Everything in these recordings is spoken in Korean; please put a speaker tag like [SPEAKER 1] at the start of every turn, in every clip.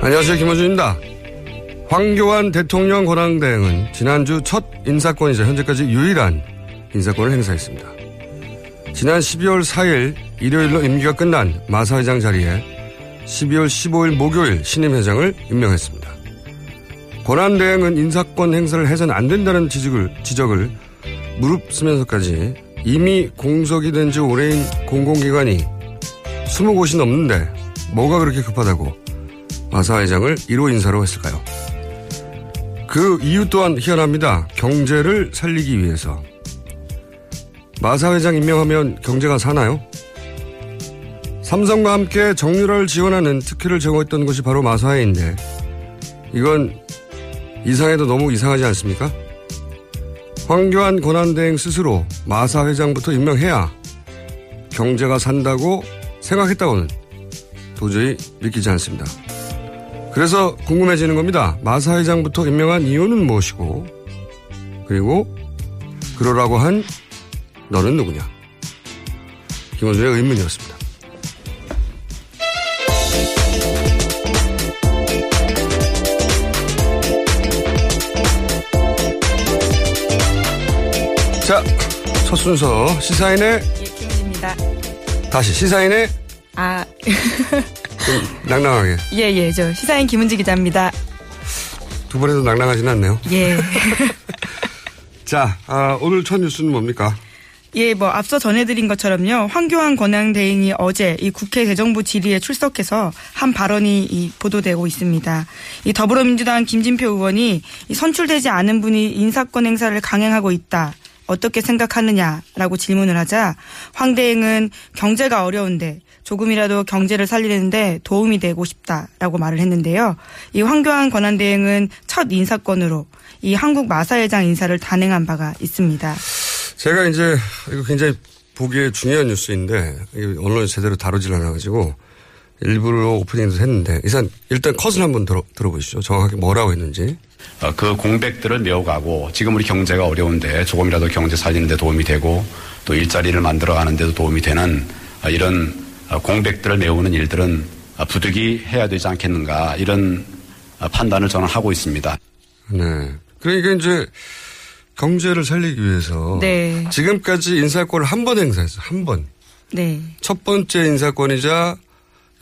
[SPEAKER 1] 안녕하세요. 김원준입니다. 황교안 대통령 권한대행은 지난주 첫 인사권이자 현재까지 유일한 인사권을 행사했습니다. 지난 12월 4일 일요일로 임기가 끝난 마사 회장 자리에 12월 15일 목요일 신임 회장을 임명했습니다. 권한대행은 인사권 행사를 해서는 안 된다는 지적을, 지적을 무릅쓰면서까지 이미 공석이 된 지 오래인 공공기관이 20곳이 넘는데 뭐가 그렇게 급하다고 마사 회장을 1호 인사로 했을까요? 그 이유 또한 희한합니다. 경제를 살리기 위해서. 마사 회장 임명하면 경제가 사나요? 삼성과 함께 정유라를 지원하는 특혜를 제공했던 것이 바로 마사회인데 이건 이상해도 너무 이상하지 않습니까? 황교안 권한대행 스스로 마사 회장부터 임명해야 경제가 산다고 생각했다고는 도저히 믿기지 않습니다. 그래서 궁금해지는 겁니다. 마사 회장부터 임명한 이유는 무엇이고 그리고 그러라고 한 너는 누구냐? 김원준의 의문이었습니다. 첫 순서 시사인의
[SPEAKER 2] 예, 김은입니다.
[SPEAKER 1] 다시 시사인의
[SPEAKER 2] 아,
[SPEAKER 1] 좀 낭낭하게
[SPEAKER 2] 예, 예, 저 시사인 김은지 기자입니다.
[SPEAKER 1] 두 번에도 낭낭하진 않네요.
[SPEAKER 2] 예.
[SPEAKER 1] 자, 아, 오늘 첫 뉴스는 뭡니까?
[SPEAKER 2] 예, 뭐 앞서 전해드린 것처럼요. 황교안 권한대행이 어제 이 국회 대정부 질의에 출석해서 한 발언이 이 보도되고 있습니다. 이 더불어민주당 김진표 의원이 이 선출되지 않은 분이 인사권 행사를 강행하고 있다. 어떻게 생각하느냐라고 질문을 하자 황 대행은 경제가 어려운데 조금이라도 경제를 살리는데 도움이 되고 싶다라고 말을 했는데요. 이 황교안 권한대행은 첫 인사권으로 이 한국 마사회장 인사를 단행한 바가 있습니다.
[SPEAKER 1] 제가 이제 이거 굉장히 보기에 중요한 뉴스인데 언론이 제대로 다루질 않아가지고 일부러 오프닝도 했는데 일단 일단 컷을 한번 들어, 들어보시죠. 정확하게 뭐라고 했는지.
[SPEAKER 3] 어, 그 공백들을 메워가고 지금 우리 경제가 어려운데 조금이라도 경제 살리는 데 도움이 되고 또 일자리를 만들어 가는 데도 도움이 되는 어, 이런 어, 공백들을 메우는 일들은 부득이 해야 되지 않겠는가 이런 판단을 저는 하고 있습니다.
[SPEAKER 1] 네. 그러니까 이제 경제를 살리기 위해서
[SPEAKER 2] 네.
[SPEAKER 1] 지금까지 인사권을 한 번 행사했어요. 한 번.
[SPEAKER 2] 네.
[SPEAKER 1] 첫 번째 인사권이자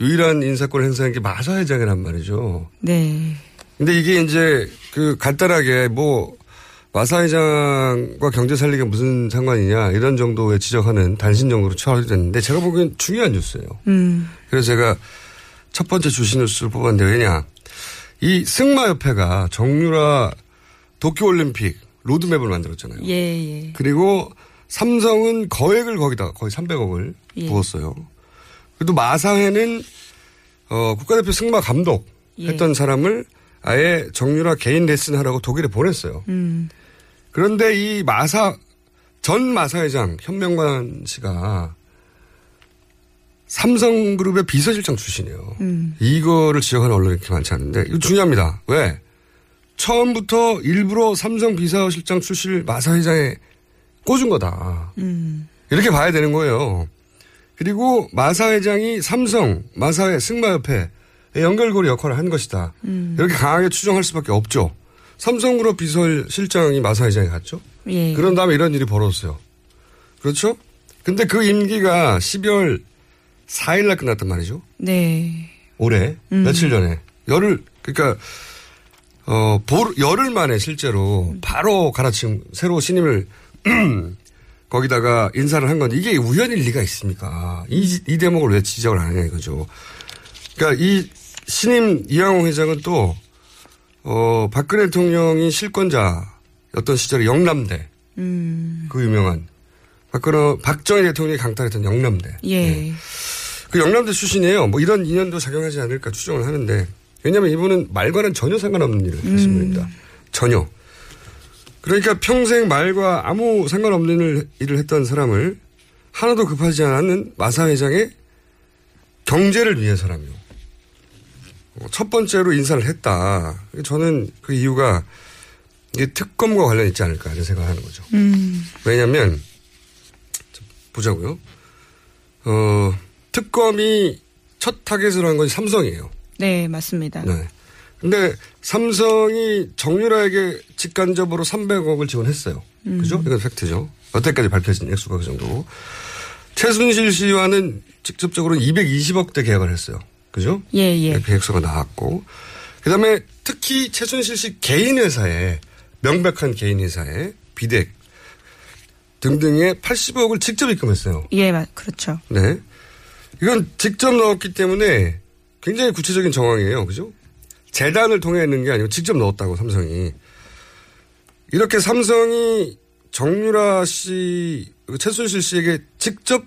[SPEAKER 1] 유일한 인사권을 행사한 게 마사 회장이란 말이죠.
[SPEAKER 2] 네.
[SPEAKER 1] 근데 이게 이제 그 간단하게 뭐 마사 회장과 경제 살리기가 무슨 상관이냐 이런 정도의 지적하는 단신 정도로 처리됐는데 됐는데 제가 보기엔 중요한 뉴스예요.
[SPEAKER 2] 음.
[SPEAKER 1] 그래서 제가 첫 번째 주신 뉴스를 뽑았는데 왜냐 이 승마협회가 정유라 도쿄올림픽 로드맵을 만들었잖아요.
[SPEAKER 2] 예, 예.
[SPEAKER 1] 그리고 삼성은 거액을 거기다 거의 300억을
[SPEAKER 2] 예.
[SPEAKER 1] 부었어요. 그래도 마사회는 어, 국가대표 승마 감독
[SPEAKER 2] 예.
[SPEAKER 1] 했던 사람을 아예 정유라 개인 레슨 하라고 독일에 보냈어요.
[SPEAKER 2] 음.
[SPEAKER 1] 그런데 이 마사 전 마사회장 현명관 씨가 삼성그룹의 비서실장 출신이에요.
[SPEAKER 2] 음.
[SPEAKER 1] 이거를 지적하는 언론이 그렇게 많지 않은데 이거 중요합니다. 왜? 처음부터 일부러 삼성 비서실장 출신을 마사회장에 꽂은 거다.
[SPEAKER 2] 음.
[SPEAKER 1] 이렇게 봐야 되는 거예요. 그리고 마사회장이 삼성, 마사회, 승마협회 연결고리 역할을 한 것이다.
[SPEAKER 2] 음.
[SPEAKER 1] 이렇게 강하게 추정할 수밖에 없죠. 삼성그룹 비서실장이 마사 회장에 갔죠.
[SPEAKER 2] 예.
[SPEAKER 1] 그런 다음에 이런 일이 벌어졌어요. 그렇죠? 근데 그 임기가 12월 4일 날 끝났단 말이죠.
[SPEAKER 2] 네.
[SPEAKER 1] 올해
[SPEAKER 2] 음.
[SPEAKER 1] 며칠 전에 열흘 그러니까 어 보, 열흘 만에 실제로 바로 갈아치운 새로 신임을 거기다가 인사를 한 건데 이게 우연일 리가 있습니까? 이, 이 대목을 왜 지적을 안 하냐 이거죠. 그러니까 이 신임 이양호 회장은 또 어, 박근혜 대통령이 실권자였던 시절에 영남대
[SPEAKER 2] 음.
[SPEAKER 1] 그 유명한 박근혜 박정희 대통령이 강탈했던 영남대
[SPEAKER 2] 예.
[SPEAKER 1] 그 영남대 출신이에요. 뭐 이런 인연도 작용하지 않을까 추정을 하는데 왜냐하면 이분은 말과는 전혀 상관없는 일을 하신
[SPEAKER 2] 음.
[SPEAKER 1] 분입니다. 전혀. 그러니까 평생 말과 아무 상관없는 일을, 했던 사람을 하나도 급하지 않은 마사 회장의 경제를 위해서라며 어, 첫 번째로 인사를 했다. 저는 그 이유가 이게 특검과 관련이 있지 않을까 이런 생각을 하는 거죠.
[SPEAKER 2] 음.
[SPEAKER 1] 왜냐하면 보자고요. 어, 특검이 첫 타겟으로 한 건 삼성이에요.
[SPEAKER 2] 네, 맞습니다.
[SPEAKER 1] 네. 근데 삼성이 정유라에게 직간접으로 300억을 지원했어요.
[SPEAKER 2] 음.
[SPEAKER 1] 그죠? 이건 팩트죠. 여태까지 밝혀진 액수가 그 정도고. 최순실 씨와는 직접적으로 220억대 계약을 했어요. 그죠?
[SPEAKER 2] 예, 예.
[SPEAKER 1] 계획서가 나왔고. 그 다음에 특히 최순실 씨 개인 회사에, 명백한 개인 회사에 비덱 등등의 80억을 직접 입금했어요.
[SPEAKER 2] 예, 맞, 그렇죠.
[SPEAKER 1] 네. 이건 직접 넣었기 때문에 굉장히 구체적인 정황이에요. 그죠? 재단을 통해 했는 게 아니고 직접 넣었다고 삼성이. 이렇게 삼성이 정유라 씨, 최순실 씨에게 직접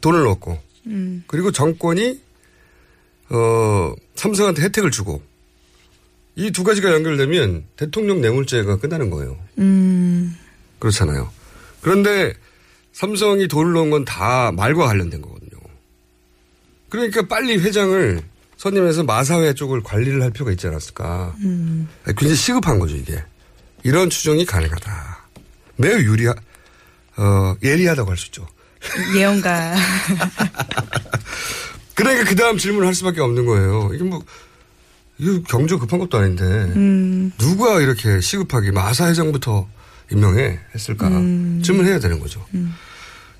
[SPEAKER 1] 돈을 넣었고,
[SPEAKER 2] 음.
[SPEAKER 1] 그리고 정권이, 어, 삼성한테 혜택을 주고, 이 두 가지가 연결되면 대통령 뇌물죄가 끝나는 거예요.
[SPEAKER 2] 음.
[SPEAKER 1] 그렇잖아요. 그런데 삼성이 돈을 넣은 건 다 말과 관련된 거거든요. 그러니까 빨리 회장을 선임해서 마사회 쪽을 관리를 할 필요가 있지 않았을까.
[SPEAKER 2] 음.
[SPEAKER 1] 굉장히 시급한 거죠, 이게. 이런 추정이 가능하다. 매우 유리하, 어, 예리하다고 할 수 있죠.
[SPEAKER 2] 예언가.
[SPEAKER 1] 그러니까 그 다음 질문을 할 수밖에 없는 거예요. 이게 뭐, 이거 경제 급한 것도 아닌데.
[SPEAKER 2] 음.
[SPEAKER 1] 누가 이렇게 시급하게 마사 회장부터 임명해 했을까
[SPEAKER 2] 음.
[SPEAKER 1] 질문해야 되는 거죠.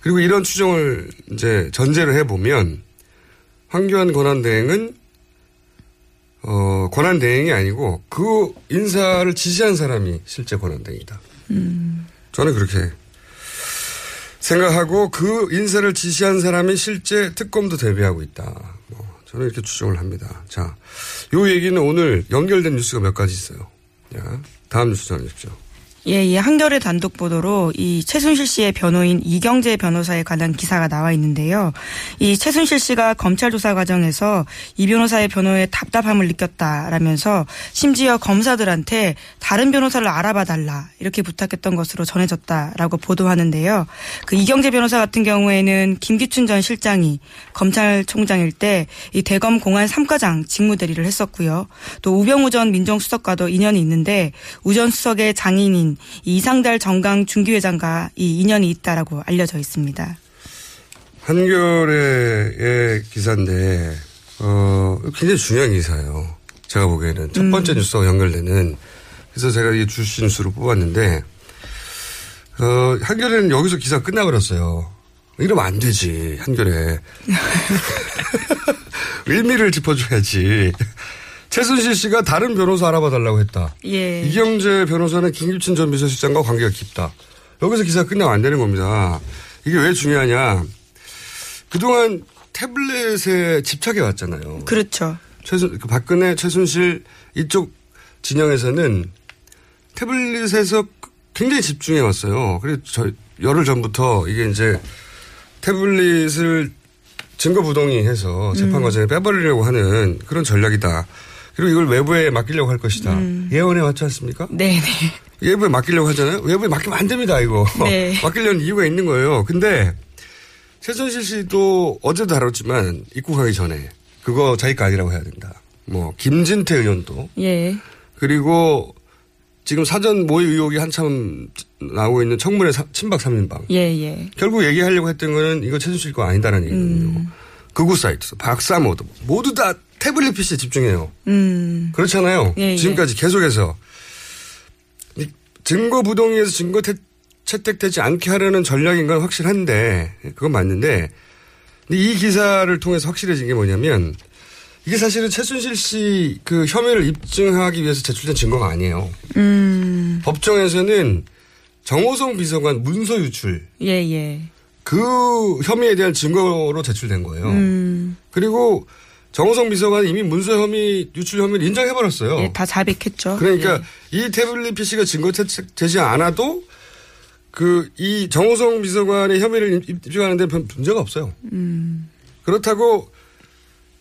[SPEAKER 1] 그리고 이런 추정을 이제 전제를 해보면 황교안 권한대행은 어, 권한대행이 아니고 그 인사를 지시한 사람이 실제 권한대행이다.
[SPEAKER 2] 음.
[SPEAKER 1] 저는 그렇게 생각하고 그 인사를 지시한 사람이 실제 특검도 대비하고 있다. 뭐 저는 이렇게 추정을 합니다. 자, 요 얘기는 오늘 연결된 뉴스가 몇 가지 있어요. 자, 다음 뉴스 전해주십시오.
[SPEAKER 2] 예, 예. 한겨레 단독 보도로 이 최순실 씨의 변호인 이경재 변호사에 관한 기사가 나와 있는데요. 이 최순실 씨가 검찰 조사 과정에서 이 변호사의 변호에 답답함을 느꼈다라면서 심지어 검사들한테 다른 변호사를 알아봐 달라 이렇게 부탁했던 것으로 전해졌다라고 보도하는데요. 그 이경재 변호사 같은 경우에는 김기춘 전 실장이 검찰총장일 때 이 대검 공안 3과장 직무 대리를 했었고요. 또 우병우 전 민정수석과도 인연이 있는데 우 전 수석의 장인인 이 이상달 정강 중기회장과 이 인연이 있다라고 알려져 있습니다.
[SPEAKER 1] 한겨레의 기사인데, 어, 굉장히 중요한 기사예요. 제가 보기에는. 첫 번째
[SPEAKER 2] 음.
[SPEAKER 1] 뉴스와 연결되는. 그래서 제가 이 주시 뉴스로 뽑았는데, 어, 한겨레는 여기서 기사 끝나버렸어요. 이러면 안 되지, 한겨레. 의미를 짚어줘야지. 최순실 씨가 다른 변호사 알아봐 달라고 했다.
[SPEAKER 2] 예.
[SPEAKER 1] 이경재 변호사는 김기춘 전 비서실장과 관계가 깊다. 여기서 기사가 끝나면 안 되는 겁니다. 이게 왜 중요하냐. 그동안 태블릿에 집착해 왔잖아요.
[SPEAKER 2] 그렇죠.
[SPEAKER 1] 최순, 그 박근혜, 최순실 이쪽 진영에서는 태블릿에서 굉장히 집중해 왔어요. 그리고 저 열흘 전부터 이게 이제 태블릿을 증거 부동의 해서 재판
[SPEAKER 2] 음.
[SPEAKER 1] 과정에 빼버리려고 하는 그런 전략이다. 그리고 이걸 외부에 맡기려고 할 것이다.
[SPEAKER 2] 음.
[SPEAKER 1] 예언해 왔지 않습니까?
[SPEAKER 2] 네네.
[SPEAKER 1] 외부에 맡기려고 하잖아요. 외부에 맡기면 안 됩니다, 이거.
[SPEAKER 2] 네.
[SPEAKER 1] 맡기려는 이유가 있는 거예요. 근데 최순실 씨도 어제도 다뤘지만 입국하기 전에 그거 자기 거 아니라고 해야 된다. 뭐 김진태 의원도
[SPEAKER 2] 예.
[SPEAKER 1] 그리고 지금 사전 모의 의혹이 한참 나오고 있는 청문회 사- 친박 3인방.
[SPEAKER 2] 예, 예.
[SPEAKER 1] 결국 얘기하려고 했던 거는 이거 최순실 거 아니다라는 얘기거든요.
[SPEAKER 2] 음.
[SPEAKER 1] 극우 사이트, 박사모도 모두 다 태블릿 PC에 집중해요.
[SPEAKER 2] 음.
[SPEAKER 1] 그렇잖아요.
[SPEAKER 2] 예, 예.
[SPEAKER 1] 지금까지 계속해서 이 증거 부동의에서 증거 태, 채택되지 않게 하려는 전략인 건 확실한데 그건 맞는데 이 기사를 통해서 확실해진 게 뭐냐면 이게 사실은 최순실 씨 그 혐의를 입증하기 위해서 제출된 증거가 아니에요.
[SPEAKER 2] 음.
[SPEAKER 1] 법정에서는 정호성 비서관 문서 유출
[SPEAKER 2] 예, 예.
[SPEAKER 1] 그 혐의에 대한 증거로 제출된 거예요.
[SPEAKER 2] 음.
[SPEAKER 1] 그리고 정호성 비서관이 이미 문서 혐의 유출 혐의를 인정해버렸어요.
[SPEAKER 2] 예, 다 자백했죠.
[SPEAKER 1] 그러니까
[SPEAKER 2] 예.
[SPEAKER 1] 이 태블릿 PC가 증거 채택되지 않아도 그 이 정호성 비서관의 혐의를 입- 입증하는데 별 문제가 없어요.
[SPEAKER 2] 음.
[SPEAKER 1] 그렇다고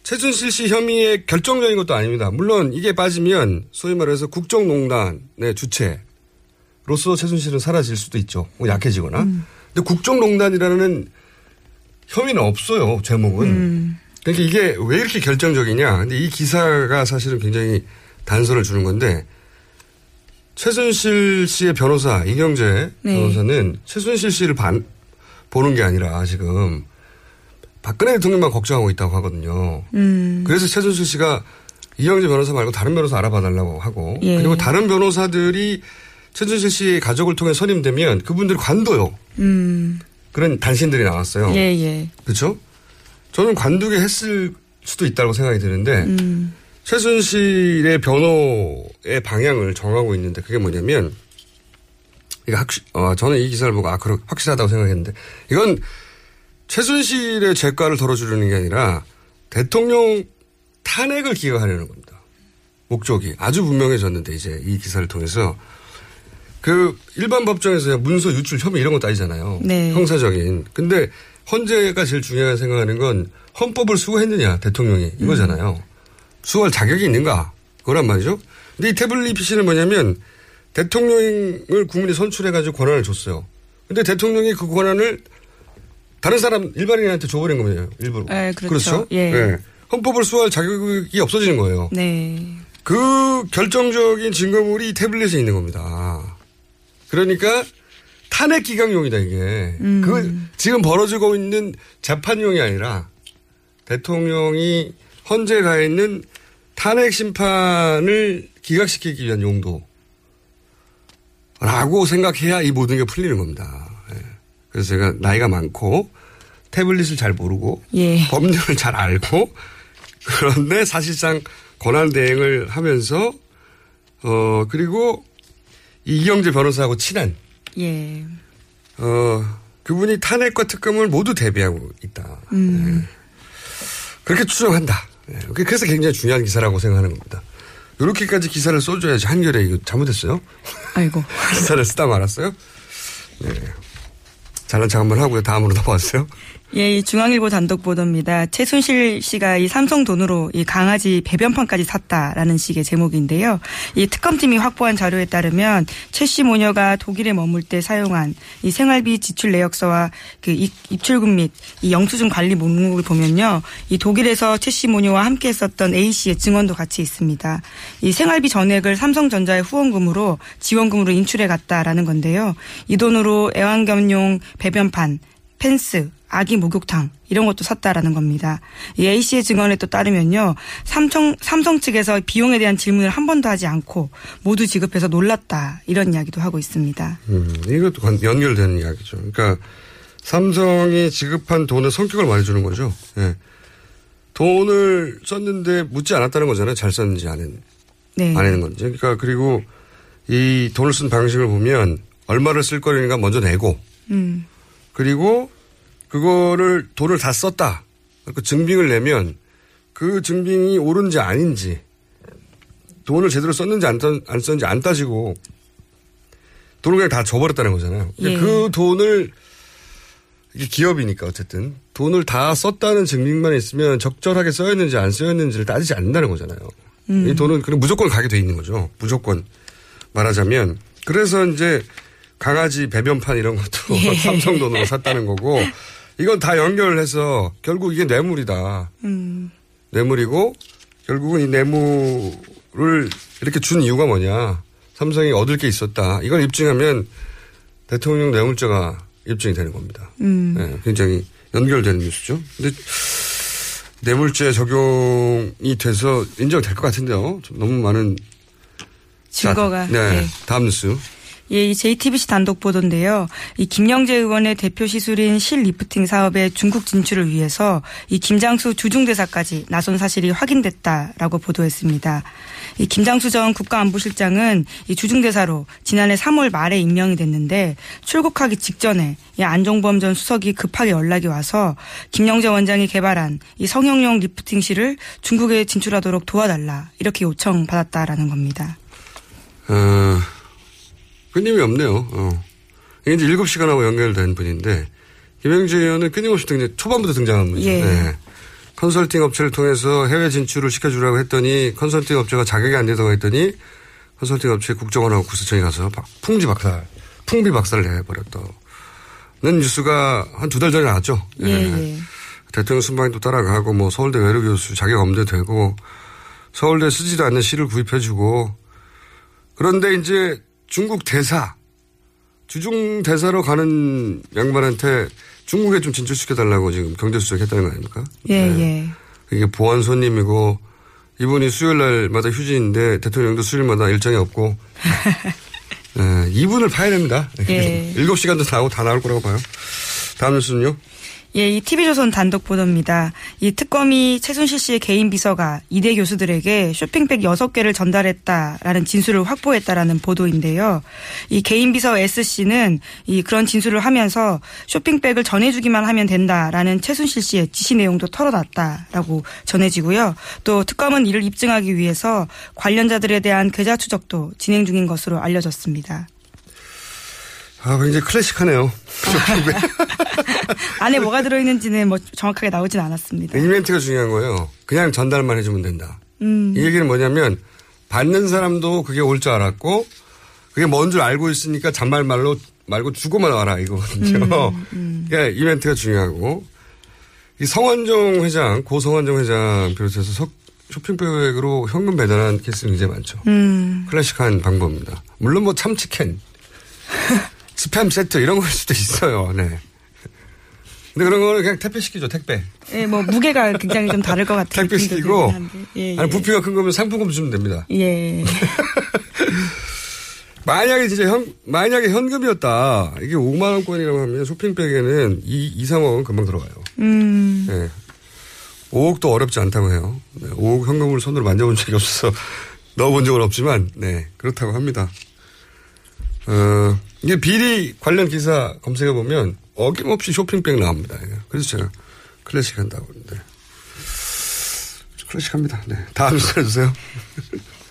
[SPEAKER 1] 최순실 씨 혐의의 결정적인 것도 아닙니다. 물론 이게 빠지면 소위 말해서 국정농단의 주체로서 최순실은 사라질 수도 있죠. 뭐 약해지거나. 근데 국정농단이라는 혐의는 없어요. 제목은. 그러니까 이게 왜 이렇게 결정적이냐. 근데 이 기사가 사실은 굉장히 단서를 주는 건데 최순실 씨의 변호사 이경재
[SPEAKER 2] 네.
[SPEAKER 1] 변호사는 최순실 씨를 반, 보는 게 아니라 지금 박근혜 대통령만 걱정하고 있다고 하거든요.
[SPEAKER 2] 음.
[SPEAKER 1] 그래서 최순실 씨가 이경재 변호사 말고 다른 변호사 알아봐달라고 하고
[SPEAKER 2] 예.
[SPEAKER 1] 그리고 다른 변호사들이 최순실 씨 가족을 통해 선임되면 그분들이 관둬요.
[SPEAKER 2] 음.
[SPEAKER 1] 그런 단신들이 나왔어요.
[SPEAKER 2] 예, 예.
[SPEAKER 1] 그렇죠? 저는 관두게 했을 수도 있다고 생각이 드는데
[SPEAKER 2] 음.
[SPEAKER 1] 최순실의 변호의 방향을 정하고 있는데 그게 뭐냐면 이거 확 어, 저는 이 기사를 보고 아 그렇 확실하다고 생각했는데 이건 최순실의 죄과를 덜어주려는 게 아니라 대통령 탄핵을 기각하려는 겁니다. 목적이 아주 분명해졌는데 이제 이 기사를 통해서 그 일반 법정에서 문서 유출 혐의 이런 거 따지잖아요.
[SPEAKER 2] 네.
[SPEAKER 1] 형사적인. 근데 헌재가 제일 중요하게 생각하는 건 헌법을 수호했느냐 대통령이 이거잖아요. 수호할 자격이 있는가 그거란 말이죠. 근데 이 태블릿 PC는 뭐냐면 대통령을 국민이 선출해가지고 권한을 줬어요. 근데 대통령이 그 권한을 다른 사람 일반인한테 줘버린 거예요. 일부러.
[SPEAKER 2] 예, 그렇죠. 예.
[SPEAKER 1] 헌법을 수호할 자격이 없어지는 거예요.
[SPEAKER 2] 네.
[SPEAKER 1] 그 결정적인 증거물이 이 태블릿에 있는 겁니다. 그러니까 탄핵 기각용이다 이게.
[SPEAKER 2] 음.
[SPEAKER 1] 그 지금 벌어지고 있는 재판용이 아니라 대통령이 헌재 가 있는 탄핵 심판을 기각시키기 위한 용도. 라고 생각해야 이 모든 게 풀리는 겁니다. 예. 그래서 제가 나이가 많고 태블릿을 잘 모르고
[SPEAKER 2] 예.
[SPEAKER 1] 법률을 잘 알고 그런데 사실상 권한 대행을 하면서 어 그리고 이경재 변호사하고 친한
[SPEAKER 2] 예.
[SPEAKER 1] 어 그분이 탄핵과 특검을 모두 대비하고 있다.
[SPEAKER 2] 음.
[SPEAKER 1] 그렇게 추정한다. 예. 그래서 굉장히 중요한 기사라고 생각하는 겁니다. 이렇게까지 기사를 써줘야지 한결에 이거 잘못했어요.
[SPEAKER 2] 아이고.
[SPEAKER 1] 기사를 쓰다 말았어요. 네. 잘난 척 한번 하고요. 다음으로 넘어왔어요.
[SPEAKER 2] 예, 이 중앙일보 단독 보도입니다. 최순실 씨가 이 삼성 돈으로 이 강아지 배변판까지 샀다라는 식의 제목인데요. 이 특검팀이 확보한 자료에 따르면 최 씨 모녀가 독일에 머물 때 사용한 이 생활비 지출 내역서와 그 입- 입출금 및 이 영수증 관리 목록을 보면요. 이 독일에서 최 씨 모녀와 함께 했었던 A 씨의 증언도 같이 있습니다. 이 생활비 전액을 삼성전자의 후원금으로 지원금으로 인출해 갔다라는 건데요. 이 돈으로 애완견용 배변판, 펜스, 아기 목욕탕 이런 것도 샀다라는 겁니다. 이 A 씨의 증언에 또 따르면요, 삼성 삼성 측에서 비용에 대한 질문을 한 번도 하지 않고 모두 지급해서 놀랐다 이런 이야기도 하고 있습니다.
[SPEAKER 1] 음, 이것도 관- 연결되는 이야기죠. 그러니까 삼성이 지급한 돈의 성격을 말해주는 거죠. 예. 돈을 썼는데 묻지 않았다는 거잖아요. 잘 썼는지 안,
[SPEAKER 2] 네.
[SPEAKER 1] 안 했는 건지. 그러니까 그리고 이 돈을 쓴 방식을 보면 얼마를 쓸 거니까 먼저 내고
[SPEAKER 2] 음.
[SPEAKER 1] 그리고 그거를 돈을 다 썼다. 그 증빙을 내면 그 증빙이 옳은지 아닌지 돈을 제대로 썼는지 안, 떴- 안 썼는지 안 따지고 돈을 그냥 다 줘버렸다는 거잖아요.
[SPEAKER 2] 예.
[SPEAKER 1] 그 돈을 이게 기업이니까 어쨌든 돈을 다 썼다는 증빙만 있으면 적절하게 써였는지 안 써였는지를 따지지 않는다는 거잖아요.
[SPEAKER 2] 음.
[SPEAKER 1] 이 돈은 그냥 무조건 가게 돼 있는 거죠. 무조건 말하자면 그래서 이제 강아지 배변판 이런 것도
[SPEAKER 2] 예.
[SPEAKER 1] 삼성 돈으로 샀다는 거고 이건 다 연결해서 결국 이게 뇌물이다.
[SPEAKER 2] 음.
[SPEAKER 1] 뇌물이고 결국은 이 뇌물을 이렇게 준 이유가 뭐냐. 삼성이 얻을 게 있었다. 이걸 입증하면 대통령 뇌물죄가 입증이 되는 겁니다.
[SPEAKER 2] 음.
[SPEAKER 1] 네, 굉장히 연결되는 뉴스죠. 근데 뇌물죄 적용이 돼서 인정될 것 같은데요. 좀 너무 많은
[SPEAKER 2] 증거가.
[SPEAKER 1] 자, 네.
[SPEAKER 2] 네.
[SPEAKER 1] 다음 뉴스.
[SPEAKER 2] 예, 이 JTBC 단독 보도인데요. 이 김영재 의원의 대표 시술인 실 리프팅 사업의 중국 진출을 위해서 이 김장수 주중대사까지 나선 사실이 확인됐다라고 보도했습니다. 이 김장수 전 국가안보실장은 이 주중대사로 지난해 3월 말에 임명이 됐는데 출국하기 직전에 이 안종범 전 수석이 급하게 연락이 와서 김영재 원장이 개발한 이 성형용 리프팅 실을 중국에 진출하도록 도와달라 이렇게 요청받았다라는 겁니다.
[SPEAKER 1] 어, 끊임이 없네요. 어. 이게 이제 7시간하고 연결된 분인데, 김영재 의원은 끊임없이 등장, 초반부터 등장한 분이죠.
[SPEAKER 2] 예.
[SPEAKER 1] 네. 컨설팅 업체를 통해서 해외 진출을 시켜주라고 했더니, 컨설팅 업체가 자격이 안 되다고 했더니, 컨설팅 업체 국정원하고 구세청에 가서 박- 풍지 박살, 풍비 박살을 내버렸다는 뉴스가 한 두 달 전에 나왔죠.
[SPEAKER 2] 예, 예.
[SPEAKER 1] 대통령 순방도 따라가고 뭐 서울대 외래교수 자격 엄대되고 서울대 쓰지도 않는 시를 구입해주고 그런데 이제 중국 대사 주중 대사로 가는 양반한테 중국에 좀 진출시켜달라고 지금 경제수석 했다는 거 아닙니까?
[SPEAKER 2] 예,
[SPEAKER 1] 네.
[SPEAKER 2] 예.
[SPEAKER 1] 이게 보안 손님이고 이분이 수요일 날마다 휴지인데 대통령도 수요일마다 일정이 없고 네, 이분을 파야 됩니다.
[SPEAKER 2] 예.
[SPEAKER 1] 7시간도 나오고 다 나올 거라고 봐요. 다음 뉴스는요?
[SPEAKER 2] 예, 이 TV조선 단독 보도입니다. 이 특검이 최순실 씨의 개인 비서가 이대 교수들에게 쇼핑백 6개를 전달했다라는 진술을 확보했다라는 보도인데요. 이 개인 비서 S씨는 이 그런 진술을 하면서 쇼핑백을 전해주기만 하면 된다라는 최순실 씨의 지시 내용도 털어놨다라고 전해지고요. 또 특검은 이를 입증하기 위해서 관련자들에 대한 계좌 추적도 진행 중인 것으로 알려졌습니다.
[SPEAKER 1] 아, 굉장히 클래식하네요.
[SPEAKER 2] 안에 뭐가 들어있는지는 뭐 정확하게 나오진 않았습니다.
[SPEAKER 1] 이벤트가 중요한 거예요. 그냥 전달만 해주면 된다.
[SPEAKER 2] 음.
[SPEAKER 1] 이 얘기는 뭐냐면 받는 사람도 그게 올 줄 알았고 그게 뭔 줄 알고 있으니까 잔말말로 말고 주고만 와라 이거거든요.
[SPEAKER 2] 음,
[SPEAKER 1] 그러니까 이벤트가 중요하고 이 성환종 회장, 고 성환종 회장 비롯해서 석- 쇼핑백으로 현금 배달한 케이스는 굉장히 많죠.
[SPEAKER 2] 음.
[SPEAKER 1] 클래식한 방법입니다. 물론 뭐 참치캔, 스팸 세트 이런 걸 수도 있어요. 네. 근데 그런 거는 그냥 택배시키죠, 택배.
[SPEAKER 2] 예, 뭐 무게가 굉장히 좀 다를 것 같아요.
[SPEAKER 1] 택배 시키고
[SPEAKER 2] 예,
[SPEAKER 1] 아니
[SPEAKER 2] 예.
[SPEAKER 1] 부피가 큰 거면 상품권 주면 됩니다.
[SPEAKER 2] 예.
[SPEAKER 1] 만약에 진짜 현 만약에 현금이었다 이게 5만 원권이라고 하면 쇼핑백에는 이 2, 3억은 금방 들어가요.
[SPEAKER 2] 음.
[SPEAKER 1] 네. 5억도 어렵지 않다고 해요. 네, 5억 현금을 손으로 만져본 적이 없어서 넣어본 적은 없지만 네 그렇다고 합니다. 어 이게 비리 관련 기사 검색해 보면 어김없이 쇼핑백 나옵니다. 그래서 제가 클래식 한다고 하는데 클래식합니다. 네 다음 뉴스 해주세요.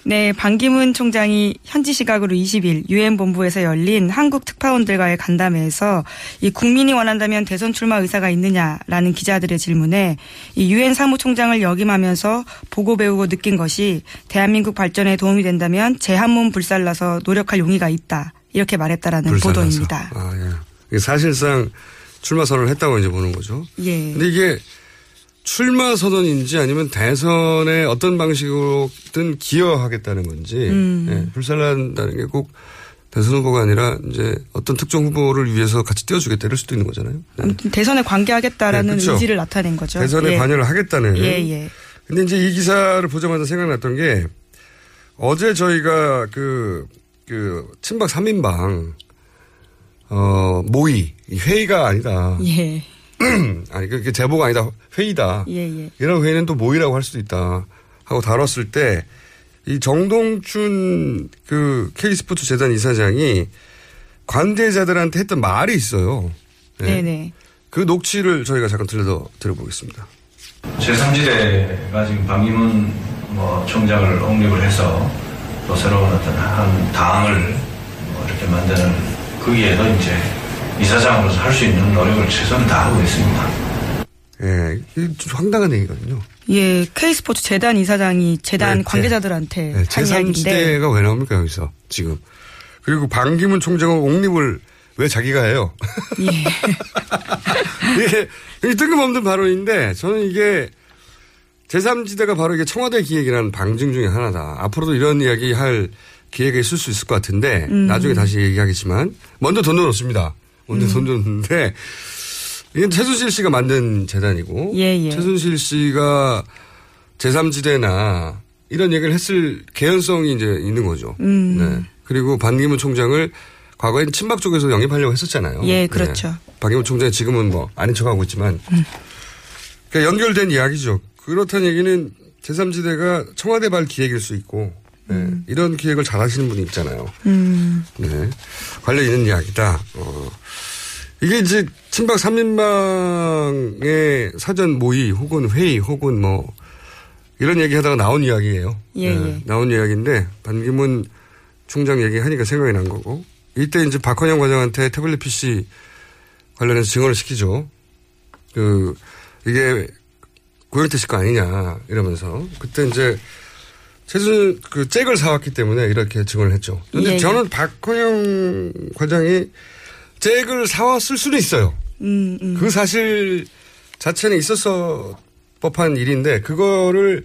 [SPEAKER 2] 네, 반기문 총장이 현지 시각으로 20일 유엔 본부에서 열린 한국 특파원들과의 간담회에서 이 국민이 원한다면 대선 출마 의사가 있느냐라는 기자들의 질문에 이 유엔 사무총장을 역임하면서 보고 배우고 느낀 것이 대한민국 발전에 도움이 된다면 제 한 몸 불살라서 노력할 용의가 있다. 이렇게 말했다라는
[SPEAKER 1] 불살라서.
[SPEAKER 2] 보도입니다.
[SPEAKER 1] 아, 예. 이게 사실상 출마 선언을 했다고 이제 보는 거죠.
[SPEAKER 2] 예.
[SPEAKER 1] 근데 이게 출마 선언인지 아니면 대선에 어떤 방식으로든 기여하겠다는 건지
[SPEAKER 2] 음.
[SPEAKER 1] 예, 불살난다는 게 꼭 대선 후보가 아니라 이제 어떤 특정 후보를 위해서 같이 띄워주겠다 이럴 수도 있는 거잖아요. 네.
[SPEAKER 2] 대선에 관계하겠다라는
[SPEAKER 1] 네, 그쵸.
[SPEAKER 2] 의지를 나타낸 거죠.
[SPEAKER 1] 대선에
[SPEAKER 2] 예.
[SPEAKER 1] 관여를 하겠다는.
[SPEAKER 2] 예, 예.
[SPEAKER 1] 근데 이제 이 기사를 보자마자 생각났던 게 어제 저희가 그, 그, 친박 3인방, 어, 모의, 이 회의가 아니다.
[SPEAKER 2] 예.
[SPEAKER 1] 아니 그게 제보가 아니다 회의다.
[SPEAKER 2] 예, 예.
[SPEAKER 1] 이런 회의는 또 모이라고 할 수도 있다 하고 다뤘을 때 이 정동춘 그 K스포츠 재단 이사장이 관계자들한테 했던 말이 있어요. 네.
[SPEAKER 2] 네네.
[SPEAKER 1] 그 녹취를 저희가 잠깐 들려 들어보겠습니다.
[SPEAKER 4] 제3지대가 지금 방기문 뭐 총장을 옹립을 해서 또 새로운 어떤 한 당을 뭐 이렇게 만드는 거기에도 이제 이사장으로서 할 수 있는 노력을 최선을 다하고 있습니다.
[SPEAKER 1] 예, 황당한 얘기거든요.
[SPEAKER 2] 예, K스포츠 재단 이사장이 재단
[SPEAKER 1] 네,
[SPEAKER 2] 관계자들한테
[SPEAKER 1] 네, 제3지대가 왜 나옵니까 여기서 지금 그리고 반기문 총장은 옹립을 왜 자기가 해요?
[SPEAKER 2] 예.
[SPEAKER 1] 이게 이게 뜬금없는 발언인데 저는 이게 제3지대가 바로 이게 청와대 기획이라는 방증 중에 하나다. 앞으로도 이런 이야기 할 기회가 있을 수 있을 것 같은데
[SPEAKER 5] 음.
[SPEAKER 1] 나중에 다시 얘기하겠지만 먼저 돈 넣었습니다. 먼저
[SPEAKER 2] 음.
[SPEAKER 1] 돈 줬는데 이건 최순실 씨가 만든 재단이고
[SPEAKER 2] 예, 예.
[SPEAKER 1] 최순실 씨가 제3지대나 이런 얘기를 했을 개연성이 이제 있는 거죠.
[SPEAKER 2] 음.
[SPEAKER 1] 네. 그리고 반기문 총장을 과거엔 친박 쪽에서 영입하려고 했었잖아요.
[SPEAKER 2] 예, 그렇죠. 음.
[SPEAKER 1] 네. 박영훈 총장이 지금은 뭐 아닌 척하고 있지만 그러니까 연결된 이야기죠. 그렇다는 얘기는 제3지대가 청와대 발 기획일 수 있고 네. 이런 기획을 잘 하시는 분이 있잖아요.
[SPEAKER 2] 음.
[SPEAKER 1] 네. 관련 있는 이야기다. 어. 이게 이제 친박 3인방의 사전 모의 혹은 회의 혹은 뭐 이런 얘기 하다가 나온 이야기예요.
[SPEAKER 2] 예, 예.
[SPEAKER 1] 나온 이야기인데 반기문 총장 얘기하니까 생각이 난 거고 이때 이제 박헌영 과장한테 태블릿 PC 관련해서 증언을 시키죠. 그 이게 고영태 씨거 아니냐 이러면서 그때 이제 최순 그 잭을 사왔기 때문에 이렇게 증언을 했죠. 근데
[SPEAKER 2] 예, 예.
[SPEAKER 1] 저는 박헌영 과장이 잭을 사왔을 수도 있어요.
[SPEAKER 2] 음, 음.
[SPEAKER 1] 그 사실 자체는 있었어 법한 일인데 그거를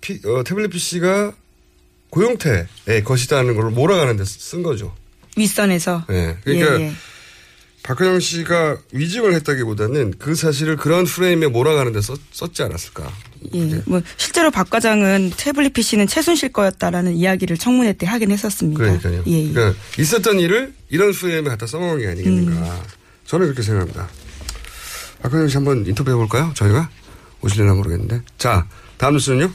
[SPEAKER 1] 피- 어, 태블릿 PC가 고용태의 것이다는 걸 몰아가는 데 쓴 거죠.
[SPEAKER 2] 윗선에서.
[SPEAKER 1] 예. 그러니까
[SPEAKER 2] 예, 예.
[SPEAKER 1] 박근영 씨가 위증을 했다기보다는 그 사실을 그런 프레임에 몰아가는 데 썼, 썼지 않았을까.
[SPEAKER 2] 예. 뭐 실제로 박 과장은 태블릿 PC는 최순실 거였다라는 이야기를 청문회 때 하긴 했었습니다.
[SPEAKER 1] 그러니까요.
[SPEAKER 2] 예, 예.
[SPEAKER 1] 그러니까 있었던 일을 이런 프레임에 갖다 써먹은 게 아니겠는가.
[SPEAKER 2] 음.
[SPEAKER 1] 저는 그렇게 생각합니다. 박근영 씨 한번 인터뷰 해 볼까요? 저희가? 오실려나 모르겠는데. 자, 다음 뉴스는요?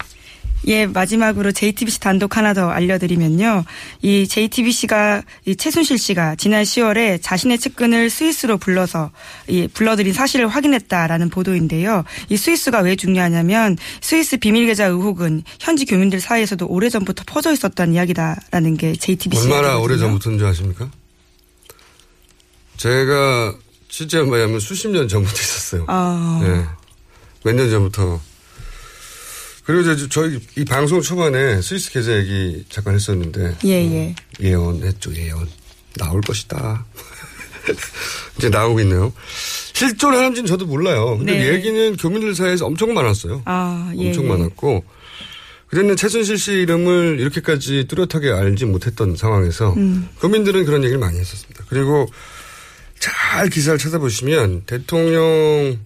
[SPEAKER 2] 예, 마지막으로 JTBC 단독 하나 더 알려드리면요. 이 JTBC가 이 최순실 씨가 지난 10월에 자신의 측근을 스위스로 불러서 이 불러들인 사실을 확인했다라는 보도인데요. 이 스위스가 왜 중요하냐면 스위스 비밀 계좌 의혹은 현지 교민들 사이에서도 오래전부터 퍼져 있었다는 이야기다라는 게 JTBC.
[SPEAKER 1] 얼마나 오래 전부터인지 아십니까? 제가 실제 말하면 수십 년 전부터 있었어요.
[SPEAKER 2] 아.
[SPEAKER 1] 네. 몇년 전부터. 그리고 이제 저희 이 방송 초반에 스위스 계좌 얘기 잠깐 했었는데
[SPEAKER 2] 예, 예.
[SPEAKER 1] 예언했죠, 예언. 나올 것이다. 이제 나오고 있네요. 실존 하는지는 저도 몰라요. 근데
[SPEAKER 2] 네.
[SPEAKER 1] 얘기는 교민들 사이에서 엄청 많았어요.
[SPEAKER 2] 아, 예.
[SPEAKER 1] 엄청
[SPEAKER 2] 예.
[SPEAKER 1] 많았고 그랬는 최순실 씨 이름을 이렇게까지 뚜렷하게 알지 못했던 상황에서
[SPEAKER 2] 음.
[SPEAKER 1] 국민들은 그런 얘기를 많이 했었습니다. 그리고 잘 기사를 찾아보시면 대통령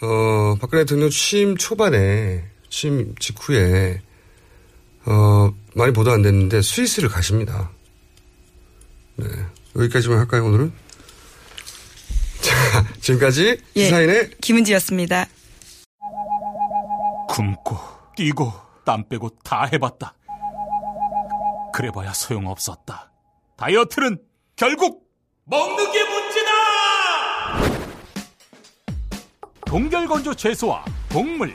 [SPEAKER 1] 어 박근혜 대통령 취임 초반에 취임 직후에 어 많이 보도 안 됐는데 스위스를 가십니다. 네 여기까지만 할까요 오늘은? 자 지금까지
[SPEAKER 2] 예.
[SPEAKER 1] 시사인의
[SPEAKER 2] 김은지였습니다.
[SPEAKER 6] 굶고 뛰고 땀 빼고 다 해봤다. 그래봐야 소용없었다. 다이어트는 결국 먹는 게 문제다! 동결건조 채소와 곡물,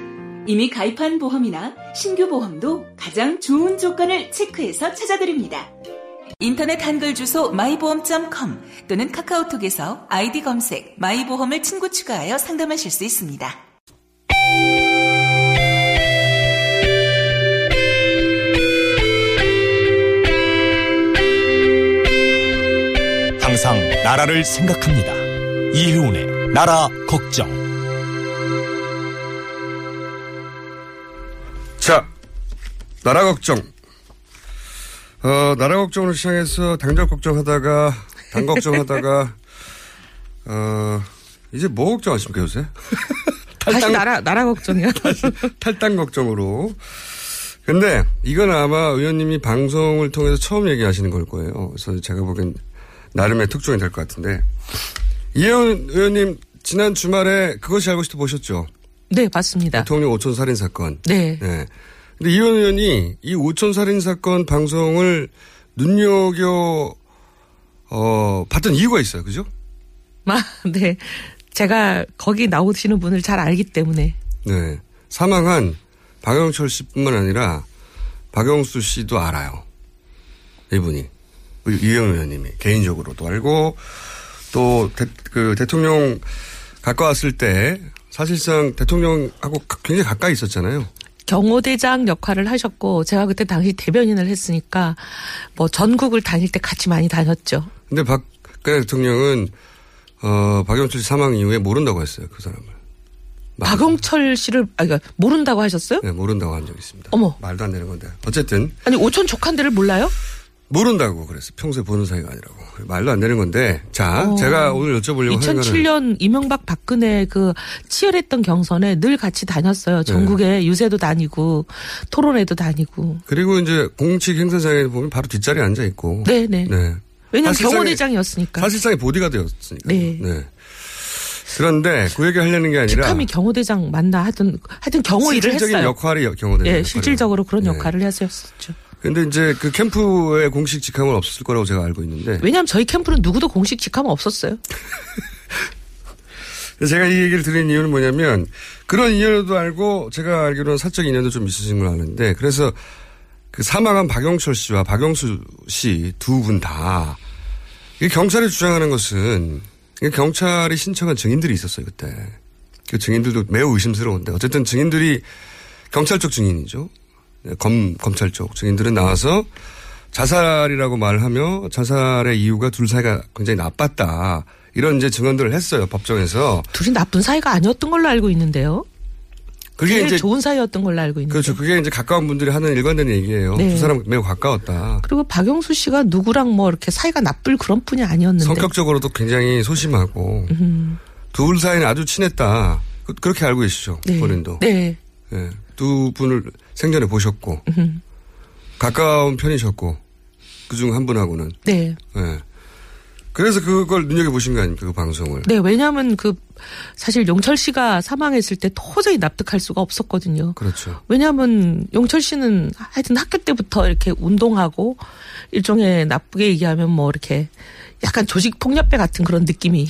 [SPEAKER 7] 이미 가입한 보험이나 신규 보험도 가장 좋은 조건을 체크해서 찾아드립니다. 인터넷 한글 주소 마이보험.com 또는 카카오톡에서 아이디 검색 마이보험을 친구 추가하여 상담하실 수 있습니다.
[SPEAKER 8] 항상 나라를 생각합니다. 이혜운의
[SPEAKER 5] 나라 걱정.
[SPEAKER 1] 나라 걱정. 어, 나라 걱정을 시작해서 당적 걱정하다가, 당 걱정하다가, 어, 이제 뭐 걱정하십니까, 요새?
[SPEAKER 2] 다시 나라 나라 걱정이야.
[SPEAKER 1] 탈당 걱정으로. 근데 이건 아마 의원님이 방송을 통해서 처음 얘기하시는 걸 거예요. 그래서 제가 보기엔 나름의 특종이 될 것 같은데. 이현 의원님, 지난 주말에 그것이 알고 싶다 보셨죠?
[SPEAKER 9] 네, 봤습니다.
[SPEAKER 1] 대통령 오촌 살인 사건.
[SPEAKER 9] 네.
[SPEAKER 1] 네. 근데 이현 의원이 이 오촌 살인 사건 방송을 눈여겨 어 봤던 이유가 있어요, 그죠?
[SPEAKER 9] 아, 네. 제가 거기 나오시는 분을 잘 알기 때문에.
[SPEAKER 1] 네. 사망한 박영철 씨뿐만 아니라 박영수 씨도 알아요. 이분이. 이현 의원님이 개인적으로도 알고 또그 대통령 가까웠을 때 사실상 대통령하고 굉장히 가까이 있었잖아요.
[SPEAKER 9] 경호대장 역할을 하셨고 제가 그때 당시 대변인을 했으니까 뭐 전국을 다닐 때 같이 많이 다녔죠.
[SPEAKER 1] 근데 박근혜 대통령은 어 박영철 씨 사망 이후에 모른다고 했어요 그 사람을.
[SPEAKER 9] 박영철 씨를 아 그러니까 모른다고 하셨어요?
[SPEAKER 1] 네 모른다고 한적 있습니다.
[SPEAKER 9] 어머
[SPEAKER 1] 말도 안 되는 건데 어쨌든
[SPEAKER 9] 아니 오촌 조카인데를 몰라요?
[SPEAKER 1] 모른다고 그랬어. 평소에 보는 사이가 아니라고. 말도 안 되는 건데. 자,
[SPEAKER 9] 어,
[SPEAKER 1] 제가 오늘 여쭤보려고 하는 거는
[SPEAKER 9] 2007년 이명박 박근혜 그 치열했던 경선에 늘 같이 다녔어요. 전국에
[SPEAKER 1] 네.
[SPEAKER 9] 유세도 다니고 토론회도 다니고.
[SPEAKER 1] 그리고 이제 공식 행사장에 보면 바로 뒷자리에 앉아 있고.
[SPEAKER 9] 네 네.
[SPEAKER 1] 네.
[SPEAKER 9] 왜냐면
[SPEAKER 1] 사실상의-
[SPEAKER 9] 경호대장이었으니까.
[SPEAKER 1] 사실상의 보디가드였으니까.
[SPEAKER 9] 네.
[SPEAKER 1] 그런데 그 얘기 하려는 게 아니라
[SPEAKER 9] 직함이 경호대장 맞나 하여튼 하여튼 경호 일을
[SPEAKER 1] 실질적인
[SPEAKER 9] 했어요.
[SPEAKER 1] 역할이 경호대장.
[SPEAKER 9] 예,
[SPEAKER 1] 역할이에요.
[SPEAKER 9] 실질적으로 그런
[SPEAKER 1] 네.
[SPEAKER 9] 역할을 했었죠.
[SPEAKER 1] 근데 이제 그 캠프에 공식 직함은 없었을 거라고 제가 알고 있는데.
[SPEAKER 9] 왜냐하면 저희 캠프는 누구도 공식 직함은 없었어요.
[SPEAKER 1] 제가 이 얘기를 드린 이유는 뭐냐면 그런 인연도 알고 제가 알기로는 사적 인연도 좀 있으신 걸 아는데 그래서 그 사망한 박영철 씨와 박영수 씨 두 분 다 경찰이 주장하는 것은 경찰이 신청한 증인들이 있었어요 그때 그 증인들도 매우 의심스러운데 어쨌든 증인들이 경찰 쪽 증인이죠 네, 검 검찰 쪽 증인들은 나와서 자살이라고 말하며 자살의 이유가 둘 사이가 굉장히 나빴다 이런 이제 증언들을 했어요 법정에서
[SPEAKER 9] 둘이 나쁜 사이가 아니었던 걸로 알고 있는데요.
[SPEAKER 1] 그게 이제
[SPEAKER 9] 좋은 사이였던 걸로 알고 있는데.
[SPEAKER 1] 그렇죠. 그게 이제 가까운 분들이 하는 일관된 얘기예요.
[SPEAKER 9] 네.
[SPEAKER 1] 두 사람 매우 가까웠다.
[SPEAKER 9] 그리고 박영수 씨가 누구랑 뭐 이렇게 사이가 나쁠 그런 분이 아니었는데.
[SPEAKER 1] 성격적으로도 굉장히 소심하고
[SPEAKER 9] 음,
[SPEAKER 1] 둘 사이는 아주 친했다. 그- 그렇게 알고 계시죠.
[SPEAKER 9] 네.
[SPEAKER 1] 본인도.
[SPEAKER 9] 네.
[SPEAKER 1] 예. 두 분을 생전에 보셨고
[SPEAKER 9] 음,
[SPEAKER 1] 가까운 편이셨고 그중 한 분하고는
[SPEAKER 9] 네.
[SPEAKER 1] 예. 그래서 그걸 눈여겨 보신 거 아닙니까 그 방송을.
[SPEAKER 9] 네, 왜냐하면 그 사실 용철 씨가 사망했을 때 도저히 납득할 수가 없었거든요.
[SPEAKER 1] 그렇죠.
[SPEAKER 9] 왜냐하면 용철 씨는 하여튼 학교 때부터 이렇게 운동하고 일종의 나쁘게 얘기하면 뭐 이렇게 약간 조직 폭력배 같은 그런 느낌이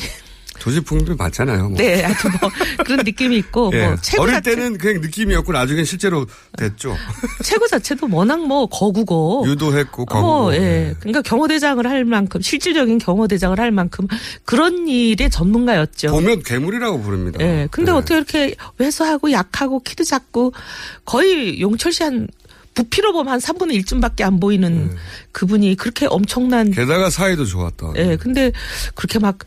[SPEAKER 1] 풍도 맞잖아요. 뭐.
[SPEAKER 9] 네, 하여튼 뭐 그런 느낌이 있고
[SPEAKER 1] 예.
[SPEAKER 9] 뭐 체구
[SPEAKER 1] 어릴
[SPEAKER 9] 자체,
[SPEAKER 1] 때는 그냥 느낌이었고 나중엔 실제로 됐죠.
[SPEAKER 9] 체구 자체도 워낙 뭐 거구고
[SPEAKER 1] 유도했고 거고.
[SPEAKER 9] 어, 예. 그러니까 경호대장을 할 만큼 실질적인 경호대장을 할 만큼 그런 일의 전문가였죠.
[SPEAKER 1] 보면 괴물이라고 부릅니다.
[SPEAKER 9] 예. 근데 어떻게 이렇게 왜소하고 약하고 키도 작고 거의 용철 씨한 부피로 보면 한 3분의 1쯤밖에 안 보이는 그분이 그렇게 엄청난
[SPEAKER 1] 게다가 사이도 좋았다.
[SPEAKER 9] 예. 근데 그렇게 막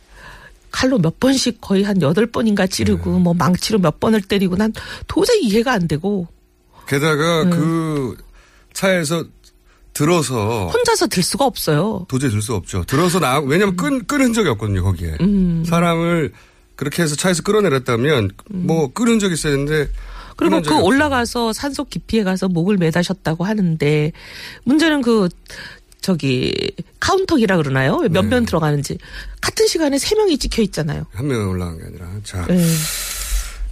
[SPEAKER 9] 칼로 몇 번씩 거의 한 여덟 번인가 찌르고 뭐 망치로 몇 번을 때리고 난 도저히 이해가 안 되고
[SPEAKER 1] 게다가
[SPEAKER 9] 음.
[SPEAKER 1] 그 차에서 들어서
[SPEAKER 9] 혼자서 들 수가 없어요.
[SPEAKER 1] 도저히 들 수 없죠. 들어서 나 왜냐면 끈, 끈 흔적이 없거든요 거기에.
[SPEAKER 9] 음.
[SPEAKER 1] 사람을 그렇게 해서 차에서 끌어내렸다면 뭐끈 흔적이 있어야 되는데
[SPEAKER 9] 그리고 끈그
[SPEAKER 1] 없어요.
[SPEAKER 9] 올라가서 산속 깊이에 가서 목을 매다셨다고 하는데 문제는 그 저기 카운터기라 그러나요? 몇
[SPEAKER 1] 네.
[SPEAKER 9] 명 들어가는지 같은 시간에 세 명이 찍혀 있잖아요.
[SPEAKER 1] 한 명이 올라간 게 아니라 자.
[SPEAKER 9] 네.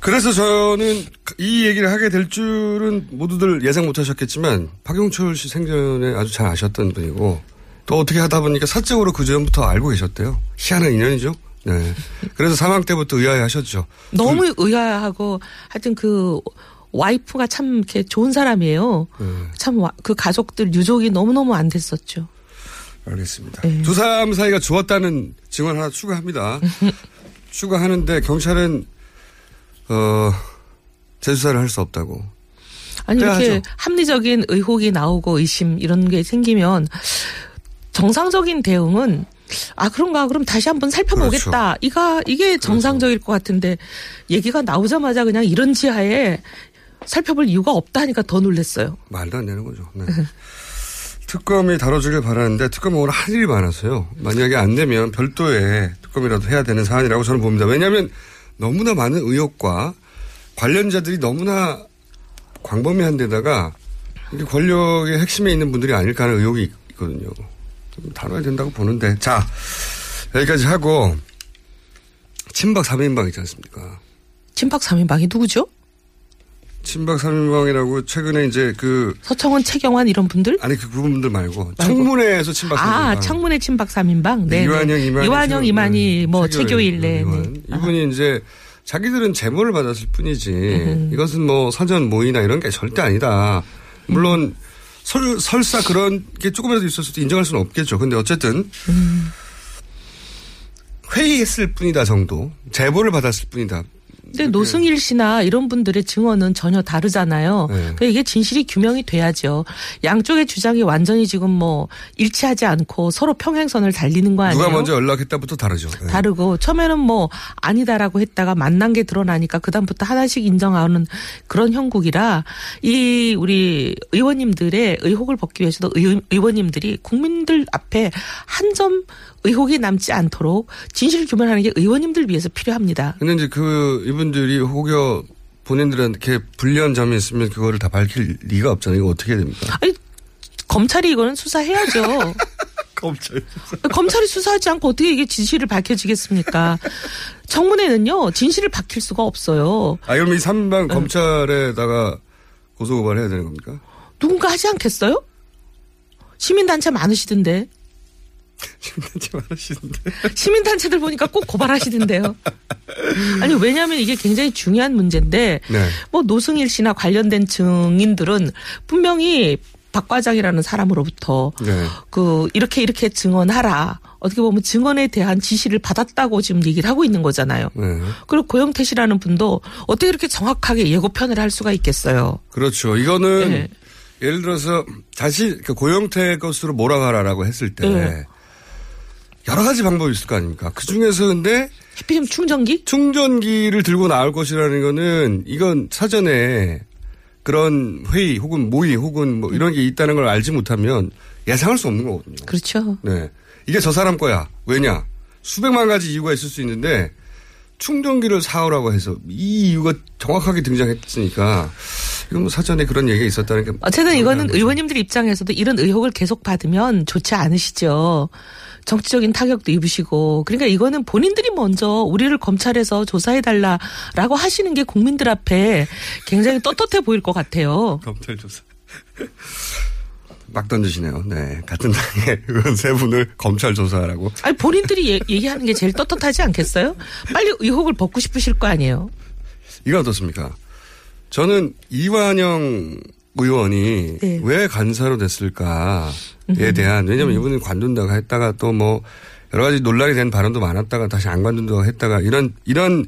[SPEAKER 1] 그래서 저는 이 얘기를 하게 될 줄은 모두들 예상 못 하셨겠지만 박용철 씨 생전에 아주 잘 아셨던 분이고 또 어떻게 하다 보니까 사적으로 그 전부터 알고 계셨대요. 희한한 인연이죠. 네. 그래서 사망 때부터 의아해 하셨죠.
[SPEAKER 9] 너무 의아하고 하여튼 그 와이프가 참 이렇게 좋은 사람이에요.
[SPEAKER 1] 네.
[SPEAKER 9] 참그 가족들 유족이 너무너무 안 됐었죠.
[SPEAKER 1] 알겠습니다.
[SPEAKER 9] 네.
[SPEAKER 1] 두 사람 사이가 좋았다는 증언 하나 추가합니다. 추가하는데 경찰은 어 재수사를 할 수 없다고.
[SPEAKER 9] 아니 이렇게. 합리적인 의혹이 나오고 의심 이런 게 생기면 정상적인 대응은 아 그런가 그럼 다시 한번 살펴보겠다.
[SPEAKER 1] 그렇죠.
[SPEAKER 9] 이가 이게 정상적일 것 같은데 얘기가 나오자마자 그냥 이런 지하에 살펴볼 이유가 없다 하니까 더 놀랐어요.
[SPEAKER 1] 말도 안 되는 거죠. 네. 특검이 다뤄주길 바라는데 특검은 오늘 할 일이 많아서요. 만약에 안 되면 별도의 특검이라도 해야 되는 사안이라고 저는 봅니다. 왜냐하면 너무나 많은 의혹과 관련자들이 너무나 광범위한 데다가 이게 권력의 핵심에 있는 분들이 아닐까 하는 의혹이 있거든요. 좀 다뤄야 된다고 보는데 자 여기까지 하고 친박 3인방 있지 않습니까?
[SPEAKER 9] 친박 3인방이 누구죠?
[SPEAKER 1] 친박 3인방이라고 최근에 이제 그
[SPEAKER 9] 서청원, 최경환 이런 분들?
[SPEAKER 1] 아니 그 분들 말고 청문회에서 친박 3인방
[SPEAKER 9] 아, 청문회 친박 3인방? 네.
[SPEAKER 1] 이완영, 이만희,
[SPEAKER 9] 이완영, 이만희, 뭐, 최교일, 네. 네.
[SPEAKER 1] 이분이 이제 자기들은 제보를 받았을 뿐이지 음. 이것은 뭐 사전 모의나 이런 게 절대 아니다. 물론 설, 설사 그런 게 조금이라도 있었을 때 인정할 수는 없겠죠. 근데 어쨌든
[SPEAKER 9] 음.
[SPEAKER 1] 회의했을 뿐이다 정도. 제보를 받았을 뿐이다.
[SPEAKER 9] 근데 노승일 씨나 이런 분들의 증언은 전혀 다르잖아요. 네. 그러니까 이게 진실이 규명이 돼야죠. 양쪽의 주장이 완전히 지금 뭐 일치하지 않고 서로 평행선을 달리는 거 아니에요?
[SPEAKER 1] 누가 먼저 연락했다부터 다르죠.
[SPEAKER 9] 네. 다르고 처음에는 뭐 아니다라고 했다가 만난 게 드러나니까 그다음부터 하나씩 인정하는 그런 형국이라 이 우리 의원님들의 의혹을 벗기 위해서도 의, 의원님들이 국민들 앞에 한 점 의혹이 남지 않도록 진실 규명하는 게 의원님들 위해서 필요합니다.
[SPEAKER 1] 근데 이제 그 이분 들이 혹여 본인들한테 불리한 점이 있으면 그거를 다 밝힐 리가 없잖아요. 이거 어떻게 해야 됩니까?
[SPEAKER 9] 아니, 검찰이 이거는 수사해야죠.
[SPEAKER 1] 검찰
[SPEAKER 9] 검찰이 수사하지 않고 어떻게 이게 진실을 밝혀지겠습니까? 청문회는요, 진실을 밝힐 수가 없어요.
[SPEAKER 1] 아, 그럼 이 3방 네. 검찰에다가 고소고발 해야 되는 겁니까?
[SPEAKER 9] 누군가 하지 않겠어요? 시민단체 많으시던데.
[SPEAKER 1] 시민단체 많으시던데.
[SPEAKER 9] 시민단체들 보니까 꼭 고발하시던데요. 아니, 왜냐하면 이게 굉장히 중요한 문제인데,
[SPEAKER 1] 네.
[SPEAKER 9] 뭐 노승일 씨나 관련된 증인들은 분명히 박 과장이라는 사람으로부터
[SPEAKER 1] 네.
[SPEAKER 9] 그 이렇게 이렇게 증언하라. 어떻게 보면 증언에 대한 지시를 받았다고 지금 얘기를 하고 있는 거잖아요.
[SPEAKER 1] 네.
[SPEAKER 9] 그리고 고영태 씨라는 분도 어떻게 이렇게 정확하게 예고편을 할 수가 있겠어요.
[SPEAKER 1] 그렇죠. 이거는 네. 예를 들어서 다시 그 고영태 것으로 몰아가라라고 했을 때
[SPEAKER 9] 네.
[SPEAKER 1] 여러 가지 방법이 있을 거 아닙니까? 그 중에서 근데
[SPEAKER 9] 하필이면 충전기?
[SPEAKER 1] 충전기를 들고 나올 것이라는 거는 이건 사전에 그런 회의 혹은 모의 혹은 뭐 이런 게 있다는 걸 알지 못하면 예상할 수 없는 거거든요.
[SPEAKER 9] 그렇죠.
[SPEAKER 1] 네. 이게 저 사람 거야. 왜냐? 수백만 가지 이유가 있을 수 있는데 충전기를 사오라고 해서 이 이유가 정확하게 등장했으니까 이건 뭐 사전에 그런 얘기가 있었다는 게
[SPEAKER 9] 어쨌든 이거는 의원님들 입장에서도 이런 의혹을 계속 받으면 좋지 않으시죠. 정치적인 타격도 입으시고 그러니까 이거는 본인들이 먼저 우리를 검찰에서 조사해 달라라고 하시는 게 국민들 앞에 굉장히 떳떳해 보일 것 같아요.
[SPEAKER 1] 검찰 조사. 막 던지시네요. 네. 같은 당의 의원 세 분을 검찰 조사하라고.
[SPEAKER 9] 아니, 본인들이 예, 얘기하는 게 제일 떳떳하지 않겠어요? 빨리 의혹을 벗고 싶으실 거 아니에요?
[SPEAKER 1] 이건 어떻습니까? 저는 이완영 의원이
[SPEAKER 9] 네.
[SPEAKER 1] 왜 간사로 됐을까에 대한 왜냐하면 이분이 관둔다고 했다가 또 뭐 여러 가지 논란이 된 발언도 많았다가 다시 안 관둔다고 했다가 이런 이런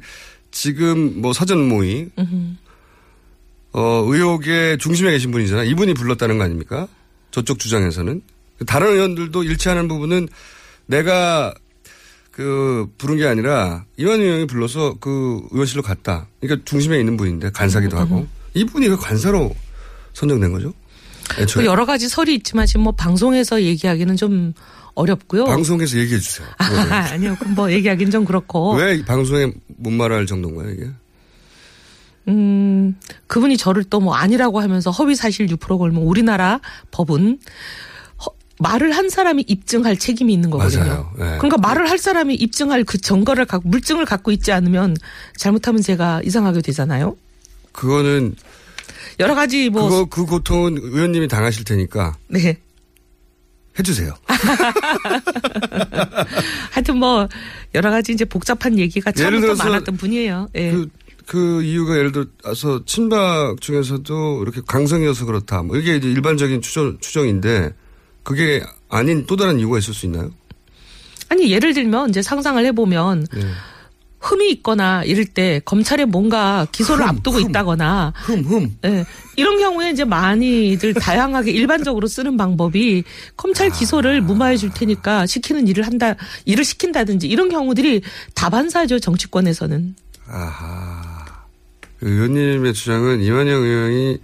[SPEAKER 1] 지금 뭐 사전 모의 어 의혹의 중심에 계신 분이잖아요. 이분이 불렀다는 거 아닙니까? 저쪽 주장에서는 다른 의원들도 일치하는 부분은 내가 그 부른 게 아니라 이완희 의원이 불러서 그 의원실로 갔다. 그러니까 중심에 있는 분인데 간사기도 하고 이분이 그 간사로 선정된 거죠?
[SPEAKER 9] 그 여러 가지 설이 있지만 지금 뭐 방송에서 얘기하기는 좀 어렵고요.
[SPEAKER 1] 방송에서 얘기해 주세요.
[SPEAKER 9] 아, 아니요. 뭐 얘기하기는 좀 그렇고.
[SPEAKER 1] 왜 방송에 못 말할 정도인 거예요, 이게?
[SPEAKER 9] 음, 그분이 저를 또 뭐 아니라고 하면서 허위 사실 유포로 걸면 우리나라 법은 허, 말을 한 사람이 입증할 책임이 있는 거거든요.
[SPEAKER 1] 맞아요. 네.
[SPEAKER 9] 그러니까 말을 할 사람이 입증할 그 증거를 갖고 물증을 갖고 있지 않으면 잘못하면 제가 이상하게 되잖아요.
[SPEAKER 1] 그거는
[SPEAKER 9] 여러 가지 뭐
[SPEAKER 1] 그거 그 고통은 의원님이 당하실 테니까
[SPEAKER 9] 네.
[SPEAKER 1] 해주세요.
[SPEAKER 9] 하여튼 뭐 여러 가지 이제 복잡한 얘기가 처음부터 많았던 분이에요. 예.
[SPEAKER 1] 그, 그 이유가 예를 들어서 친박 중에서도 이렇게 강성이어서 그렇다. 뭐 이게 이제 일반적인 추정, 추정인데 그게 아닌 또 다른 이유가 있을 수 있나요?
[SPEAKER 9] 아니 예를 들면 이제 상상을 해보면
[SPEAKER 1] 네.
[SPEAKER 9] 흠이 있거나 이럴 때 검찰에 뭔가 기소를 앞두고 있다거나
[SPEAKER 1] 흠흠
[SPEAKER 9] 예, 이런 경우에 이제 많이들 다양하게 일반적으로 쓰는 방법이 검찰 기소를 무마해 줄 테니까 시키는 일을 한다 일을 시킨다든지 이런 경우들이 다반사죠 정치권에서는
[SPEAKER 1] 아하. 그 의원님의 주장은 이완영 의원이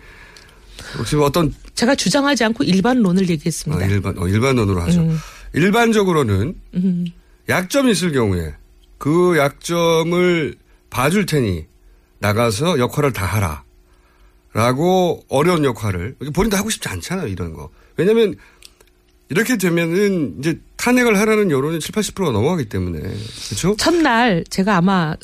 [SPEAKER 1] 혹시 뭐 어떤
[SPEAKER 9] 제가 주장하지 않고 일반론을 얘기했습니다.
[SPEAKER 1] 아, 일반 어, 일반론으로 하죠.
[SPEAKER 9] 음.
[SPEAKER 1] 일반적으로는
[SPEAKER 9] 음.
[SPEAKER 1] 약점이 있을 경우에 그 약점을 봐줄 테니 나가서 역할을 다 하라. 라고 어려운 역할을 본인도 하고 싶지 않잖아요 이런 거. 왜냐하면 이렇게 되면은 이제 탄핵을 하라는 여론이 7, 80%가 넘어가기 때문에 그렇죠?
[SPEAKER 9] 첫날 제가 아마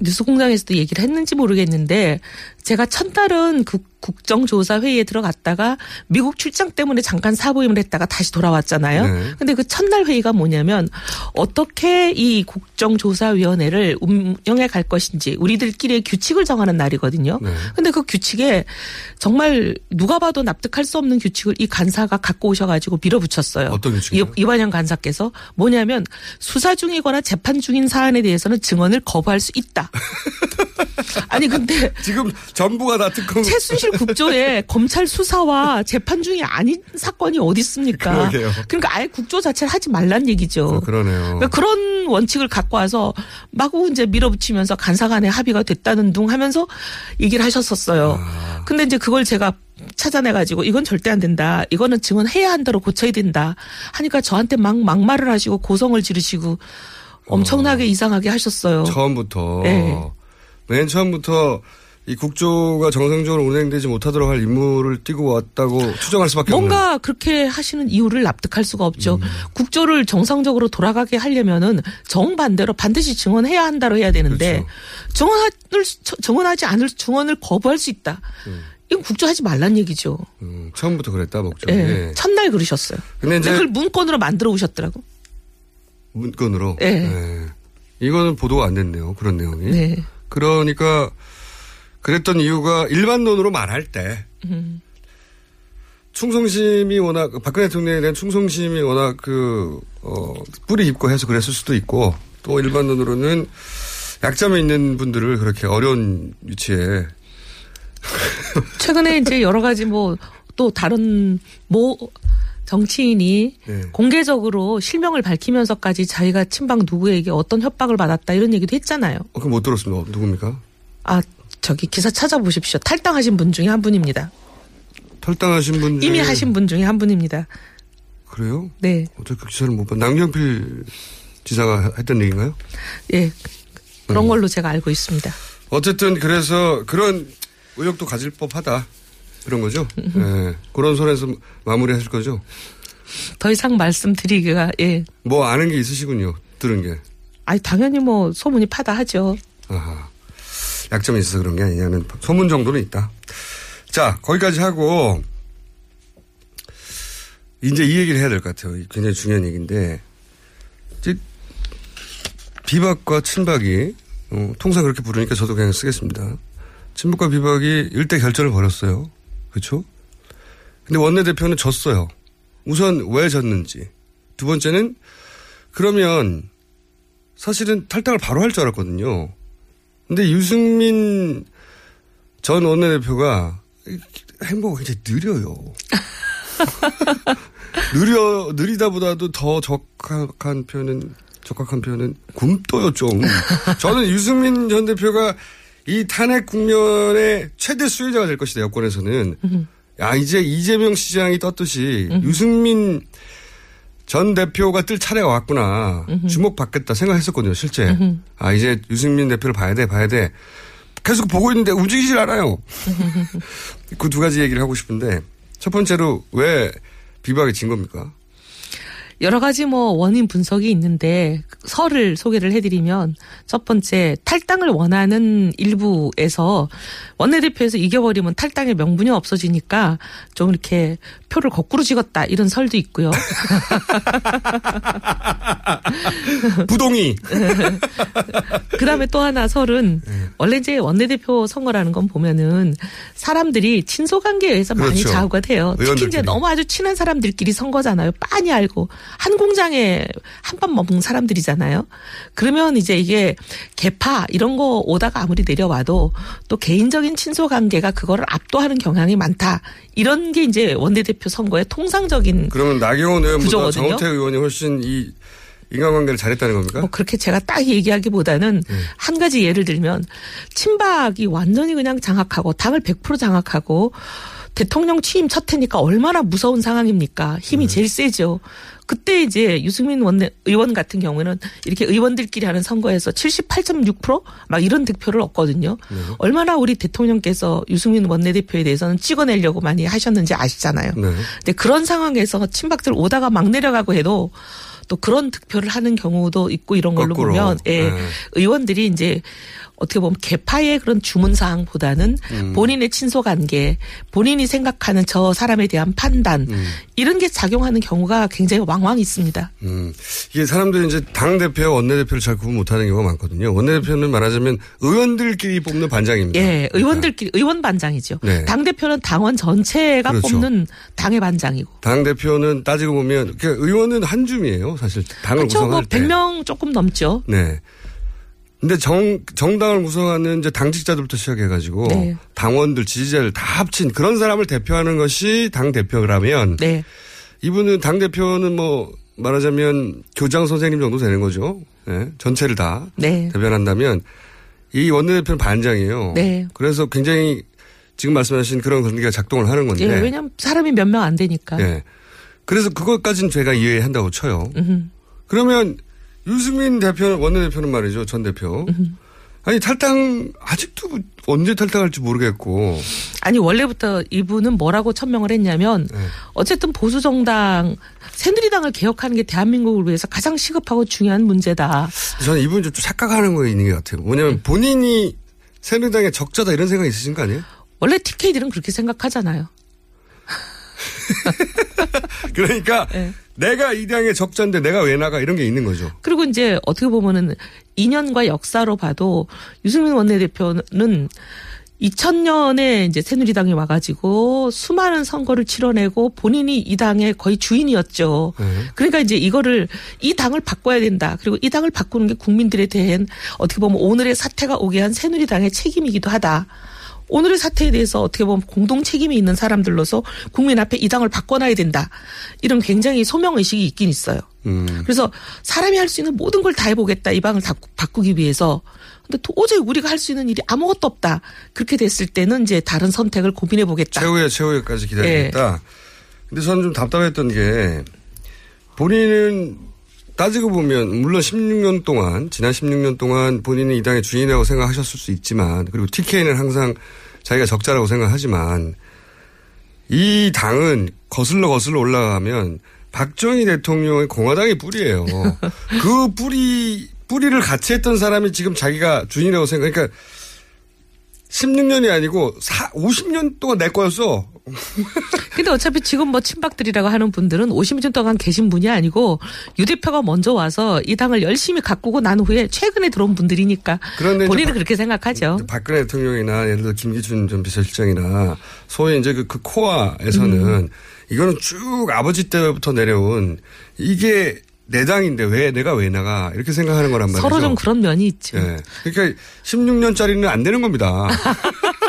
[SPEAKER 9] 뉴스공장에서도 얘기를 했는지 모르겠는데 제가 첫날은 그 국정조사 회의에 들어갔다가 미국 출장 때문에 잠깐 사보임을 했다가 다시 돌아왔잖아요.
[SPEAKER 5] 네.
[SPEAKER 9] 근데 그 첫날 회의가 뭐냐면 어떻게 이 국정조사위원회를 운영해 갈 것인지 우리들끼리의 규칙을 정하는 날이거든요.
[SPEAKER 1] 네.
[SPEAKER 9] 근데 그 규칙에 정말 누가 봐도 납득할 수 없는 규칙을 이 간사가 갖고 오셔가지고 밀어붙였어요.
[SPEAKER 1] 어떤 규칙이요?
[SPEAKER 9] 이- 이완영 간사께서 뭐냐면 수사 중이거나 재판 중인 사안에 대해서는 증언을 거부할 수 있다. 아니 근데
[SPEAKER 1] 지금 전부가 다 특검
[SPEAKER 9] 최순실 국조에 검찰 수사와 재판 중이 아닌 사건이 어디 있습니까?
[SPEAKER 1] 그러게요.
[SPEAKER 9] 그러니까 아예 국조 자체를 하지 말란 얘기죠.
[SPEAKER 1] 그 러네요.
[SPEAKER 9] 그러니까 그런 원칙을 갖고 와서 마구 이제 밀어붙이면서 간사 간의 합의가 됐다는 둥 하면서 얘기를 하셨었어요.
[SPEAKER 1] 아.
[SPEAKER 9] 근데 이제 그걸 제가 찾아내가지고 이건 절대 안 된다. 이거는 증언해야 한다로 고쳐야 된다. 하니까 저한테 막 막말을 하시고 고성을 지르시고 엄청나게 이상하게 하셨어요.
[SPEAKER 1] 처음부터
[SPEAKER 9] 네.
[SPEAKER 1] 맨 처음부터 이 국조가 정상적으로 운행되지 못하도록 할 임무를 띠고 왔다고 추정할 수밖에 없는.
[SPEAKER 9] 뭔가 그렇게 하시는 이유를 납득할 수가 없죠.
[SPEAKER 1] 음.
[SPEAKER 9] 국조를 정상적으로 돌아가게 하려면은 정반대로 반드시 증언해야 한다로 해야 되는데
[SPEAKER 1] 그렇죠.
[SPEAKER 9] 증언을 증언하지 않을 증언을 거부할 수 있다. 이건 국조하지 말란 얘기죠.
[SPEAKER 1] 음, 처음부터 그랬다 목적.
[SPEAKER 9] 예.
[SPEAKER 1] 예.
[SPEAKER 9] 첫날 그러셨어요.
[SPEAKER 1] 근데 이제
[SPEAKER 9] 그걸 문건으로 만들어 오셨더라고.
[SPEAKER 1] 문건으로.
[SPEAKER 9] 예.
[SPEAKER 1] 예. 이거는 보도가 안 됐네요. 그런 내용이.
[SPEAKER 9] 네.
[SPEAKER 1] 그러니까 그랬던 이유가 일반론으로 말할 때
[SPEAKER 9] 음.
[SPEAKER 1] 충성심이 워낙 박근혜 대통령에 대한 충성심이 워낙 그 어, 뿌리 깊고 해서 그랬을 수도 있고 또 일반론으로는 약점에 있는 분들을 그렇게 어려운 위치에
[SPEAKER 9] 최근에 이제 여러 가지 뭐 또 다른 모 정치인이
[SPEAKER 1] 네.
[SPEAKER 9] 공개적으로 실명을 밝히면서까지 자기가 친박 누구에게 어떤 협박을 받았다 이런 얘기도 했잖아요.
[SPEAKER 1] 어, 그럼 못 들었습니다. 누굽니까?
[SPEAKER 9] 아, 저기 기사 찾아보십시오. 탈당하신 분 중에 한 분입니다.
[SPEAKER 1] 탈당하신 분 중에
[SPEAKER 9] 이미 하신 분 중에 한 분입니다.
[SPEAKER 1] 그래요?
[SPEAKER 9] 네.
[SPEAKER 1] 어떻게 그 기사를 못 봐? 남경필 지사가 했던 얘기인가요?
[SPEAKER 9] 예.
[SPEAKER 1] 음.
[SPEAKER 9] 그런 걸로 제가 알고 있습니다.
[SPEAKER 1] 어쨌든 그래서 그런 의욕도 가질 법하다. 그런 거죠. 예. 그런 선에서 마무리하실 거죠.
[SPEAKER 9] 더 이상 말씀드리기가 예.
[SPEAKER 1] 뭐 아는 게 있으시군요. 들은 게.
[SPEAKER 9] 아니 당연히 뭐 소문이 파다 하죠.
[SPEAKER 1] 아하. 약점이 있어서 그런 게 아니냐는 소문 정도는 있다. 자, 거기까지 하고 이제 이 얘기를 해야 될 것 같아요. 굉장히 중요한 얘기인데 비박과 친박이 어, 통상 그렇게 부르니까 저도 그냥 쓰겠습니다. 친박과 비박이 일대 결전을 벌였어요. 그렇죠? 근데 원내대표는 졌어요. 우선 왜 졌는지. 두 번째는 그러면 사실은 탈당을 바로 할 줄 알았거든요. 근데 유승민 전 원내대표가 행보가 굉장히 느려요. 느려, 느리다보다도 더 적합한 표현은, 적합한 표현은 굼떠요, 좀. 저는 유승민 전 대표가 이 탄핵 국면의 최대 수혜자가 될 것이다, 여권에서는. 야, 이제 이재명 시장이 떴듯이 유승민 전 대표가 뜰 차례가 왔구나. 주목받겠다 생각했었거든요, 실제. 아, 이제 유승민 대표를 봐야 돼, 봐야 돼. 계속 보고 있는데 움직이질 않아요. 그 두 가지 얘기를 하고 싶은데, 첫 번째로 왜 비박이 진 겁니까?
[SPEAKER 9] 여러 가지 뭐 원인 분석이 있는데 설을 소개를 해드리면 첫 번째 탈당을 원하는 일부에서 원내대표에서 이겨버리면 탈당의 명분이 없어지니까 좀 이렇게 표를 거꾸로 찍었다 이런 설도 있고요.
[SPEAKER 1] 부동이.
[SPEAKER 9] 그다음에 또 하나 설은
[SPEAKER 1] 네.
[SPEAKER 9] 원래 이제 원내대표 선거라는 건 보면은 사람들이 친소 관계에 의해서 많이
[SPEAKER 1] 그렇죠.
[SPEAKER 9] 좌우가 돼요. 특히 이제. 너무 아주 친한 사람들끼리 선거잖아요. 빤히 알고 한 공장에 한 번 먹는 사람들이잖아요. 그러면 이제 이게 개파 이런 거 오다가 아무리 내려와도 또 개인적인 친소 관계가 그거를 압도하는 경향이 많다. 이런 게 이제 원내대표 선거의 통상적인
[SPEAKER 1] 그러면 나경원 의원보다. 정우택 의원이 훨씬 이 인간관계를 잘했다는 겁니까?
[SPEAKER 9] 뭐 그렇게 제가 딱 얘기하기보다는
[SPEAKER 1] 네.
[SPEAKER 9] 한 가지 예를 들면 친박이 완전히 그냥 장악하고 당을 100% 장악하고 대통령 취임 첫 해니까 얼마나 무서운 상황입니까?
[SPEAKER 1] 네.
[SPEAKER 9] 힘이 제일 세죠. 그때 이제 유승민 원내 의원 같은 경우에는 이렇게 의원들끼리 하는 선거에서 78.6%막 이런 득표를 얻거든요.
[SPEAKER 1] 네.
[SPEAKER 9] 얼마나 우리 대통령께서 유승민 원내대표에 대해서는 찍어내려고 많이 하셨는지 아시잖아요.
[SPEAKER 1] 네.
[SPEAKER 9] 근데 그런 상황에서 친박들 오다가 막 내려가고 해도 또 그런 득표를 하는 경우도 있고 이런 걸로
[SPEAKER 1] 거꾸로.
[SPEAKER 9] 보면 예,
[SPEAKER 1] 네.
[SPEAKER 9] 의원들이 이제 어떻게 보면 개파의 그런 주문 사항보다는
[SPEAKER 1] 음.
[SPEAKER 9] 본인의 친소 관계, 본인이 생각하는 저 사람에 대한 판단 이런 게 작용하는 경우가 굉장히 왕왕 있습니다.
[SPEAKER 1] 음. 이게 사람들이 이제 당 대표와 원내 대표를 잘 구분 못하는 경우가 많거든요. 원내 대표는 말하자면 의원들끼리 뽑는 반장입니다.
[SPEAKER 9] 예, 의원들끼리 의원 반장이죠.
[SPEAKER 1] 네.
[SPEAKER 9] 당 대표는 당원 전체가
[SPEAKER 1] 그렇죠.
[SPEAKER 9] 뽑는 당의 반장이고.
[SPEAKER 1] 당 대표는 따지고 보면 그 의원은 한 줌이에요. 사실 당을
[SPEAKER 9] 그렇죠. 뭐
[SPEAKER 1] 구성할 때.
[SPEAKER 9] 100명 조금 넘죠.
[SPEAKER 1] 네. 근데 정, 정당을 구성하는 이제 당직자들부터 시작해가지고
[SPEAKER 9] 네.
[SPEAKER 1] 당원들, 지지자들 다 합친 그런 사람을 대표하는 것이 당 대표라면
[SPEAKER 9] 네.
[SPEAKER 1] 이분은 당 대표는 뭐 말하자면 교장 선생님 정도 되는 거죠. 네. 전체를 다
[SPEAKER 9] 네.
[SPEAKER 1] 대변한다면 이 원내대표는 반장이에요.
[SPEAKER 9] 네.
[SPEAKER 1] 그래서 굉장히 지금 말씀하신 그런 관계가 작동을 하는 건데.
[SPEAKER 9] 예, 왜냐면 사람이 몇 명 안 되니까.
[SPEAKER 1] 예. 그래서 그것까지는 제가 이해한다고 쳐요.
[SPEAKER 9] 음흠.
[SPEAKER 1] 그러면 유승민 대표, 원내대표는 말이죠. 전 대표. 아니, 탈당, 아직도 언제 탈당할지 모르겠고.
[SPEAKER 9] 아니 원래부터 이분은 뭐라고 천명을 했냐면
[SPEAKER 1] 네.
[SPEAKER 9] 어쨌든 보수 정당 새누리당을 개혁하는 게 대한민국을 위해서 가장 시급하고 중요한 문제다.
[SPEAKER 1] 저는 이분 좀 착각하는 거에 있는 것 같아요. 뭐냐면 본인이 새누리당의 적자다 이런 생각이 있으신 거 아니에요?
[SPEAKER 9] 원래 TK들은 그렇게 생각하잖아요.
[SPEAKER 1] 그러니까
[SPEAKER 9] 네.
[SPEAKER 1] 내가 이 당의 적자인데 내가 왜 나가 이런 게 있는 거죠.
[SPEAKER 9] 그리고 이제 어떻게 보면은 2년과 역사로 봐도 유승민 원내대표는 2000년에 이제 새누리당이 와가지고 수많은 선거를 치러내고 본인이 이 당의 거의 주인이었죠. 그러니까 이제 이거를 이 당을 바꿔야 된다. 그리고 이 당을 바꾸는 게 국민들에 대한 어떻게 보면 오늘의 사태가 오게 한 새누리당의 책임이기도 하다. 오늘의 사태에 대해서 어떻게 보면 공동 책임이 있는 사람들로서 국민 앞에 이 당을 바꿔놔야 된다. 이런 굉장히 소명 의식이 있긴 있어요.
[SPEAKER 1] 음.
[SPEAKER 9] 그래서 사람이 할 수 있는 모든 걸 다 해보겠다. 이 방을 다 바꾸기 위해서. 근데 도저히 우리가 할 수 있는 일이 아무것도 없다. 그렇게 됐을 때는 이제 다른 선택을 고민해 보겠다.
[SPEAKER 1] 최후의 최후의까지
[SPEAKER 9] 예.
[SPEAKER 1] 기다리겠다. 근데 저는 좀 답답했던 게 본인은 따지고 보면 물론 16년 동안 지난 16년 동안 본인이 이 당의 주인이라고 생각하셨을 수 있지만 그리고 TK는 항상 자기가 적자라고 생각하지만 이 당은 거슬러 거슬러 올라가면 박정희 대통령의 공화당의 뿌리예요. 그 뿌리 뿌리를 같이 했던 사람이 지금 자기가 주인이라고 생각. 그러니까 16년이 아니고 4, 50년 동안 내 거였어.
[SPEAKER 9] 근데 어차피 지금 뭐 친박들이라고 하는 분들은 50년 동안 계신 분이 아니고 유 대표가 먼저 와서 이 당을 열심히 가꾸고 난 후에 최근에 들어온 분들이니까 본인은
[SPEAKER 1] 박-
[SPEAKER 9] 그렇게 생각하죠.
[SPEAKER 1] 박근혜 대통령이나 예를 들어 김기춘 전 비서실장이나 소위 이제 그, 그 코아에서는
[SPEAKER 9] 음.
[SPEAKER 1] 이거는 쭉 아버지 때부터 내려온 이게 내 당인데 왜 내가 왜 나가 이렇게 생각하는 거란 말이죠.
[SPEAKER 9] 서로 좀 그런 면이 있죠.
[SPEAKER 1] 예. 그러니까 16년짜리는 안 되는 겁니다.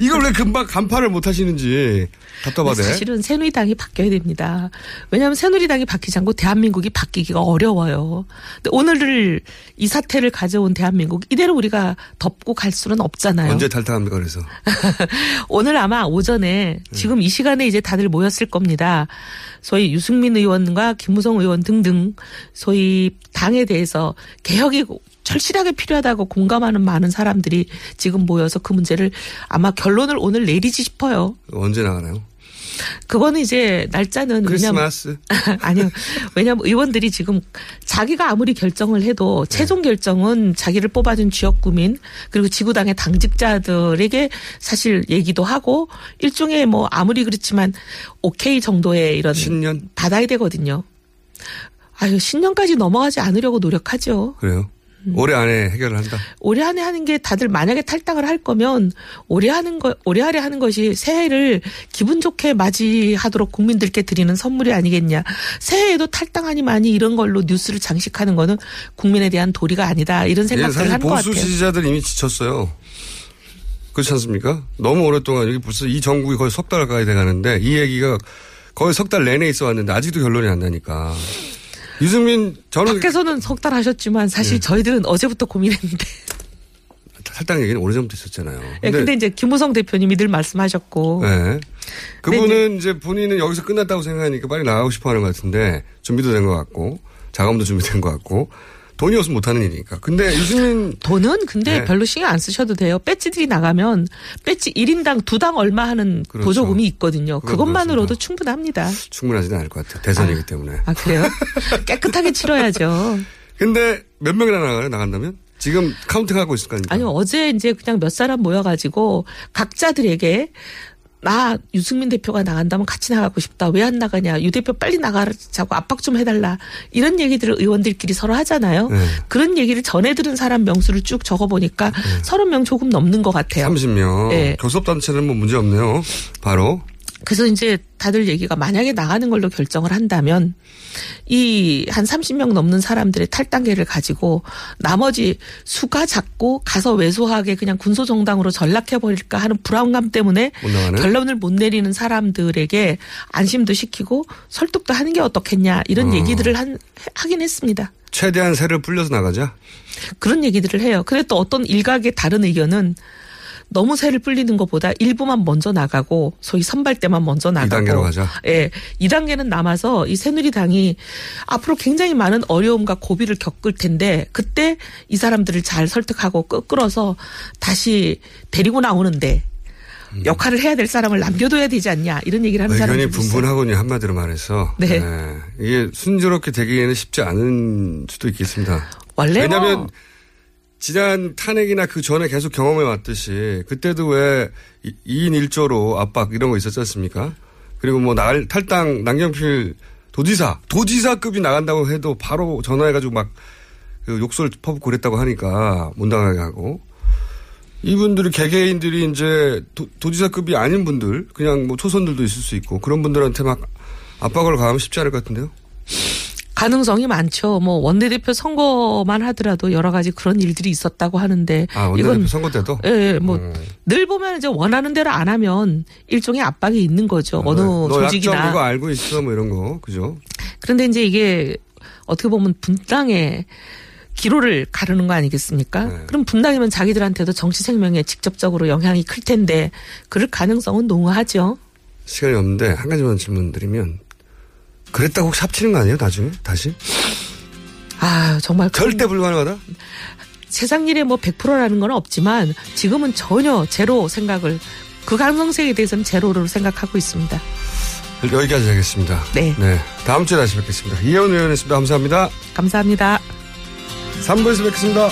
[SPEAKER 1] 이걸 왜 금방 간파를 못 하시는지 답답하대.
[SPEAKER 9] 사실은 새누리당이 바뀌어야 됩니다. 왜냐하면 새누리당이 바뀌지 않고 대한민국이 바뀌기가 어려워요. 근데 오늘을 이 사태를 가져온 대한민국 이대로 우리가 덮고 갈 수는 없잖아요.
[SPEAKER 1] 언제 탈당합니까 그래서?
[SPEAKER 9] 오늘 아마 오전에 지금 이 시간에 이제 다들 모였을 겁니다. 소위 유승민 의원과 김무성 의원 등등 소위 당에 대해서 개혁이 절실하게 필요하다고 공감하는 많은 사람들이 지금 모여서 그 문제를 아마 결론을 오늘 내리지 싶어요.
[SPEAKER 1] 언제 나가나요?
[SPEAKER 9] 그거는 이제 날짜는 왜냐면
[SPEAKER 1] 크리스마스.
[SPEAKER 9] 아니요. 왜냐면 의원들이 지금 자기가 아무리 결정을 해도 최종 결정은 자기를 뽑아준 지역구민 그리고 지구당의 당직자들에게 사실 얘기도 하고 일종의 뭐 아무리 그렇지만 오케이 정도의 이런
[SPEAKER 1] 신년
[SPEAKER 9] 받아야 되거든요. 아유 신년까지 넘어가지 않으려고 노력하죠.
[SPEAKER 1] 그래요? 올해 안에 해결을 한다.
[SPEAKER 9] 올해 안에 하는 게 다들 만약에 탈당을 할 거면 올해 하는 거 올해 안에 하는 것이 새해를 기분 좋게 맞이하도록 국민들께 드리는 선물이 아니겠냐. 새해에도 탈당하니 많이 이런 걸로 뉴스를 장식하는 거는 국민에 대한 도리가 아니다. 이런
[SPEAKER 1] 예,
[SPEAKER 9] 생각들을
[SPEAKER 1] 사실
[SPEAKER 9] 하는 것
[SPEAKER 1] 보수
[SPEAKER 9] 같아요.
[SPEAKER 1] 지지자들 이미 지쳤어요. 그렇지 않습니까? 너무 오랫동안 여기 벌써 이 정국이 거의 석 달 가까이 돼 가는데 이 얘기가 거의 석 달 내내 있어 왔는데 아직도 결론이 안 나니까. 유승민 저는
[SPEAKER 9] 밖에서는 석 달 하셨지만 사실 저희들은 어제부터 고민했는데.
[SPEAKER 1] 탈당 얘기는 오래 전부터 있었잖아요.
[SPEAKER 9] 예, 근데, 이제 김우성 대표님이 늘 말씀하셨고.
[SPEAKER 1] 네. 그분은 이제 본인은 여기서 끝났다고 생각하니까 빨리 나가고 싶어 하는 것 같은데 준비도 된 것 같고 자금도 준비된 것 같고 돈이 없으면 못하는 일이니까. 근데 유승민
[SPEAKER 9] 돈은 근데
[SPEAKER 1] 네.
[SPEAKER 9] 별로 신경 안 쓰셔도 돼요. 배지들이 나가면 배지 1인당 두 당 얼마 하는
[SPEAKER 1] 그렇죠.
[SPEAKER 9] 보조금이 있거든요. 그것만으로도 충분합니다.
[SPEAKER 1] 충분하지는 않을 것 같아요. 대선이기 때문에.
[SPEAKER 9] 아, 그래요? 깨끗하게 치러야죠.
[SPEAKER 1] 근데 몇 명이나 나가요? 나간다면? 지금 카운팅하고 있을 거 아닙니까?
[SPEAKER 9] 아니요, 어제 이제 그냥 몇 사람 모여가지고 각자들에게 나 유승민 대표가 나간다면 같이 나가고 싶다. 왜 안 나가냐. 유 대표 빨리 나가자고 압박 좀 해달라. 이런 얘기들을 의원들끼리 서로 하잖아요.
[SPEAKER 1] 네.
[SPEAKER 9] 그런 얘기를 전해 들은 사람 명수를 쭉 적어보니까 서른 명 조금 넘는 것 같아요.
[SPEAKER 1] 30명.
[SPEAKER 9] 네.
[SPEAKER 1] 교섭단체는 뭐 문제 없네요. 바로.
[SPEAKER 9] 그래서 이제 다들 얘기가 만약에 나가는 걸로 결정을 한다면 이 한 30명 넘는 사람들의 탈당계를 가지고 나머지 수가 작고 가서 왜소하게 그냥 군소 정당으로 전락해 버릴까 하는 불안감 때문에
[SPEAKER 1] 못 나가네.
[SPEAKER 9] 결론을 못 내리는 사람들에게 안심도 시키고 설득도 하는 게 어떻겠냐 이런
[SPEAKER 1] 어.
[SPEAKER 9] 얘기들을 한, 하긴 했습니다.
[SPEAKER 1] 최대한 세를 불려서 나가자.
[SPEAKER 9] 그런 얘기들을 해요. 근데 또 어떤 일각의 다른 의견은 너무 새를 불리는 것보다 일부만 먼저 나가고 소위 선발 때만 먼저 나가고
[SPEAKER 1] 2단계로 가자.
[SPEAKER 9] 예. 2단계는 남아서 이 새누리당이 앞으로 굉장히 많은 어려움과 고비를 겪을 텐데 그때 이 사람들을 잘 설득하고 끄- 끌어서 다시 데리고 나오는데 역할을 해야 될 사람을 남겨둬야 되지 않냐 이런 얘기를 하는
[SPEAKER 1] 의견이
[SPEAKER 9] 사람들도 있어요.
[SPEAKER 1] 분분하군요. 한마디로 말해서.
[SPEAKER 9] 네.
[SPEAKER 1] 이게 순조롭게 되기에는 쉽지 않은 수도 있겠습니다.
[SPEAKER 9] 원래
[SPEAKER 1] 왜냐하면
[SPEAKER 9] 뭐
[SPEAKER 1] 지난 탄핵이나 그 전에 계속 경험해 왔듯이 그때도 왜 2인 1조로 압박 이런 거 있었지 않습니까? 그리고 뭐 날, 탈당 남경필 도지사, 도지사급이 나간다고 해도 바로 전화해가지고 막 그 욕설 퍼붓고 그랬다고 하니까 못 나가게 하고 이분들이 개개인들이 이제 도, 도지사급이 아닌 분들 그냥 뭐 초선들도 있을 수 있고 그런 분들한테 막 압박을 가하면 쉽지 않을 것 같은데요.
[SPEAKER 9] 가능성이 많죠. 뭐 원내대표 선거만 하더라도 여러 가지 그런 일들이 있었다고 하는데
[SPEAKER 1] 아, 원내대표 선거 때도?
[SPEAKER 9] 예, 예, 뭐늘 보면 이제 원하는 대로 안 하면 일종의 압박이 있는 거죠. 어느
[SPEAKER 1] 너 약점
[SPEAKER 9] 조직이나.
[SPEAKER 1] 이거 알고 있어 뭐 이런 거 그죠?
[SPEAKER 9] 그런데 이제 이게 어떻게 보면 분당의 기로를 가르는 거 아니겠습니까?
[SPEAKER 1] 네.
[SPEAKER 9] 그럼 분당이면 자기들한테도 정치 생명에 직접적으로 영향이 클 텐데 그럴 가능성은 농후하죠.
[SPEAKER 1] 시간이 없는데 한 가지만 질문 드리면 그랬다고 혹시 합치는 거 아니에요 나중에 다시?
[SPEAKER 9] 아 정말
[SPEAKER 1] 절대 불가능하다.
[SPEAKER 9] 세상 일에 뭐 100%라는 건 없지만 지금은 전혀 제로 생각을 그 가능성에 대해서는 제로로 생각하고 있습니다.
[SPEAKER 1] 여기까지 하겠습니다.
[SPEAKER 9] 네.
[SPEAKER 1] 다음 주에 다시 뵙겠습니다. 이혜원 의원이었습니다. 감사합니다.
[SPEAKER 9] 감사합니다.
[SPEAKER 1] 3부에서 뵙겠습니다.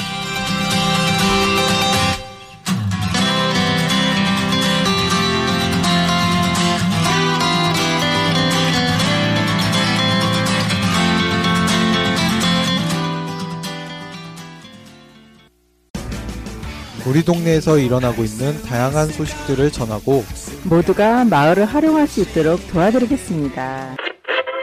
[SPEAKER 5] 우리 동네에서 일어나고 있는 다양한 소식들을 전하고
[SPEAKER 8] 모두가 마을을 활용할 수 있도록 도와드리겠습니다.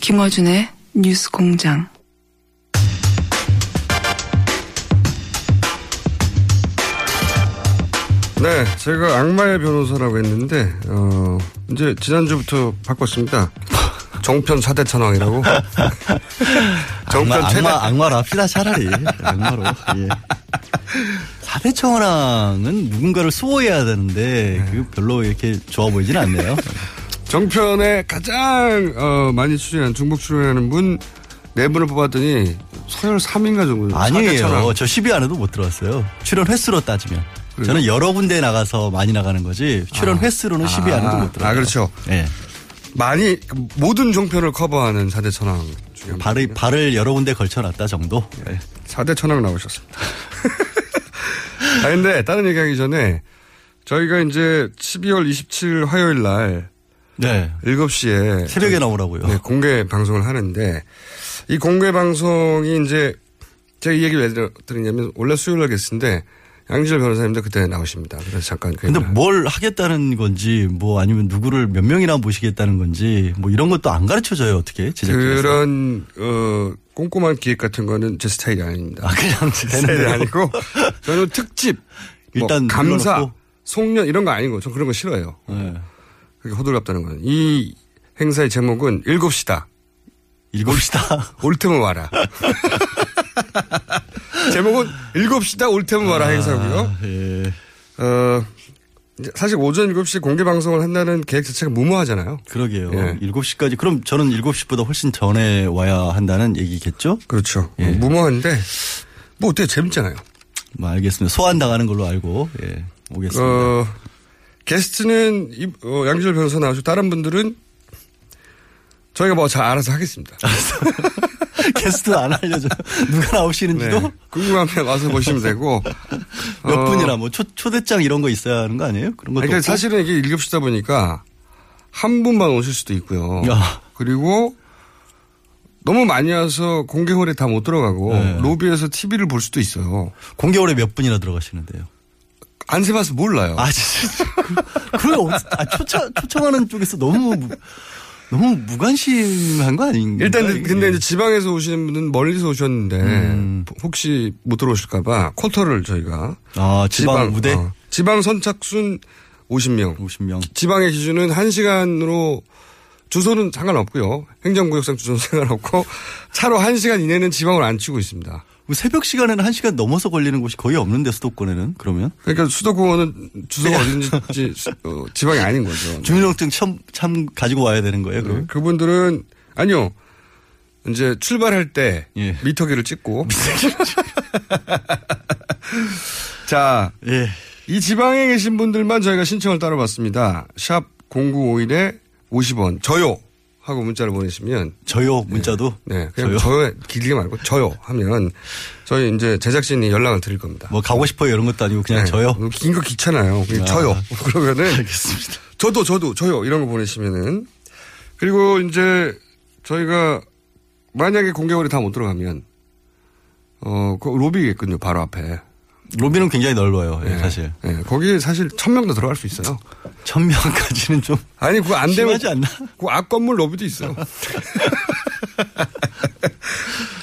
[SPEAKER 2] 김어준의 뉴스 공장.
[SPEAKER 1] 네, 제가 악마의 변호사라고 했는데, 어, 이제 지난주부터 바꿨습니다. 정편 사대 천왕이라고. 정편
[SPEAKER 10] 악마,
[SPEAKER 1] 최대.
[SPEAKER 10] 악마, 악마로 합시다, 차라리. 악마로. 예. 사대천왕은 누군가를 수호해야 되는데, 그게 별로 이렇게 좋아 보이진 않네요.
[SPEAKER 1] 정편에 가장, 어, 많이 출연한, 중국 출연하는 분, 네 분을 뽑았더니, 서열 3인가 정도.
[SPEAKER 10] 아니에요. 저 10위 안에도 못 들어왔어요. 출연 횟수로 따지면. 저는 여러 군데 나가서 많이 나가는 거지, 출연
[SPEAKER 1] 아.
[SPEAKER 10] 횟수로는 10위 안에도 못 들어와요.
[SPEAKER 1] 아, 그렇죠.
[SPEAKER 10] 예.
[SPEAKER 1] 많이, 그 모든 종편을 커버하는 사대 천왕 중에.
[SPEAKER 10] 발을, 발을 여러 군데 걸쳐놨다 정도? 예.
[SPEAKER 1] 사대 천왕 나오셨습니다. 아, 근데 다른 얘기하기 전에 저희가 이제 12월 27일 화요일 날
[SPEAKER 10] 네.
[SPEAKER 1] 7시에
[SPEAKER 10] 새벽에 나오라고요.
[SPEAKER 1] 네, 공개 방송을 하는데 이 공개 방송이 이제 제가 이 얘기 왜 들- 드리냐면 원래 수요일 날 게스트인데 양지열 변호사님도 그때 나오십니다. 그래서 잠깐 그
[SPEAKER 10] 근데 뭘 하겠다는 건지, 뭐 아니면 누구를 몇 명이나 모시겠다는 건지, 뭐 이런 것도 안 가르쳐 줘요, 어떻게? 제작진에서.
[SPEAKER 1] 그런 어 꼼꼼한 기획 같은 거는 제 스타일이 아닙니다.
[SPEAKER 10] 아, 그냥
[SPEAKER 1] 스타일이
[SPEAKER 10] 되는데요?
[SPEAKER 1] 아니고 저는 특집
[SPEAKER 10] 일단
[SPEAKER 1] 뭐 감사? 송년 이런 거 아니고 저 그런 거 싫어요.
[SPEAKER 10] 네.
[SPEAKER 1] 그게 호들갑다는 거는 이 행사의 제목은 일곱시다.
[SPEAKER 10] 일곱시다.
[SPEAKER 1] 올 테면 와라. 제목은 일곱시다 올 테면 와라 행사고요.
[SPEAKER 10] 예.
[SPEAKER 1] 어 사실 오전 7시 공개 방송을 한다는 계획 자체가 무모하잖아요.
[SPEAKER 10] 그러게요.
[SPEAKER 1] 예.
[SPEAKER 10] 7시까지. 그럼 저는 7시보다 훨씬 전에 와야 한다는 얘기겠죠?
[SPEAKER 1] 그렇죠.
[SPEAKER 10] 예.
[SPEAKER 1] 무모한데 뭐 어때 재밌잖아요.
[SPEAKER 10] 뭐 알겠습니다. 소환 당하는 걸로 알고 예. 오겠습니다.
[SPEAKER 1] 어, 게스트는 이- 어, 양지열 변호사 나오시고 다른 분들은 저희가 뭐 잘 알아서 하겠습니다.
[SPEAKER 10] 게스트 안 알려줘. 누가 나오시는지도
[SPEAKER 1] 네. 궁금하면 와서 보시면 되고
[SPEAKER 10] 몇
[SPEAKER 1] 어,
[SPEAKER 10] 분이나 뭐 초, 초대장 이런 거 있어야 하는 거 아니에요? 그런 것도
[SPEAKER 1] 그러니까? 사실은 이게 일곱시다 보니까 한 분만 오실 수도 있고요.
[SPEAKER 10] 야.
[SPEAKER 1] 그리고 너무 많이 와서 공개홀에 다 못 들어가고
[SPEAKER 10] 네.
[SPEAKER 1] 로비에서 TV를 볼 수도 있어요.
[SPEAKER 10] 공개홀에 몇 분이나 들어가시는데요?
[SPEAKER 1] 안 세봐서 몰라요.
[SPEAKER 10] 아, 진짜. 그래, 아, 초청, 초청하는 쪽에서 너무, 무- 너무 무관심한 거 아닌가?
[SPEAKER 1] 일단 근데 이제 지방에서 오시는 분은 멀리서 오셨는데
[SPEAKER 10] 음.
[SPEAKER 1] 혹시 못 들어오실까봐 쿼터를 저희가
[SPEAKER 10] 아, 지방 무대?
[SPEAKER 1] 어, 지방 선착순 50명.
[SPEAKER 10] 50명.
[SPEAKER 1] 지방의 기준은 1 시간으로 주소는 상관없고요. 행정구역상 주소는 상관없고 차로 1 시간 이내는 지방을 안 치고 있습니다.
[SPEAKER 10] 뭐 새벽 시간에는 한 시간 넘어서 걸리는 곳이 거의 없는데 수도권에는 그러면
[SPEAKER 1] 그러니까 수도공원은 주소가 어딘지 수- 어, 지방이 아닌 거죠.
[SPEAKER 10] 주민등록증 참, 참 가지고 와야 되는 거예요. 그럼
[SPEAKER 1] 네, 그분들은 아니요. 이제 출발할 때
[SPEAKER 10] 예.
[SPEAKER 1] 미터기를 찍고 자,
[SPEAKER 10] 예.
[SPEAKER 1] 이 지방에 계신 분들만 저희가 신청을 따라봤습니다. 샵 0951에 50원 저요 하고 문자를 보내시면
[SPEAKER 10] 저요 문자도
[SPEAKER 1] 네, 그냥 저요 길게 말고 저요 하면 저희 이제 제작진이 연락을 드릴 겁니다.
[SPEAKER 10] 뭐 가고 싶어요 이런 것도 아니고 그냥
[SPEAKER 1] 네,
[SPEAKER 10] 저요.
[SPEAKER 1] 긴 거 귀찮아요. 그냥
[SPEAKER 10] 아.
[SPEAKER 1] 저요. 그러면은
[SPEAKER 10] 알겠습니다.
[SPEAKER 1] 저도 저도 저요 이런 거 보내시면은 그리고 이제 저희가 만약에 공개월에 다못 들어가면 어, 그 로비겠군요. 바로 앞에.
[SPEAKER 10] 로비는 굉장히 넓어요. 예,
[SPEAKER 1] 네.
[SPEAKER 10] 사실.
[SPEAKER 1] 예, 거기 사실 천 명도 들어갈 수 있어요.
[SPEAKER 10] 천 명까지는 좀
[SPEAKER 1] 아니 그거 안 되면
[SPEAKER 10] 심하지 않나?
[SPEAKER 1] 그앞 건물 로비도 있어요.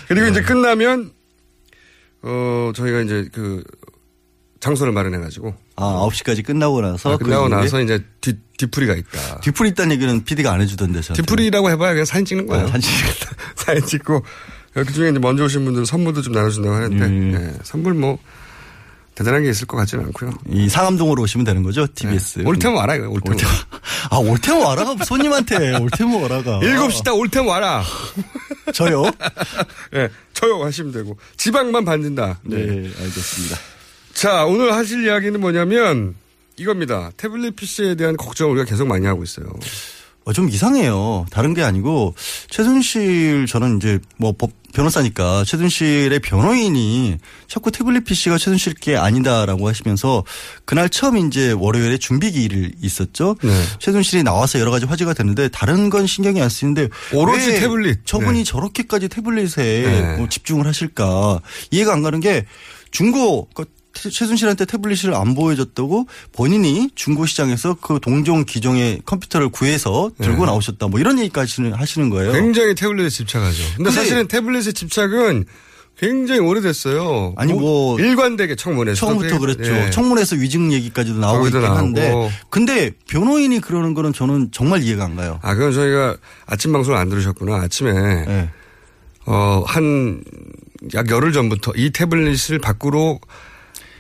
[SPEAKER 1] 그리고 이제 끝나면 어 저희가 이제 그 장소를 마련해 가지고.
[SPEAKER 10] 아, 9시까지 끝나고 나서.
[SPEAKER 1] 아, 끝나고
[SPEAKER 10] 그
[SPEAKER 1] 나서 이제 뒤, 뒤풀이가 있다.
[SPEAKER 10] 뒤풀이 있다는 얘기는 PD가 안 해주던데. 저한테.
[SPEAKER 1] 뒤풀이라고 해봐야 그냥 사진 찍는 거예요.
[SPEAKER 10] 네, 사진
[SPEAKER 1] 사진 찍고 그 중에 이제 먼저 오신 분들 선물도 좀 나눠준다고 하는데
[SPEAKER 10] 음.
[SPEAKER 1] 예, 선물 뭐 대단한 게 있을 것 같지는 않고요.
[SPEAKER 10] 이 상암동으로 오시면 되는 거죠, TBS.
[SPEAKER 1] 올 테면 와라, 이거, 올 테면.
[SPEAKER 10] 아, 올 테면 와라가 손님한테, 올 테면 와라가.
[SPEAKER 1] 7시 딱올 테면 와라.
[SPEAKER 10] 저요?
[SPEAKER 1] 예, 저요 하시면 되고. 지방만 받는다.
[SPEAKER 10] 네, 알겠습니다.
[SPEAKER 1] 자, 오늘 하실 이야기는 뭐냐면 이겁니다. 태블릿 PC에 대한 걱정을 우리가 계속 많이 하고 있어요.
[SPEAKER 10] 어, 좀 이상해요. 다른 게 아니고 최순실 저는 이제 뭐 법 변호사니까 최순실의 변호인이 자꾸 태블릿 PC가 최순실 게 아니다라고 하시면서 그날 처음 이제 월요일에 준비기일 있었죠.
[SPEAKER 1] 네.
[SPEAKER 10] 최순실이 나와서 여러 가지 화제가 됐는데 다른 건 신경이 안 쓰이는데
[SPEAKER 1] 오로지
[SPEAKER 10] 왜
[SPEAKER 1] 태블릿.
[SPEAKER 10] 저분이
[SPEAKER 1] 네.
[SPEAKER 10] 저렇게까지 태블릿에
[SPEAKER 1] 네.
[SPEAKER 10] 뭐 집중을 하실까 이해가 안 가는 게 중고 그 최- 최순실한테 태블릿을 안 보여줬다고 본인이 중고 시장에서 그 동종 기종의 컴퓨터를 구해서 들고
[SPEAKER 1] 네.
[SPEAKER 10] 나오셨다 뭐 이런 얘기까지 하시는 거예요.
[SPEAKER 1] 굉장히 태블릿에 집착하죠. 근데,
[SPEAKER 10] 근데
[SPEAKER 1] 사실은 태블릿의 집착은 굉장히 오래됐어요.
[SPEAKER 10] 아니, 뭐
[SPEAKER 1] 일관되게 청문회에서
[SPEAKER 10] 처음부터 그랬죠.
[SPEAKER 1] 예.
[SPEAKER 10] 청문회에서 위증 얘기까지도 나오고 있긴 한데
[SPEAKER 1] 나오고.
[SPEAKER 10] 근데 변호인이 그러는 거는 저는 정말 이해가 안 가요.
[SPEAKER 1] 아, 그건 저희가 아침 방송을 안 들으셨구나. 아침에
[SPEAKER 10] 네.
[SPEAKER 1] 어, 한 약 열흘 전부터 이 태블릿을 밖으로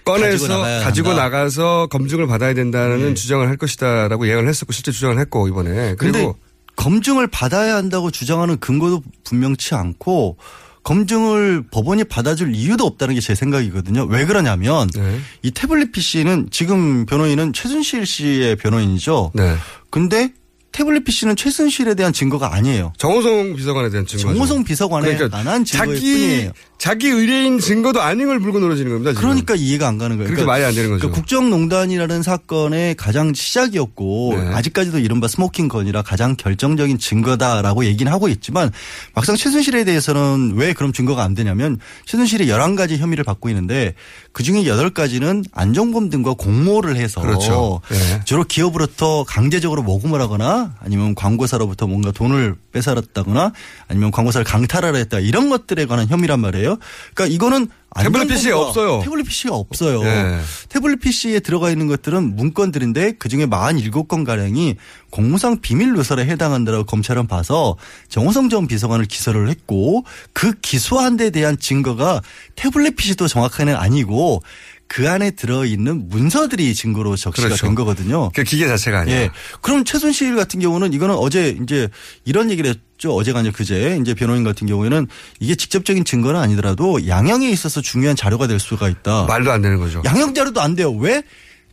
[SPEAKER 1] 꺼내서
[SPEAKER 10] 가지고
[SPEAKER 1] 가지고,
[SPEAKER 10] 나가야
[SPEAKER 1] 나가 서 검증을 받아야 된다는
[SPEAKER 10] 네.
[SPEAKER 1] 주장을 할 것이다라고 예언을 했었고 실제 주장을 했고 이번에 그리고
[SPEAKER 10] 검증을 받아야 한다고 주장하는 근거도 분명치 않고 검증을 법원이 받아줄 이유도 없다는 게 제 생각이거든요. 왜 그러냐면
[SPEAKER 1] 네.
[SPEAKER 10] 이 태블릿 PC는 지금 변호인은 최순실 씨의 변호인이죠.
[SPEAKER 1] 네.
[SPEAKER 10] 근데 태블릿 PC는 최순실에 대한 증거가 아니에요.
[SPEAKER 1] 정호성 비서관에 대한 증거.
[SPEAKER 10] 정호성 비서관에 관한 증거일
[SPEAKER 1] 자기
[SPEAKER 10] 뿐이에요.
[SPEAKER 1] 자기 의뢰인 증거도 아닌 걸 물고 늘어지는 겁니다. 지금.
[SPEAKER 10] 그러니까 이해가 안 가는 거예요.
[SPEAKER 1] 그렇게 말이 안 되는 거죠.
[SPEAKER 10] 그러니까 국정농단이라는 사건의 가장 시작이었고
[SPEAKER 1] 네.
[SPEAKER 10] 아직까지도 이른바 smoking gun이라 가장 결정적인 증거다라고 얘기는 하고 있지만 막상 최순실에 대해서는 왜 그럼 증거가 안 되냐면 최순실이 11가지 혐의를 받고 있는데 그중에 8가지는 안종범 등과 공모를 해서
[SPEAKER 1] 그렇죠. 네.
[SPEAKER 10] 주로 기업으로부터 강제적으로 모금을 하거나 아니면 광고사로부터 뭔가 돈을 뺏어갔다거나 아니면 광고사를 강탈하려 했다 이런 것들에 관한 혐의란 말이에요. 그러니까 이거는
[SPEAKER 1] 태블릿 PC에 없어요.
[SPEAKER 10] 태블릿 PC가 없어요.
[SPEAKER 1] 네.
[SPEAKER 10] 태블릿 PC에 들어가 있는 것들은 문건들인데 그중에 47건 가량이 공무상 비밀 누설에 해당한다고 검찰은 봐서 정호성 전 비서관을 기소를 했고 그 기소한 데 대한 증거가 태블릿 PC도 정확하게는 아니고 그 안에 들어있는 문서들이 증거로 적시가
[SPEAKER 1] 그렇죠.
[SPEAKER 10] 된 거거든요.
[SPEAKER 1] 그 기계 자체가 아니에요.
[SPEAKER 10] 예. 그럼 최순실 같은 경우는 이거는 어제 이제 이런 얘기를 했죠. 어제가 아니라 그제 이제 변호인 같은 경우에는 이게 직접적인 증거는 아니더라도 양형에 있어서 중요한 자료가 될 수가 있다.
[SPEAKER 1] 말도 안 되는 거죠.
[SPEAKER 10] 양형 자료도 안 돼요. 왜?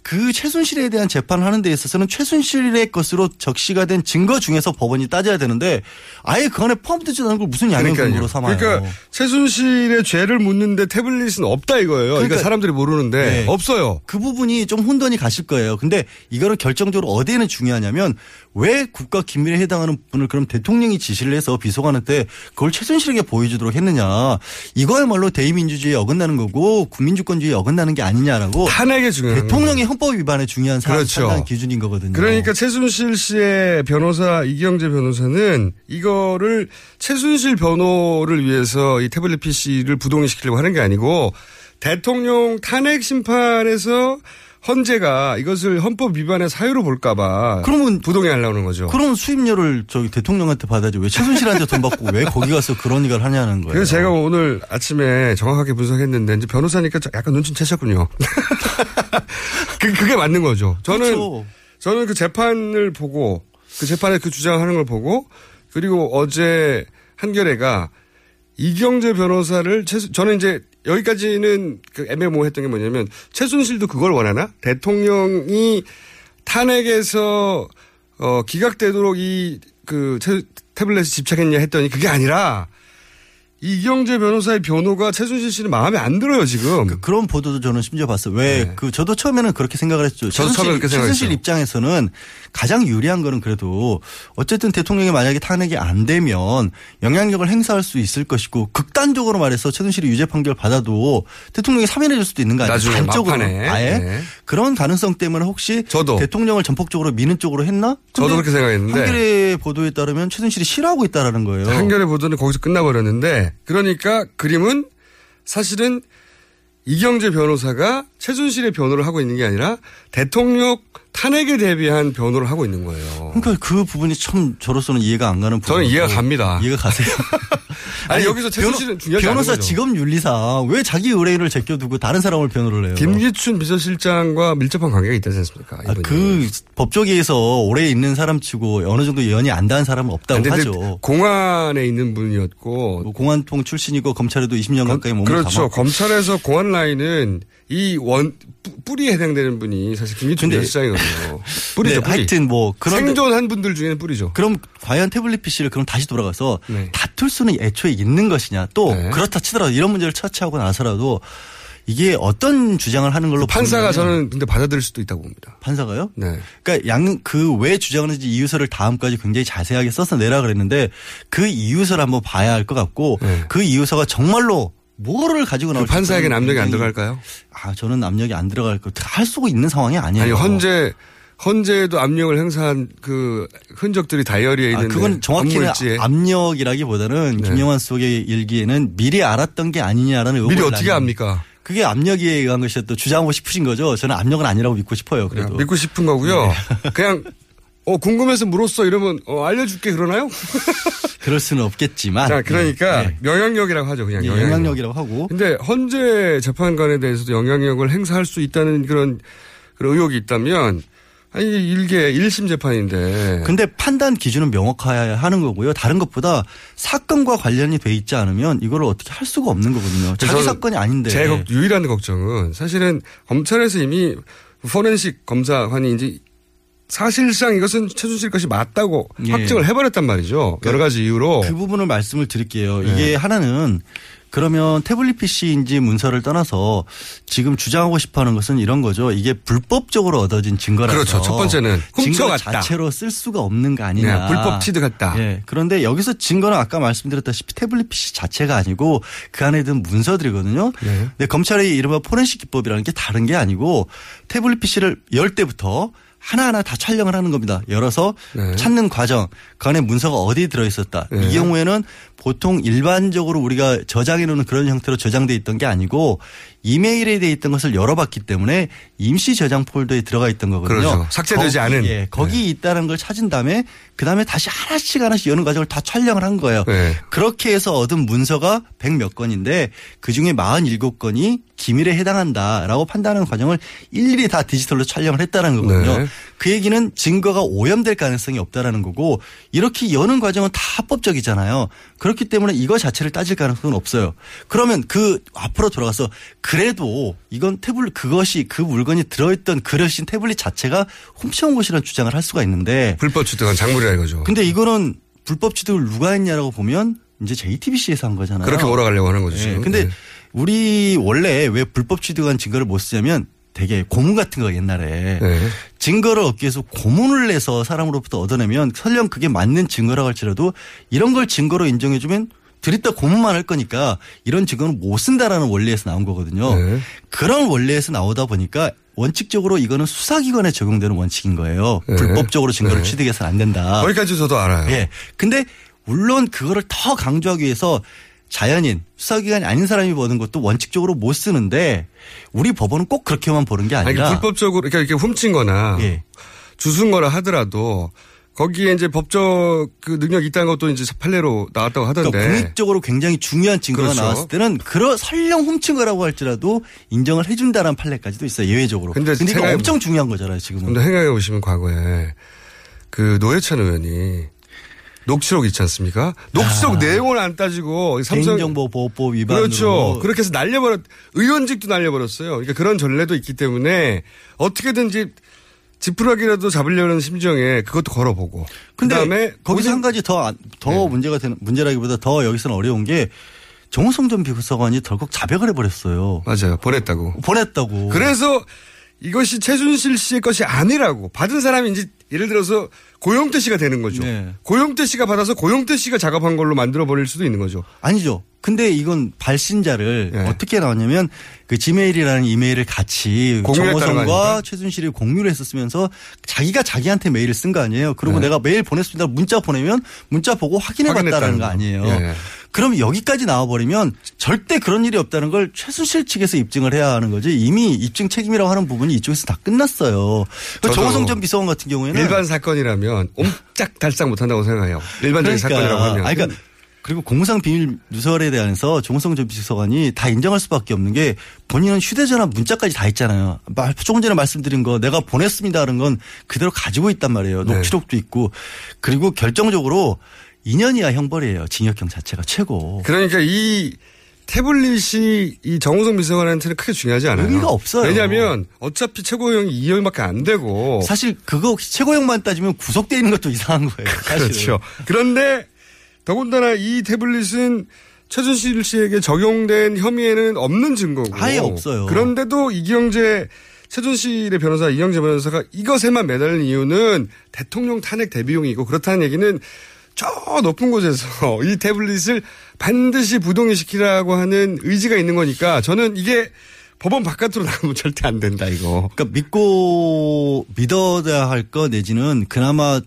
[SPEAKER 10] 그 최순실에 대한 재판을 하는 데 있어서는 최순실의 것으로 적시가 된 증거 중에서 법원이 따져야 되는데 아예 그 안에 포함되지 않은 걸 무슨 양형 근거로 삼아요.
[SPEAKER 1] 그러니까 최순실의 죄를 묻는데 태블릿은 없다 이거예요. 그러니까,
[SPEAKER 10] 그러니까
[SPEAKER 1] 사람들이 모르는데
[SPEAKER 10] 네.
[SPEAKER 1] 없어요.
[SPEAKER 10] 그 부분이 좀 혼돈이 가실 거예요. 근데 이거는 결정적으로 어디에는 중요하냐면 왜 국가 기밀에 해당하는 분을 그럼 대통령이 지시를 해서 비서관한테 그걸 최순실에게 보여주도록 했느냐. 이거야말로 대의민주주의에 어긋나는 거고 국민주권주의에 어긋나는 게 아니냐라고
[SPEAKER 1] 탄핵에 중요한
[SPEAKER 10] 대통령의 헌법 위반에 중요한 사-
[SPEAKER 1] 그렇죠.
[SPEAKER 10] 기준인 거거든요.
[SPEAKER 1] 그러니까 최순실 씨의 변호사 이경재 변호사는 이거를 최순실 변호를 위해서 이 태블릿 PC를 부동시키려고 하는 게 아니고 대통령 탄핵 심판에서 헌재가 이것을 헌법 위반의 사유로 볼까봐
[SPEAKER 10] 그러면
[SPEAKER 1] 부동에 하려는 거죠.
[SPEAKER 10] 그러면 수입료를 저기 대통령한테 받아야지 왜 최순실한테 돈 받고 왜 거기 가서 그런 일을 하냐는 거예요.
[SPEAKER 1] 그래서 제가 오늘 아침에 정확하게 분석했는데 이제 변호사니까 약간 눈치 채셨군요. 그, 그게 맞는 거죠. 저는
[SPEAKER 10] 그렇죠.
[SPEAKER 1] 저는 그 재판을 보고 그 재판에 그 주장하는 걸 보고 그리고 어제 한겨레가 이경재 변호사를 최 저는 이제 여기까지는 그 애매모호했던 게 뭐냐면 최순실도 그걸 원하나? 대통령이 탄핵에서 어 기각되도록 이 그 태블릿에 집착했냐 했더니 그게 아니라 이경재 변호사의 변호가 최순실 씨는 마음에 안 들어요 지금.
[SPEAKER 10] 그, 런 보도도 저는 심지어 봤어요. 왜그 저도 처음에는 그렇게 생각을 했죠.
[SPEAKER 1] 저도 처음에 그렇게
[SPEAKER 10] 최순실
[SPEAKER 1] 생각했어요.
[SPEAKER 10] 입장에서는 가장 유리한 거는 그래도 어쨌든 대통령이 만약에 탄핵이 안 되면 영향력을 행사할 수 있을 것이고 극단적으로 말해서 최순실이 유죄 판결 받아도 대통령이 사면해 줄 수도 있는 거 아니에요. 단적으로. 아예
[SPEAKER 1] 네.
[SPEAKER 10] 그런 가능성 때문에 혹시
[SPEAKER 1] 저도.
[SPEAKER 10] 대통령을 전폭적으로 미는 쪽으로 했나?
[SPEAKER 1] 저도 그렇게 생각했는데.
[SPEAKER 10] 한겨레 보도에 따르면 최순실이 싫어하고 있다라는 거예요.
[SPEAKER 1] 한겨레 보도는 거기서 끝나버렸는데 그러니까 그림은 사실은 이경재 변호사가 최순실의 변호를 하고 있는 게 아니라 대통령 탄핵에 대비한 변호를 하고 있는 거예요.
[SPEAKER 10] 그러니까 그 부분이 참 저로서는 이해가 안 가는 부분.
[SPEAKER 1] 저는 이해가 갑니다.
[SPEAKER 10] 이해가 가세요.
[SPEAKER 1] 아니, 여기서 최순실은 중요하지
[SPEAKER 10] 변호사. 직업 윤리상 왜 자기 의뢰인을 제껴두고 다른 사람을 변호를 해요?
[SPEAKER 1] 김기춘 비서실장과 밀접한 관계가 있다지 않습니까?
[SPEAKER 10] 아, 그 법조계에서 오래 있는 사람치고 어느 정도 연이 안 닿은 사람은 없다고
[SPEAKER 1] 근데
[SPEAKER 10] 하죠.
[SPEAKER 1] 공안에 있는 분이었고
[SPEAKER 10] 뭐 공안통 출신이고 검찰에도 20년 가까이 몸을
[SPEAKER 1] 그렇죠.
[SPEAKER 10] 담았고.
[SPEAKER 1] 검찰에서 공안 라인은 이 원 뿌리에 해당되는 분이 사실 김기춘
[SPEAKER 10] 근데-
[SPEAKER 1] 비서실장이거든요. 뿌리죠.
[SPEAKER 10] 네,
[SPEAKER 1] 뿌리.
[SPEAKER 10] 하여튼 뭐 그런
[SPEAKER 1] 생존한 분들 중에는 뿌리죠.
[SPEAKER 10] 그럼 과연 태블릿 PC를 그럼 다시 돌아가서
[SPEAKER 1] 네.
[SPEAKER 10] 다툴 수는 애초에 있는 것이냐 또 그렇다 치더라도 이런 문제를 처치하고 나서라도 이게 어떤 주장을 하는 걸로
[SPEAKER 1] 판사가
[SPEAKER 10] 보느냐면
[SPEAKER 1] 저는 근데 받아들일 수도 있다고 봅니다.
[SPEAKER 10] 판사가요?
[SPEAKER 1] 네.
[SPEAKER 10] 그러니까 양 그 왜 주장하는지 이유서를 다음까지 굉장히 자세하게 써서 내라 그랬는데 그 이유서를 한번 봐야 할 것 같고 그 이유서가 정말로 뭐를 가지고
[SPEAKER 1] 네. 그 판사에게 압력이 안 들어갈까요?
[SPEAKER 10] 아 저는 압력이 안 들어갈 거할 수가 있는 상황이 아니에요.
[SPEAKER 1] 아니 헌재 헌재에도 압력을 행사한 그 흔적들이 다이어리에
[SPEAKER 10] 아,
[SPEAKER 1] 있는데
[SPEAKER 10] 그건 정확히는
[SPEAKER 1] 업무일지에.
[SPEAKER 10] 압력이라기보다는
[SPEAKER 1] 네.
[SPEAKER 10] 김영환 속의 일기에는 미리 알았던 게 아니냐라는 의혹을
[SPEAKER 1] 미리 어떻게 압니까?
[SPEAKER 10] 그게 압력에 의한 것이 또 주장하고 싶으신 거죠. 저는 압력은 아니라고 믿고 싶어요. 그래도
[SPEAKER 1] 믿고 싶은 거고요.
[SPEAKER 10] 네.
[SPEAKER 1] 그냥 어 궁금해서 물었어 이러면 어, 알려줄게 그러나요?
[SPEAKER 10] 그럴 수는 없겠지만.
[SPEAKER 1] 자 그러니까
[SPEAKER 10] 네.
[SPEAKER 1] 영향력이라고 하죠 그냥
[SPEAKER 10] 예,
[SPEAKER 1] 영향력.
[SPEAKER 10] 영향력이라고 하고.
[SPEAKER 1] 근데 헌재 재판관에 대해서도 영향력을 행사할 수 있다는 그런 그런 의혹이 있다면 아니 이게 일개 1심 재판인데
[SPEAKER 10] 근데 판단 기준은 명확해야 하는 거고요. 다른 것보다 사건과 관련이 돼 있지 않으면 이거를 어떻게 할 수가 없는 거거든요. 자기 사건이 아닌데.
[SPEAKER 1] 제 걱- 유일한 걱정은 사실은 검찰에서 이미 포렌식 검사관이 이제 사실상 이것은 최순실 것이 맞다고
[SPEAKER 10] 예.
[SPEAKER 1] 확정을 해버렸단 말이죠. 여러 가지 이유로.
[SPEAKER 10] 그 부분을 말씀을 드릴게요.
[SPEAKER 1] 네.
[SPEAKER 10] 이게 하나는 그러면 태블릿 PC인지 문서를 떠나서 지금 주장하고 싶어 하는 것은 이런 거죠. 이게 불법적으로 얻어진 증거라서.
[SPEAKER 1] 그렇죠. 첫 번째는
[SPEAKER 10] 증거. 자체로 쓸 수가 없는 거 아니냐.
[SPEAKER 1] 네, 불법 취득했다.
[SPEAKER 10] 예. 그런데 여기서 증거는 아까 말씀드렸다시피 태블릿 PC 자체가 아니고 그 안에 든 문서들이거든요.
[SPEAKER 1] 네.
[SPEAKER 10] 근데 검찰의 이른바 포렌식 기법이라는 게 다른 게 아니고 태블릿 PC를 열 때부터 하나하나 다 촬영을 하는 겁니다. 열어서
[SPEAKER 1] 네.
[SPEAKER 10] 찾는 과정, 그 안에 문서가 어디 들어있었다.
[SPEAKER 1] 네.
[SPEAKER 10] 이 경우에는 보통 일반적으로 우리가 저장해 놓는 그런 형태로 저장돼 있던 게 아니고 이메일에 돼 있던 것을 열어봤기 때문에 임시 저장 폴더에 들어가 있던 거거든요.
[SPEAKER 1] 그렇죠. 삭제되지
[SPEAKER 10] 거기,
[SPEAKER 1] 않은. 네.
[SPEAKER 10] 예, 거기 있다는 걸 찾은 다음에 그 다음에 다시 하나씩 하나씩 여는 과정을 다 촬영을 한 거예요.
[SPEAKER 1] 네.
[SPEAKER 10] 그렇게 해서 얻은 문서가 100몇 건인데 그 중에 47건이 기밀에 해당한다라고 판단하는 과정을 일일이 다 디지털로 촬영을 했다는 거거든요.
[SPEAKER 1] 네.
[SPEAKER 10] 그 얘기는 증거가 오염될 가능성이 없다라는 거고 이렇게 여는 과정은 다 합법적이잖아요. 그렇기 때문에 이거 자체를 따질 가능성은 없어요. 그러면 그 앞으로 돌아가서 그래도 이건 태블릿 그것이 그 물건이 들어있던 그릇인 태블릿 자체가 훔쳐온 것이라는 주장을 할 수가 있는데
[SPEAKER 1] 불법 취득한 작물이라 이거죠.
[SPEAKER 10] 근데 이거는 불법 취득을 누가 했냐라고 보면 이제 JTBC에서 한 거잖아요.
[SPEAKER 1] 그렇게 몰아가려고 하는 거죠.
[SPEAKER 10] 네. 근데
[SPEAKER 1] 네.
[SPEAKER 10] 우리 원래 왜 불법 취득한 증거를 못 쓰냐면 되게 고문 같은 거 옛날에
[SPEAKER 1] 네.
[SPEAKER 10] 증거를 얻기 위해서 고문을 내서 사람으로부터 얻어내면 설령 그게 맞는 증거라고 할지라도 이런 걸 증거로 인정해주면 드립다 고문만 할 거니까 이런 증거는 못 쓴다라는 원리에서 나온 거거든요.
[SPEAKER 1] 네.
[SPEAKER 10] 그런 원리에서 나오다 보니까 원칙적으로 이거는 수사기관에 적용되는 원칙인 거예요.
[SPEAKER 1] 네.
[SPEAKER 10] 불법적으로 증거를
[SPEAKER 1] 네.
[SPEAKER 10] 취득해서는 안 된다.
[SPEAKER 1] 거기까지 저도 알아요.
[SPEAKER 10] 예. 근데 물론 그거를 더 강조하기 위해서 자연인 수사기관이 아닌 사람이 보는 것도 원칙적으로 못 쓰는데 우리 법원은 꼭 그렇게만 보는 게
[SPEAKER 1] 아니,
[SPEAKER 10] 아니라
[SPEAKER 1] 그러니까 불법적으로 그러니까 이렇게 훔친 거나
[SPEAKER 10] 예.
[SPEAKER 1] 주순 거라 하더라도 거기에 이제 법적 그 능력이 있다는 것도 이제 판례로 나왔다고 하던데.
[SPEAKER 10] 그러니까 공익적으로 굉장히 중요한 증거가
[SPEAKER 1] 그렇죠.
[SPEAKER 10] 나왔을 때는 그런 설령 훔친 거라고 할지라도 인정을 해준다는 판례까지도 있어요 예외적으로.
[SPEAKER 1] 근데
[SPEAKER 10] 근데, 이거
[SPEAKER 1] 생각해-
[SPEAKER 10] 엄청 중요한 거잖아요 지금은.
[SPEAKER 1] 근데 생각해 보시면 과거에 그 노회찬 의원이 녹취록 있지 않습니까? 녹취록 내용을 안 따지고 삼성
[SPEAKER 10] 개인정보보호법 위반으로
[SPEAKER 1] 그렇죠. 그렇게 해서 날려버렸 의원직도 날려버렸어요. 그러니까 그런 전례도 있기 때문에 어떻게든지 지푸라기라도 잡으려는 심정에 그것도 걸어보고.
[SPEAKER 10] 근데
[SPEAKER 1] 그다음에
[SPEAKER 10] 거기서 한 가지 더더
[SPEAKER 1] 네.
[SPEAKER 10] 문제가 되는 문제라기보다 더 여기서는 어려운 게 정호성 전 비서관이 덜컥 자백을 해버렸어요.
[SPEAKER 1] 맞아요. 보냈다고.
[SPEAKER 10] 보냈다고.
[SPEAKER 1] 그래서 이것이 최순실 씨의 것이 아니라고 받은 사람이 이제 예를 들어서 고용태 씨가 되는 거죠.
[SPEAKER 10] 네.
[SPEAKER 1] 고용태 씨가 받아서 고용태 씨가 작업한 걸로 만들어 버릴 수도 있는 거죠.
[SPEAKER 10] 아니죠. 근데 이건 발신자를 어떻게 나왔냐면 그 지메일이라는 이메일을 같이? 정호성과 최순실이 공유를 했었으면서 자기가 자기한테 메일을 쓴 거 아니에요. 그리고
[SPEAKER 1] 네.
[SPEAKER 10] 내가 메일 보냈습니다. 문자 보내면 문자 보고 확인해 봤다라는 거
[SPEAKER 1] 거.
[SPEAKER 10] 아니에요.
[SPEAKER 1] 예.
[SPEAKER 10] 그럼 여기까지 나와버리면 절대 그런 일이 없다는 걸 최순실 측에서 입증을 해야 하는 거지 이미 입증 책임이라고 하는 부분이 이쪽에서 다 끝났어요. 그 정호성 전 비서관 같은 경우에는
[SPEAKER 1] 일반 사건이라면 옴짝달싹 못한다고 생각해요. 일반적인 사건이라고 하면.
[SPEAKER 10] 그러니까 그리고 공무상 비밀 누설에 대해서 정호성 전 비서관이 다 인정할 수밖에 없는 게 본인은 휴대전화 문자까지 다 있잖아요. 말- 조금 전에 말씀드린 거 내가 보냈습니다라는 건 그대로 가지고 있단 말이에요.
[SPEAKER 1] 네.
[SPEAKER 10] 녹취록도 있고 그리고 결정적으로 2년 이하 형벌이에요. 징역형 자체가 최고.
[SPEAKER 1] 그러니까 이 태블릿이 이 정우성 비서관한테는 크게 중요하지 않아요.
[SPEAKER 10] 의미가 없어요.
[SPEAKER 1] 왜냐하면 어차피 최고형이 2년밖에 안 되고.
[SPEAKER 10] 사실 그거 혹시 최고형만 따지면 구속돼 있는 것도 이상한 거예요. 사실은.
[SPEAKER 1] 그렇죠. 그런데 더군다나 이 태블릿은 최준실 씨에게 적용된 혐의에는 없는 증거고.
[SPEAKER 10] 아예 없어요.
[SPEAKER 1] 그런데도 이경재 최준실의 변호사 이경재 변호사가 이것에만 매달린 이유는 대통령 탄핵 대비용이고 그렇다는 얘기는 저 높은 곳에서 이 태블릿을 반드시 부동의 시키라고 하는 의지가 있는 거니까 저는 이게 법원 바깥으로 나가면 절대 안 된다 이거.
[SPEAKER 10] 그러니까 믿고 믿어야 할 거 내지는 그나마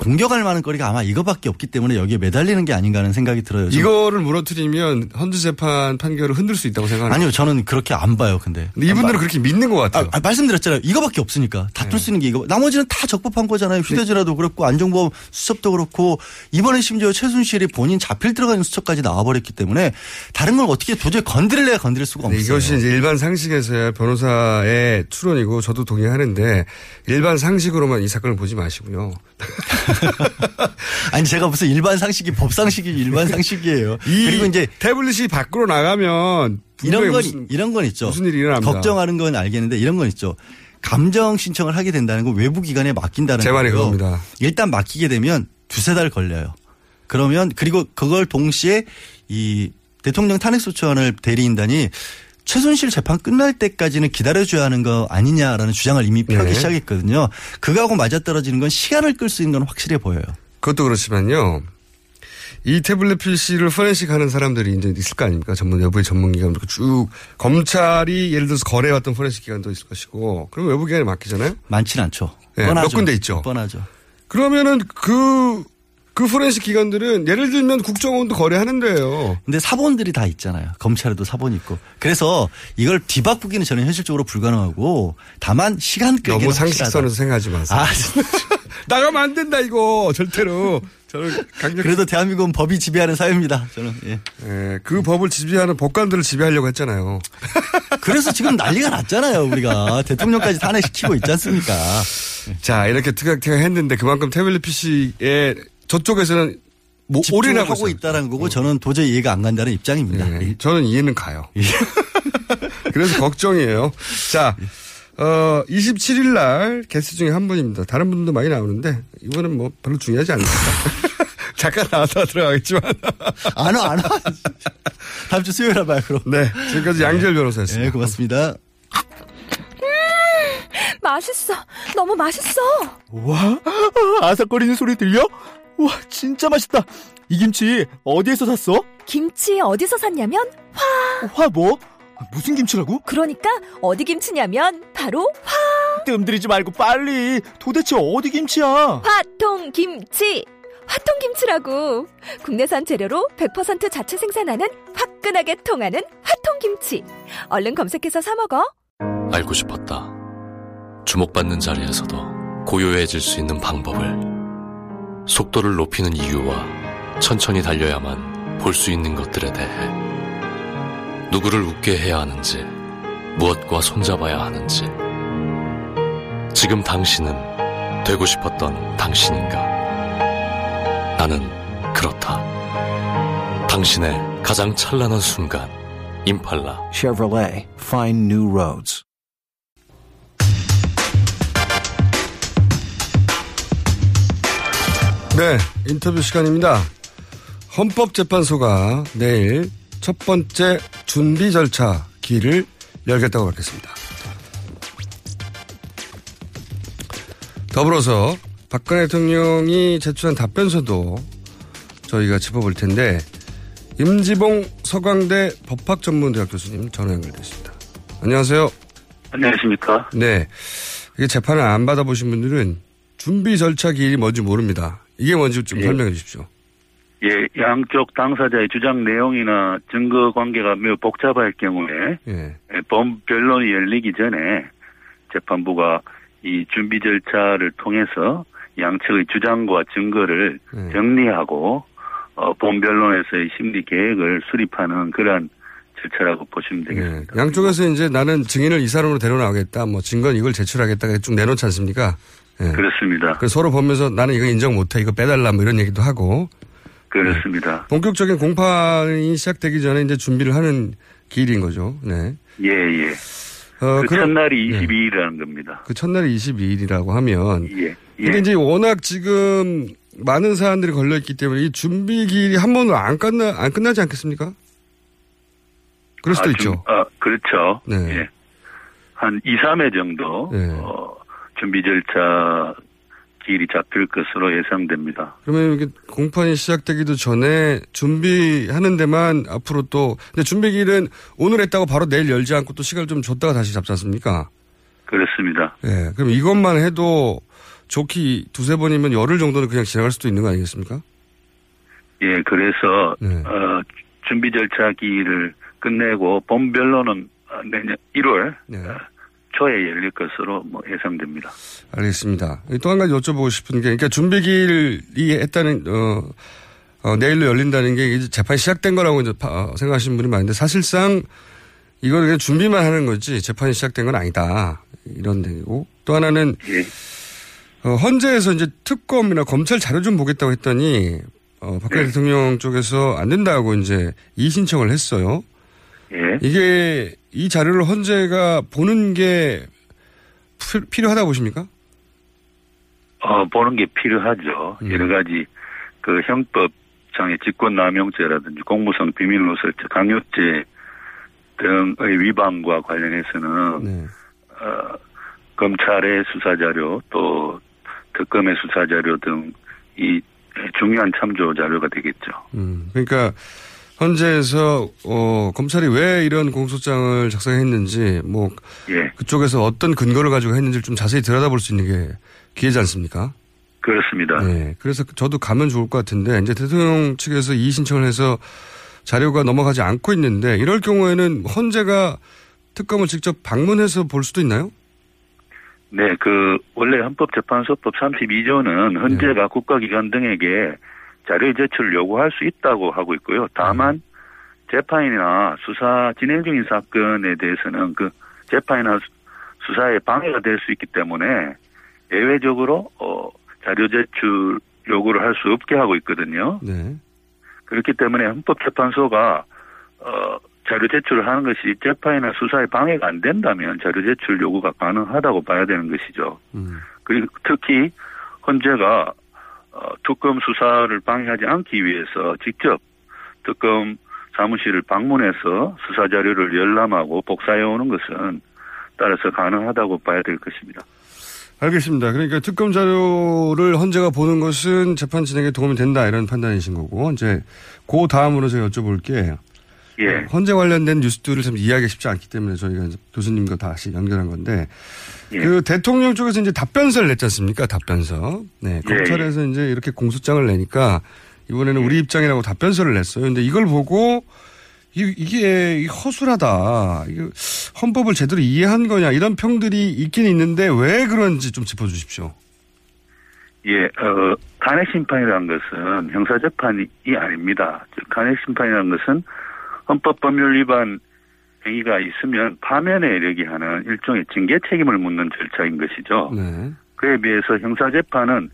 [SPEAKER 10] 공격할 만한 거리가 아마 이거밖에 없기 때문에 여기에 매달리는 게 아닌가 하는 생각이 들어요. 좀.
[SPEAKER 1] 이거를 무너뜨리면 헌재 재판 판결을 흔들 수 있다고 생각합니다.
[SPEAKER 10] 아니요, 저는 그렇게 안 봐요, 근데.
[SPEAKER 1] 근데 이분들은
[SPEAKER 10] 안 봐-
[SPEAKER 1] 그렇게 믿는 것 같아요.
[SPEAKER 10] 아, 아, 말씀드렸잖아요. 이거밖에 없으니까. 다툴 수 있는 게 이거. 나머지는 다 적법한 거잖아요. 휴대전화도 그렇고 안정보험 수첩도 그렇고 이번에 심지어 최순실이 본인 자필 들어가는 수첩까지 나와버렸기 때문에 다른 걸 어떻게 도저히 건드릴래야 건드릴 수가
[SPEAKER 1] 네,
[SPEAKER 10] 없어요.
[SPEAKER 1] 이것이 이제 일반 상식에서야 변호사의 추론이고 저도 동의하는데 일반 상식으로만 이 사건을 보지 마시고요.
[SPEAKER 10] 아니 제가 무슨 일반 상식이 법상식이 일반 상식이에요.
[SPEAKER 1] 이
[SPEAKER 10] 그리고 이제
[SPEAKER 1] 태블릿이 밖으로 나가면
[SPEAKER 10] 이런 건
[SPEAKER 1] 무슨-
[SPEAKER 10] 이런 건 있죠.
[SPEAKER 1] 무슨 일이 일어납니다.
[SPEAKER 10] 걱정하는 건 알겠는데 이런 건 있죠. 감정 신청을 하게 된다는 건 외부 기관에 맡긴다는
[SPEAKER 1] 제 말이. 그겁니다.
[SPEAKER 10] 일단 맡기게 되면 두세 달 걸려요. 그러면 그리고 그걸 동시에 이 대통령 탄핵 소추안을 대리인단이 최순실 재판 끝날 때까지는 기다려줘야 하는 거 아니냐라는 주장을 이미 펴기
[SPEAKER 1] 네.
[SPEAKER 10] 시작했거든요. 그거하고 맞아떨어지는 건 시간을 끌 수 있는 건 확실해 보여요.
[SPEAKER 1] 그것도 그렇지만요. 이 태블릿 PC를 포렌식 하는 사람들이 이제 있을 거 아닙니까? 전문, 외부의 전문기관 쭉, 검찰이 예를 들어서 거래해왔던 포렌식 기관도 있을 것이고, 그럼 외부기관에 맡기잖아요?
[SPEAKER 10] 많지는 않죠.
[SPEAKER 1] 네,
[SPEAKER 10] 뻔하죠.
[SPEAKER 1] 몇 군데 있죠.
[SPEAKER 10] 뻔하죠.
[SPEAKER 1] 그러면은 그, 그 포렌식 기관들은 예를 들면 국정원도 거래하는데요.
[SPEAKER 10] 근데 사본들이 다 있잖아요. 검찰에도 사본이 있고. 그래서 이걸 뒤바꾸기는 저는 현실적으로 불가능하고 다만 시간 끌기는
[SPEAKER 1] 너무. 상식선에서 생각하지 마세요.
[SPEAKER 10] 아,
[SPEAKER 1] 나가면 안 된다, 이거. 절대로. 저는 강력
[SPEAKER 10] 그래도 대한민국은 법이 지배하는 사회입니다. 저는 예.
[SPEAKER 1] 예, 그 법을 지배하는 법관들을 지배하려고 했잖아요.
[SPEAKER 10] 그래서 지금 난리가 났잖아요. 우리가 대통령까지 탄핵시키고 있지 않습니까?
[SPEAKER 1] 자, 이렇게 티격태격 했는데 그만큼 태블릿 PC에 저쪽에서는 뭐
[SPEAKER 10] 집중을
[SPEAKER 1] 올인하고
[SPEAKER 10] 하고
[SPEAKER 1] 있어요.
[SPEAKER 10] 있다는 거고 저는 도저히 이해가 안 간다는 입장입니다.
[SPEAKER 1] 예, 저는 이해는 가요. 그래서 걱정이에요. 자, 어, 27일 날 게스트 중에 한 분입니다. 다른 분도 많이 나오는데 이번엔 뭐 별로 중요하지 않습니다. 잠깐 나왔다 들어가겠지만.
[SPEAKER 10] 안 와, 안 와. 다음 주 수요일에 봐요, 그럼.
[SPEAKER 1] 네. 지금까지 양지열 변호사였습니다.
[SPEAKER 10] 네, 고맙습니다.
[SPEAKER 11] 맛있어. 너무 맛있어.
[SPEAKER 12] 와, 아삭거리는 소리 들려? 와, 진짜 맛있다. 이 김치 어디에서 샀어?
[SPEAKER 11] 김치 어디서 샀냐면 화.
[SPEAKER 12] 화 뭐? 무슨 김치라고?
[SPEAKER 11] 그러니까 어디 김치냐면 바로 화.
[SPEAKER 12] 뜸들이지 말고 빨리. 도대체 어디 김치야?
[SPEAKER 11] 화통 김치. 화통 김치라고. 국내산 재료로 100% 자체 생산하는 화끈하게 통하는 화통 김치. 얼른 검색해서 사 먹어.
[SPEAKER 13] 알고 싶었다. 주목받는 자리에서도 고요해질 수 있는 방법을. 속도를 높이는 이유와 천천히 달려야만 볼 수 있는 것들에 대해. 누구를 웃게 해야 하는지, 무엇과 손잡아야 하는지. 지금 당신은 되고 싶었던 당신인가? 나는 그렇다. 당신의 가장 찬란한 순간, 임팔라.
[SPEAKER 14] Chevrolet, find new roads.
[SPEAKER 1] 네, 인터뷰 시간입니다. 헌법재판소가 내일 첫 번째 준비 절차 기를 열겠다고 밝혔습니다. 더불어서 박근혜 대통령이 제출한 답변서도 저희가 짚어볼 텐데 임지봉 서강대 법학전문대학 교수님 전화 연결됐습니다. 안녕하세요.
[SPEAKER 15] 안녕하십니까.
[SPEAKER 1] 네. 이게 재판을 안 받아보신 분들은 준비 절차 기일이 뭔지 모릅니다. 이게 뭔지 좀
[SPEAKER 15] 예.
[SPEAKER 1] 설명해 주십시오.
[SPEAKER 16] 예, 양쪽 당사자의 주장 내용이나 증거 관계가 매우 복잡할 경우에
[SPEAKER 1] 예.
[SPEAKER 16] 예, 본 변론이 열리기 전에 재판부가 이 준비 절차를 통해서 양측의 주장과 증거를
[SPEAKER 1] 예.
[SPEAKER 16] 정리하고 어, 본 변론에서의 심리 계획을 수립하는 그러한 절차라고 보시면 되겠습니다.
[SPEAKER 1] 양쪽에서 이제 나는 증인을 이 사람으로 데려나가겠다, 뭐 증거는 이걸 제출하겠다, 쭉 내놓지 않습니까? 예.
[SPEAKER 16] 그렇습니다.
[SPEAKER 1] 그래서 서로 보면서 나는 이거 인정 못해, 이거 빼달라, 뭐 이런 얘기도 하고.
[SPEAKER 16] 그렇습니다.
[SPEAKER 1] 본격적인 공판이 시작되기 전에 이제 준비를 하는 길인 거죠. 네.
[SPEAKER 16] 예, 예.
[SPEAKER 1] 어,
[SPEAKER 16] 그
[SPEAKER 1] 그럼-
[SPEAKER 16] 첫날이
[SPEAKER 1] 네.
[SPEAKER 16] 22일이라는 겁니다.
[SPEAKER 1] 그 첫날이 22일이라고 하면.
[SPEAKER 16] 예.
[SPEAKER 1] 근데 이제 워낙 지금 많은 사안들이 걸려있기 때문에 이 준비 길이 한 번으로 안 끝나, 안 끝나지 않겠습니까? 그럴 수도
[SPEAKER 16] 아,
[SPEAKER 1] 있죠.
[SPEAKER 16] 좀, 아, 그렇죠.
[SPEAKER 1] 네.
[SPEAKER 16] 예. 한 2, 3회 정도
[SPEAKER 1] 네.
[SPEAKER 16] 어, 준비 절차 길이 잡힐 것으로 예상됩니다.
[SPEAKER 1] 그러면 이게 공판이 시작되기도 전에 준비하는 데만 앞으로 또, 근데 준비길은 오늘 했다고 바로 내일 열지 않고 또 시간을 좀 줬다가 다시 잡지 않습니까?
[SPEAKER 16] 그렇습니다.
[SPEAKER 1] 예. 그럼 이것만 해도 좋기 두세 번이면 열흘 정도는 그냥 지나갈 수도 있는 거 아니겠습니까?
[SPEAKER 16] 예, 그래서
[SPEAKER 1] 네.
[SPEAKER 16] 어, 준비 절차 기일을 끝내고 변론은 어, 내년 1월
[SPEAKER 1] 네.
[SPEAKER 16] 어, 초에 열릴 것으로 뭐 예상됩니다.
[SPEAKER 1] 알겠습니다. 또 한 가지 여쭤보고 싶은 게, 그러니까 준비길이 했다는, 어, 어, 내일로 열린다는 게 이제 재판이 시작된 거라고 이제 파- 어, 생각하시는 분이 많은데 사실상 이걸 그냥 준비만 하는 거지 재판이 시작된 건 아니다. 이런 얘기고. 또 하나는, 어, 헌재에서 이제 특검이나 검찰 자료 좀 보겠다고 했더니, 어, 박근혜 대통령 쪽에서 안 된다고 이제 이의 신청을 했어요.
[SPEAKER 16] 예.
[SPEAKER 1] 이게 이 자료를 헌재가 보는 게 필- 필요하다고 보십니까?
[SPEAKER 16] 어, 보는 게 필요하죠.
[SPEAKER 1] 음.
[SPEAKER 16] 여러 가지 그 형법상의 직권남용죄라든지 공무성 비밀누설죄, 강요죄 등의 위반과 관련해서는
[SPEAKER 1] 네.
[SPEAKER 16] 어, 검찰의 수사자료 또 특검의 수사자료 등 이 중요한 참조 자료가 되겠죠.
[SPEAKER 1] 음, 그러니까 헌재에서 어, 검찰이 왜 이런 공소장을 작성했는지 뭐
[SPEAKER 16] 예,
[SPEAKER 1] 그쪽에서 어떤 근거를 가지고 했는지를 좀 자세히 들여다볼 수 있는 게 기회지 않습니까?
[SPEAKER 16] 그렇습니다.
[SPEAKER 1] 네. 그래서 저도 가면 좋을 것 같은데 이제 대통령 측에서 이의 신청을 해서 자료가 넘어가지 않고 있는데 이럴 경우에는 헌재가 특검을 직접 방문해서 볼 수도 있나요?
[SPEAKER 16] 네, 그 원래 헌법재판소법 32조는 헌재가 국가기관 등에게 자료 제출을 요구할 수 있다고 하고 있고요. 다만 재판이나 수사 진행 중인 사건에 대해서는 그 재판이나 수- 수사에 방해가 될 수 있기 때문에 예외적으로 어, 자료 제출 요구를 할 수 없게 하고 있거든요.
[SPEAKER 1] 네.
[SPEAKER 16] 그렇기 때문에 헌법재판소가 어, 자료 제출을 하는 것이 재판이나 수사에 방해가 안 된다면 자료 제출 요구가 가능하다고 봐야 되는 것이죠.
[SPEAKER 1] 음.
[SPEAKER 16] 그리고 특히 헌재가 어, 특검 수사를 방해하지 않기 위해서 직접 특검 사무실을 방문해서 수사 자료를 열람하고 복사해 오는 것은 따라서 가능하다고 봐야 될 것입니다.
[SPEAKER 1] 알겠습니다. 그러니까 특검 자료를 헌재가 보는 것은 재판 진행에 도움이 된다 이런 판단이신 거고 이제 그 다음으로 제가 여쭤볼 게
[SPEAKER 16] 예.
[SPEAKER 1] 헌재 관련된 뉴스들을 참 이해하기 쉽지 않기 때문에 저희가 교수님과 다시 연결한 건데
[SPEAKER 16] 예.
[SPEAKER 1] 그 대통령 쪽에서 이제 답변서를 냈지 않습니까? 답변서. 네.
[SPEAKER 16] 예,
[SPEAKER 1] 검찰에서 이제 이렇게 공소장을 내니까 이번에는 우리 입장이라고 답변서를 냈어요. 근데 이걸 보고 이, 이게 허술하다. 헌법을 제대로 이해한 거냐 이런 평들이 있긴 있는데 왜 그런지 좀 짚어주십시오.
[SPEAKER 16] 예, 어, 탄핵 심판이라는 것은 형사재판이 아닙니다. 즉, 탄핵 심판이라는 것은 헌법 법률 위반 행위가 있으면 파면에 이르게 하는 일종의 징계 책임을 묻는 절차인 것이죠.
[SPEAKER 1] 네.
[SPEAKER 16] 그에 비해서 형사재판은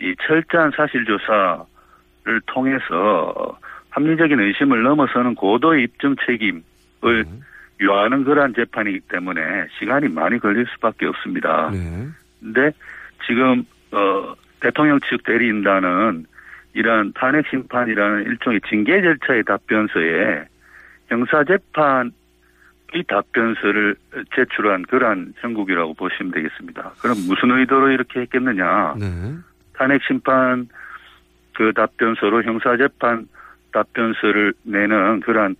[SPEAKER 16] 이 철저한 사실조사를 통해서 합리적인 의심을 넘어서는 고도의 입증 책임을 요하는 그러한 재판이기 때문에 시간이 많이 걸릴 수밖에 없습니다.
[SPEAKER 1] 네.
[SPEAKER 16] 근데 지금 어 대통령 측 대리인단은 이러한 탄핵 심판이라는 일종의 징계 절차의 답변서에 형사재판의 답변서를 제출한 그러한 형국이라고 보시면 되겠습니다. 그럼 무슨 의도로 이렇게 했겠느냐?
[SPEAKER 1] 네.
[SPEAKER 16] 탄핵 심판 그 답변서로 형사재판 답변서를 내는 그러한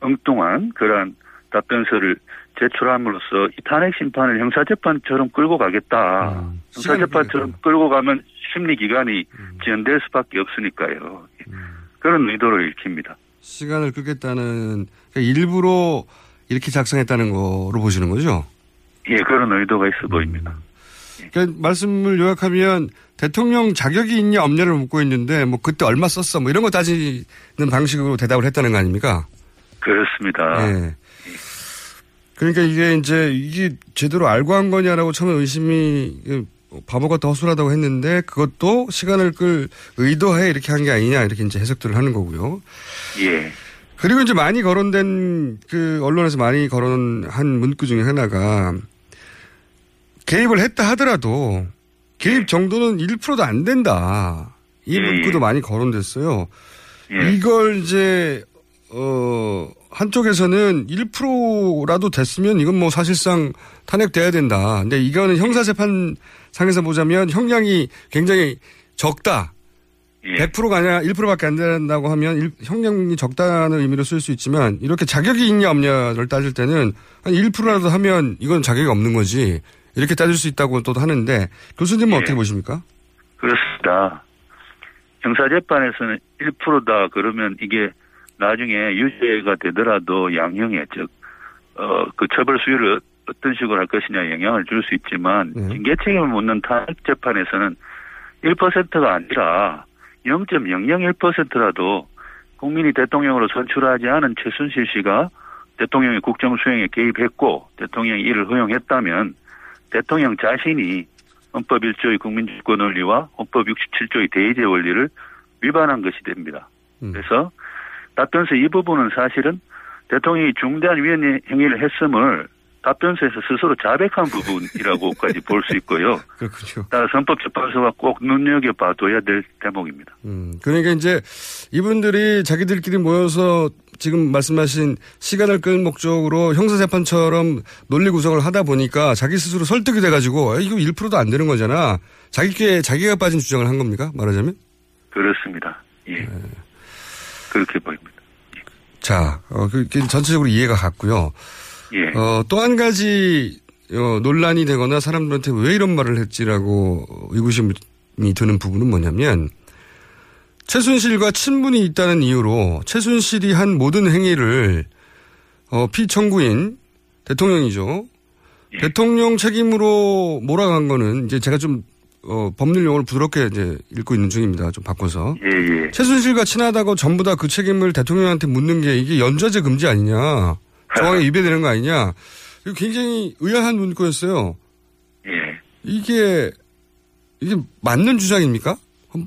[SPEAKER 16] 엉뚱한 그러한 답변서를 제출함으로써 이 탄핵 심판을 형사재판처럼 끌고 가겠다. 형사재판처럼 끌고 가면 심리 기간이 지연될 수밖에 없으니까요. 그런 의도를 읽힙니다.
[SPEAKER 1] 시간을 끌겠다는 그러니까 일부러 이렇게 작성했다는 거로 보시는 거죠?
[SPEAKER 16] 예, 그런 의도가 있어 보입니다.
[SPEAKER 1] 그러니까 말씀을 요약하면 대통령 자격이 있냐 없냐를 묻고 있는데 뭐 그때 얼마 썼어 뭐 이런 거 따지는 방식으로 대답을 했다는 거 아닙니까?
[SPEAKER 16] 그렇습니다.
[SPEAKER 1] 예. 그러니까 이게 이제 이게 제대로 알고 한 거냐라고 처음에 의심이 바보 같다 허술하다고 했는데 그것도 시간을 끌 의도해 이렇게 한 게 아니냐 이렇게 이제 해석들을 하는 거고요.
[SPEAKER 16] 예.
[SPEAKER 1] 그리고 이제 많이 거론된 그 언론에서 많이 거론한 문구 중에 하나가 개입을 했다 하더라도 개입 정도는 1%도 안 된다. 이
[SPEAKER 16] 예,
[SPEAKER 1] 문구도
[SPEAKER 16] 예.
[SPEAKER 1] 많이 거론됐어요.
[SPEAKER 16] 예.
[SPEAKER 1] 이걸 이제 어 한쪽에서는 1%라도 됐으면 이건 뭐 사실상 탄핵돼야 된다. 근데 이거는 형사재판 상에서 보자면 형량이 굉장히 적다.
[SPEAKER 16] 예.
[SPEAKER 1] 100%가 아니라 1%밖에 안 된다고 하면 일- 형량이 적다는 의미로 쓸 수 있지만 이렇게 자격이 있냐 없냐를 따질 때는 한 1%라도 하면 이건 자격이 없는 거지. 이렇게 따질 수 있다고 또 하는데 교수님은
[SPEAKER 16] 예.
[SPEAKER 1] 어떻게 보십니까?
[SPEAKER 16] 그렇습니다. 형사재판에서는 1%다 그러면 이게 나중에 유죄가 되더라도 양형에 즉, 어, 그 처벌 수위를 어떤 식으로 할 것이냐 영향을 줄 수 있지만 징계 책임을 묻는 탄핵 재판에서는 1%가 아니라 0.001%라도 국민이 대통령으로 선출하지 않은 최순실 씨가 대통령의 국정 수행에 개입했고 대통령이 이를 허용했다면 대통령 자신이 헌법 1조의 국민주권 원리와 헌법 67조의 대의제 원리를 위반한 것이 됩니다. 그래서 답변서 이 부분은 사실은 대통령이 중대한 위헌 행위를 했음을 답변서에서 스스로 자백한 부분이라고까지 볼 수 있고요.
[SPEAKER 1] 그렇군요.
[SPEAKER 16] 따라서 헌법재판소가 꼭 눈여겨봐둬야 될 대목입니다.
[SPEAKER 1] 음, 그러니까 이제 이분들이 자기들끼리 모여서 지금 말씀하신 시간을 끌 목적으로 형사재판처럼 논리 구성을 하다 보니까 자기 스스로 설득이 돼가지고 아, 이거 1%도 안 되는 거잖아. 자기께 자기가 빠진 주장을 한 겁니까? 말하자면?
[SPEAKER 16] 그렇습니다. 예.
[SPEAKER 1] 네.
[SPEAKER 16] 그렇게 보입니다.
[SPEAKER 1] 자, 어, 그, 그 전체적으로 이해가 갔고요.
[SPEAKER 16] 예.
[SPEAKER 1] 어, 또 한 가지 어, 논란이 되거나 사람들한테 왜 이런 말을 했지라고 의구심이 드는 부분은 뭐냐면 최순실과 친분이 있다는 이유로 최순실이 한 모든 행위를 어, 피청구인 대통령이죠. 대통령 책임으로 몰아간 거는 이제 제가 좀 어, 법률 용어를 부드럽게 이제 읽고 있는 중입니다. 좀 바꿔서.
[SPEAKER 16] 예, 예.
[SPEAKER 1] 최순실과 친하다고 전부 다 그 책임을 대통령한테 묻는 게 이게 연좌제 금지 아니냐. 조항에 위배되는 거 아니냐. 이거 굉장히 의아한 문구였어요.
[SPEAKER 16] 예.
[SPEAKER 1] 이게, 이게 맞는 주장입니까? 헌-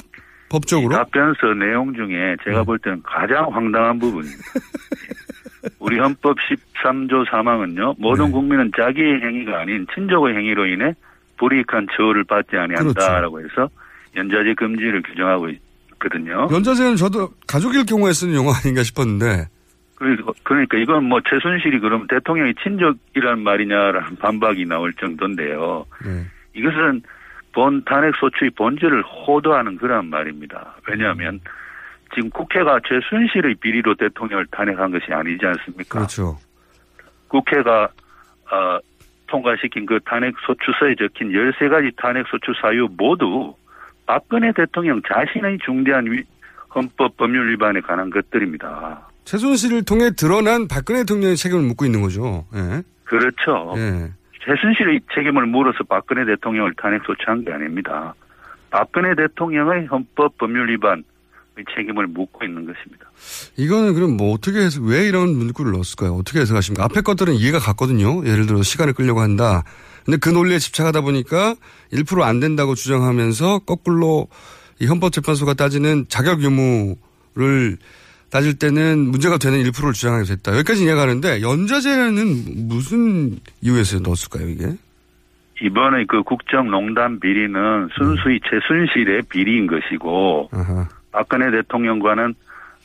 [SPEAKER 1] 법적으로?
[SPEAKER 16] 답변서 내용 중에 제가 볼 때는 가장 황당한 부분입니다. 우리 헌법 13조 3항은요. 모든 국민은 자기의 행위가 아닌 친족의 행위로 인해 불이익한 처우를 받지 아니한다라고 해서 연좌제 금지를 규정하고 있거든요.
[SPEAKER 1] 연좌제는 저도 가족일 경우에 쓰는 용어 아닌가 싶었는데.
[SPEAKER 16] 그- 그러니까 이건 뭐 최순실이 그럼 대통령이 친족이란 말이냐라는 반박이 나올 정도인데요.
[SPEAKER 1] 네.
[SPEAKER 16] 이것은 본 탄핵 소추의 본질을 호도하는 그런 말입니다. 왜냐하면 지금 국회가 최순실의 비리로 대통령을 탄핵한 것이 아니지 않습니까?
[SPEAKER 1] 그렇죠.
[SPEAKER 16] 국회가 어, 통과시킨 그 탄핵 소추서에 적힌 13가지 탄핵 소추 사유 모두 박근혜 대통령 자신의 중대한 위- 헌법 법률 위반에 관한 것들입니다.
[SPEAKER 1] 최순실을 통해 드러난 박근혜 대통령의 책임을 묻고 있는 거죠. 예.
[SPEAKER 16] 그렇죠.
[SPEAKER 1] 예.
[SPEAKER 16] 최순실의 책임을 물어서 박근혜 대통령을 탄핵 소추한 게 아닙니다. 박근혜 대통령의 헌법 법률 위반의 책임을 묻고 있는 것입니다.
[SPEAKER 1] 이거는 그럼 뭐 어떻게 해서 왜 이런 문구를 넣었을까요? 어떻게 해석하십니까? 앞에 것들은 이해가 갔거든요. 예를 들어 시간을 끌려고 한다. 근데 그 논리에 집착하다 보니까 1%안 된다고 주장하면서 거꾸로 이 헌법재판소가 따지는 자격 유무를 따질 때는 문제가 되는 1%를 주장하게 됐다. 여기까지 이해가 가는데 연좌제는 무슨 이유에서 넣었을까요, 이게?
[SPEAKER 16] 이번에 그 국정농단 비리는 순수히 최순실의 비리인 것이고 박근혜 대통령과는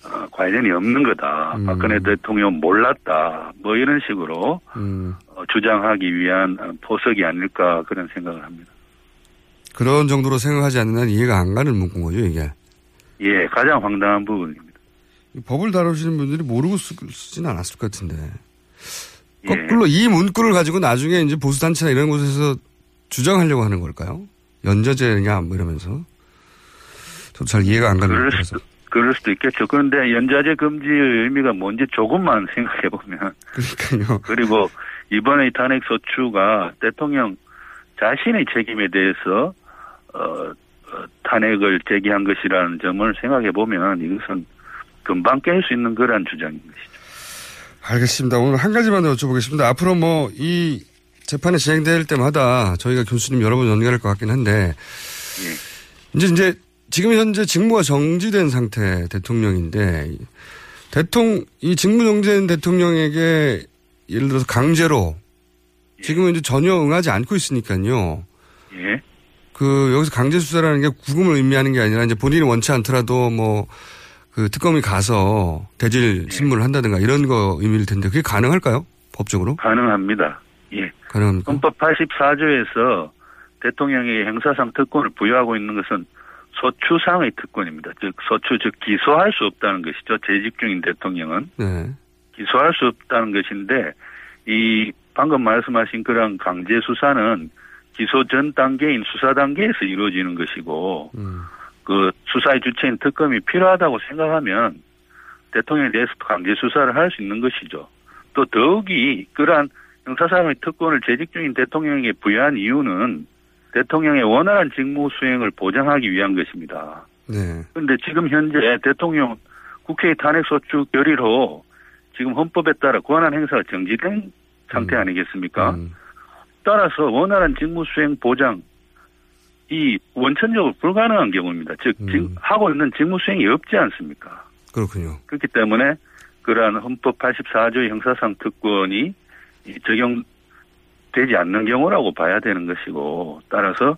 [SPEAKER 16] 어, 관련이 없는 거다. 박근혜 대통령 몰랐다. 뭐 이런 식으로
[SPEAKER 1] 음,
[SPEAKER 16] 어, 주장하기 위한 어, 포석이 아닐까 그런 생각을 합니다.
[SPEAKER 1] 그런 정도로 생각하지 않는 한 이해가 안 가는 문구인 거죠, 이게.
[SPEAKER 16] 예, 가장 황당한 부분입니다.
[SPEAKER 1] 법을 다루시는 분들이 모르고 쓰, 쓰진 않았을 것 같은데.
[SPEAKER 16] 예.
[SPEAKER 1] 거꾸로 이 문구를 가지고 나중에 이제 보수단체나 이런 곳에서 주장하려고 하는 걸까요? 연좌제냐, 뭐 이러면서. 저도 잘 이해가 안 가는 거라서.
[SPEAKER 16] 수, 그럴 수도 있겠죠. 그런데 연좌제 금지의 의미가 뭔지 조금만 생각해 보면.
[SPEAKER 1] 그러니까요.
[SPEAKER 16] 그리고 이번에 이 탄핵 소추가 대통령 자신의 책임에 대해서 어, 어, 탄핵을 제기한 것이라는 점을 생각해 보면 이것은 금방 깰 수 있는 그러한 주장인 것이죠.
[SPEAKER 1] 알겠습니다. 오늘 한 가지만 더 여쭤보겠습니다. 앞으로 뭐 이 재판이 진행될 때마다 저희가 교수님 여러 번 연결할 것 같긴 한데 이제 이제 지금 현재 직무가 정지된 상태 대통령인데 대통령 이 직무 정지된 대통령에게 예를 들어서 강제로 지금은 이제 전혀 응하지 않고 있으니까요.
[SPEAKER 16] 예.
[SPEAKER 1] 그 여기서 강제 수사라는 게 구금을 의미하는 게 아니라 이제 본인이 원치 않더라도 뭐 그 특검이 가서 대질 신문을 한다든가 이런 거 의미일 텐데 그게 가능할까요? 법적으로?
[SPEAKER 16] 가능합니다. 예.
[SPEAKER 1] 가능합니까?
[SPEAKER 16] 헌법 84조에서 대통령에게 행사상 특권을 부여하고 있는 것은 소추상의 특권입니다. 즉 소추 즉 기소할 수 없다는 것이죠. 재직 중인 대통령은
[SPEAKER 1] 네.
[SPEAKER 16] 기소할 수 없다는 것인데 이 방금 말씀하신 그런 강제 수사는 기소 전 단계인 수사 단계에서 이루어지는 것이고 그 수사의 주체인 특검이 필요하다고 생각하면 대통령에 대해서도 강제 수사를 할 수 있는 것이죠. 또 더욱이 그러한 형사사상의 특권을 재직 중인 대통령에게 부여한 이유는 대통령의 원활한 직무 수행을 보장하기 위한 것입니다.
[SPEAKER 1] 네.
[SPEAKER 16] 그런데 지금 현재 대통령 국회의 탄핵 소추 결의로 지금 헌법에 따라 권한 행사가 정지된 상태 아니겠습니까? 따라서 원활한 직무 수행 보장 이 원천적으로 불가능한 경우입니다. 즉 지금 하고 있는 직무 수행이 없지 않습니까?
[SPEAKER 1] 그렇군요.
[SPEAKER 16] 그렇기 때문에 그러한 헌법 84조의 형사상 특권이 이 적용되지 않는 경우라고 봐야 되는 것이고 따라서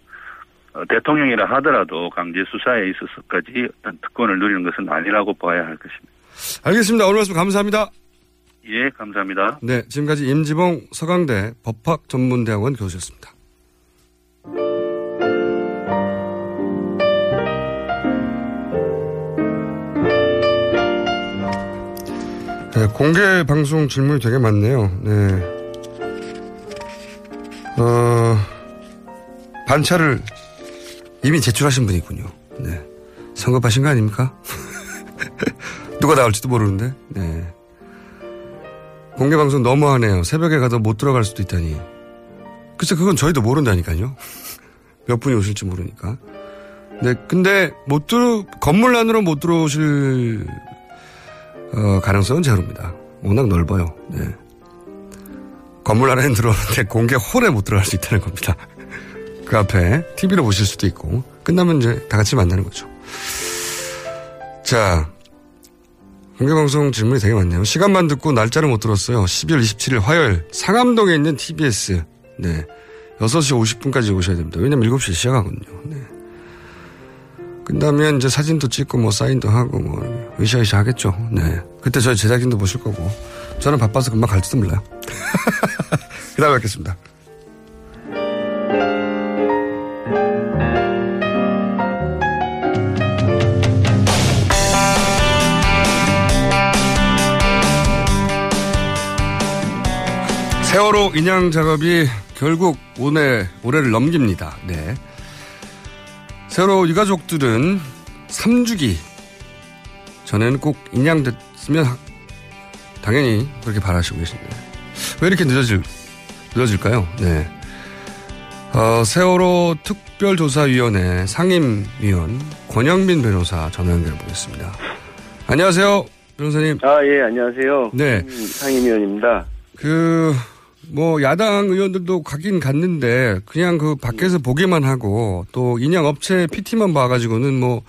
[SPEAKER 16] 어, 대통령이라 하더라도 강제 수사에 있어서까지 어떤 특권을 누리는 것은 아니라고 봐야 할 것입니다.
[SPEAKER 1] 알겠습니다. 오늘 말씀 감사합니다.
[SPEAKER 16] 예, 감사합니다.
[SPEAKER 1] 네, 지금까지 임지봉 서강대 법학 전문대학원 교수였습니다. 네, 공개 방송 질문이 되게 많네요. 네. 어, 반차를 이미 제출하신 분이군요. 네. 성급하신 거 아닙니까? 누가 나올지도 모르는데. 네. 공개 방송 너무하네요. 새벽에 가도 못 들어갈 수도 있다니. 글쎄, 그건 저희도 모른다니까요. 몇 분이 오실지 모르니까. 네, 근데 못 들어, 건물 안으로 못 들어오실, 어, 가능성은 제로입니다. 워낙 넓어요. 네. 건물 안에는 들어오는데 공개 홀에 못 들어갈 수 있다는 겁니다. 그 앞에 TV로 보실 수도 있고, 끝나면 이제 다 같이 만나는 거죠. 자, 공개방송 질문이 되게 많네요. 시간만 듣고 날짜를 못 들었어요. 12월 27일 화요일 상암동에 있는 TBS. 네. 6시 50분까지 오셔야 됩니다. 왜냐면 7시에 시작하거든요. 네. 끝나면 이제 사진도 찍고 뭐 사인도 하고 뭐 으쌰으쌰 하겠죠. 네. 그때 저희 제작진도 모실 거고. 저는 바빠서 금방 갈지도 몰라요. 그 다음에 뵙겠습니다. 세월호 인양 작업이 결국 올해, 올해를 넘깁니다. 네. 세월호 유가족들은 3주기 전에는 꼭 인양됐으면 하- 당연히 그렇게 바라시고 계신데 왜 이렇게 늦어질, 늦어질까요? 네. 어, 세월호 특별조사위원회 상임위원 권영민 변호사 전화 연결해 보겠습니다. 안녕하세요, 변호사님.
[SPEAKER 17] 아, 예, 안녕하세요.
[SPEAKER 1] 네.
[SPEAKER 17] 상임위원입니다.
[SPEAKER 1] 그, 뭐, 야당 의원들도 가긴 갔는데, 그냥 그 밖에서 보기만 하고, 또 인양 업체 PT만 봐가지고는 뭐,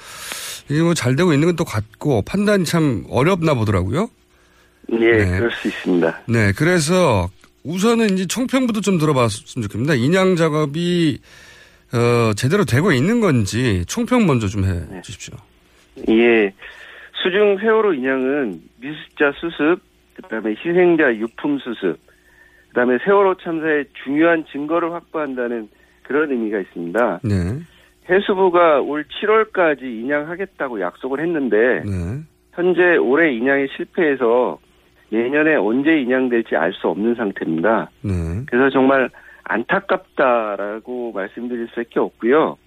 [SPEAKER 1] 이게 뭐 잘 되고 있는 건또 같고, 판단이 참 어렵나 보더라고요.
[SPEAKER 17] 예,
[SPEAKER 1] 네.
[SPEAKER 17] 그럴 수 있습니다.
[SPEAKER 1] 네, 그래서 우선은 이제 총평부터 좀 들어봤으면 좋겠습니다. 인양 작업이, 어, 제대로 되고 있는 건지, 총평 먼저 좀 해 주십시오.
[SPEAKER 17] 예. 수중 세월호 인양은 미수자 수습, 그 다음에 희생자 유품 수습, 그 다음에 세월호 참사의 중요한 증거를 확보한다는 그런 의미가 있습니다.
[SPEAKER 1] 네.
[SPEAKER 17] 해수부가 올 7월까지 인양하겠다고 약속을 했는데,
[SPEAKER 1] 네.
[SPEAKER 17] 현재 올해 인양에 실패해서 내년에 언제 인양될지 알 수 없는 상태입니다.
[SPEAKER 1] 네.
[SPEAKER 17] 그래서 정말 안타깝다라고 말씀드릴 수밖에 없고요.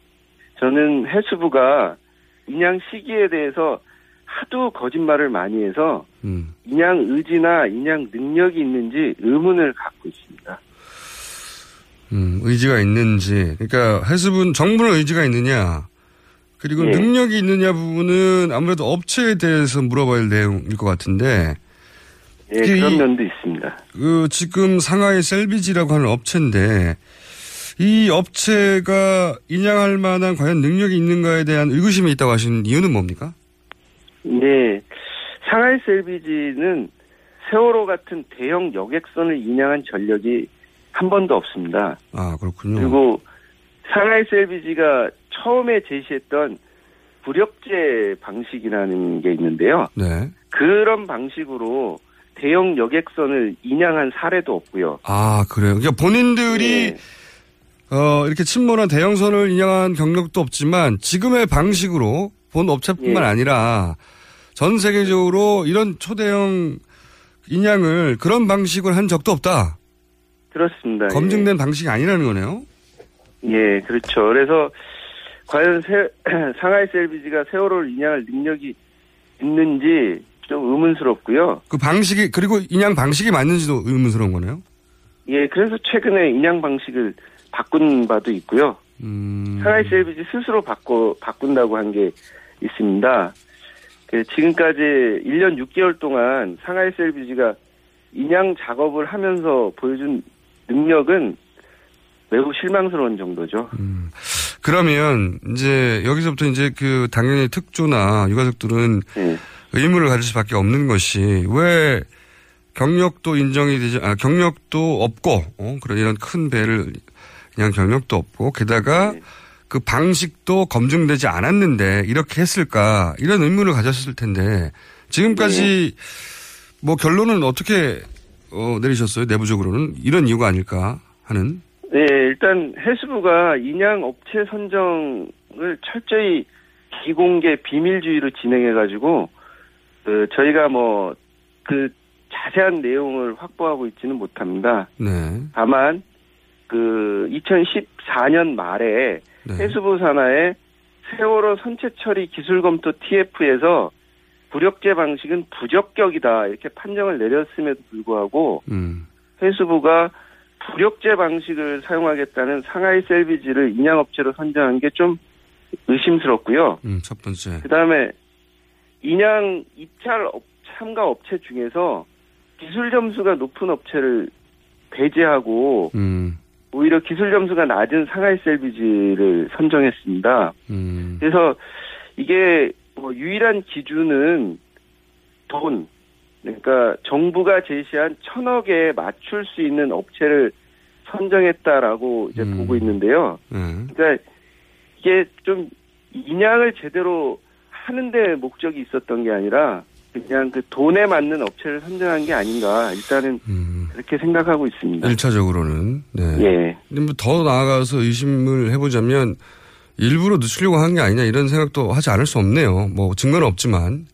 [SPEAKER 17] 저는 해수부가 인양 시기에 대해서 하도 거짓말을 많이 해서
[SPEAKER 1] 음.
[SPEAKER 17] 인양 의지나 인양 능력이 있는지 의문을 갖고 있습니다.
[SPEAKER 1] 음, 의지가 있는지. 그러니까 해수분 정부는 의지가 있느냐. 그리고
[SPEAKER 17] 예.
[SPEAKER 1] 능력이 있느냐 부분은 아무래도 업체에 대해서 물어봐야 할 내용일 것 같은데.
[SPEAKER 17] 예, 그런
[SPEAKER 1] 이-
[SPEAKER 17] 면도 있습니다.
[SPEAKER 1] 그 지금 상하이 셀비지라고 하는 업체인데 이 업체가 인양할 만한 과연 능력이 있는가에 대한 의구심이 있다고 하시는 이유는 뭡니까?
[SPEAKER 17] 네, 상하이 셀비지는 세월호 같은 대형 여객선을 인양한 전력이 한 번도 없습니다.
[SPEAKER 1] 아 그렇군요.
[SPEAKER 17] 그리고 상하이 셀비지가 처음에 제시했던 부력제 방식이라는 게 있는데요.
[SPEAKER 1] 네.
[SPEAKER 17] 그런 방식으로 대형 여객선을 인양한 사례도 없고요.
[SPEAKER 1] 아 그래요. 그러니까 본인들이
[SPEAKER 17] 네.
[SPEAKER 1] 어, 이렇게 침몰한 대형선을 인양한 경력도 없지만 지금의 방식으로 본 업체뿐만
[SPEAKER 17] 예.
[SPEAKER 1] 아니라 전 세계적으로 이런 초대형 인양을 그런 방식으로 한 적도 없다.
[SPEAKER 17] 그렇습니다.
[SPEAKER 1] 검증된 방식이 아니라는 거네요.
[SPEAKER 17] 예, 그렇죠. 그래서 과연 세- 상하이 셀비지가 세월호를 인양할 능력이 있는지 좀 의문스럽고요.
[SPEAKER 1] 그 방식이 그리고 인양 방식이 맞는지도 의문스러운 거네요.
[SPEAKER 17] 예, 그래서 최근에 인양 방식을 바꾼 바도 있고요.
[SPEAKER 1] 음.
[SPEAKER 17] 상하이 셀비지 스스로 바꿔 바꾼다고 한 게 있습니다. 그 지금까지 1년 6개월 동안 상하이 셀비지가 인양 작업을 하면서 보여준 능력은 매우 실망스러운 정도죠.
[SPEAKER 1] 그러면 이제 여기서부터 이제 그 당연히 특조나 유가족들은
[SPEAKER 17] 네.
[SPEAKER 1] 의문을 가질 수밖에 없는 것이 왜 경력도 인정이 되지 아 경력도 없고 어, 그런 이런 큰 배를 그냥 경력도 없고 게다가 그 방식도 검증되지 않았는데 이렇게 했을까? 이런 의문을 가졌을 텐데 지금까지 뭐 결론은 어떻게 어, 내리셨어요? 내부적으로는? 이런 이유가 아닐까 하는?
[SPEAKER 17] 네, 일단 해수부가 인양 업체 선정을 철저히 비공개 비밀주의로 진행해가지고 그 저희가 뭐 그 자세한 내용을 확보하고 있지는 못합니다.
[SPEAKER 1] 네.
[SPEAKER 17] 다만 그 2014년 말에
[SPEAKER 1] 네.
[SPEAKER 17] 해수부 산하의 세월호 선체 처리 기술 검토 TF에서 부력재 방식은 부적격이다 이렇게 판정을 내렸음에도 불구하고
[SPEAKER 1] 음.
[SPEAKER 17] 해수부가 부력재 방식을 사용하겠다는 상하이 샐비지를 인양업체로 선정한 게 좀 의심스럽고요.
[SPEAKER 1] 음, 첫 번째
[SPEAKER 17] 그 다음에 인양 입찰 업- 참가 업체 중에서 기술 점수가 높은 업체를 배제하고
[SPEAKER 1] 음.
[SPEAKER 17] 오히려 기술 점수가 낮은 상하이 셀비지를 선정했습니다.
[SPEAKER 1] 음.
[SPEAKER 17] 그래서 이게 뭐 유일한 기준은 돈, 그러니까 정부가 제시한 천억에 맞출 수 있는 업체를 선정했다라고 이제
[SPEAKER 1] 음.
[SPEAKER 17] 보고 있는데요.
[SPEAKER 1] 네.
[SPEAKER 17] 그러니까 이게 좀 인양을 제대로 하는데 목적이 있었던 게 아니라 그냥 그 돈에 맞는 업체를 선정한 게 아닌가 일단은 그렇게 생각하고 있습니다.
[SPEAKER 1] 1차적으로는 네.
[SPEAKER 17] 예.
[SPEAKER 1] 근데 뭐더 나아가서 의심을 해보자면 일부러 늦추려고 한 게 아니냐 이런 생각도 하지 않을 수 없네요. 뭐 증거는 없지만.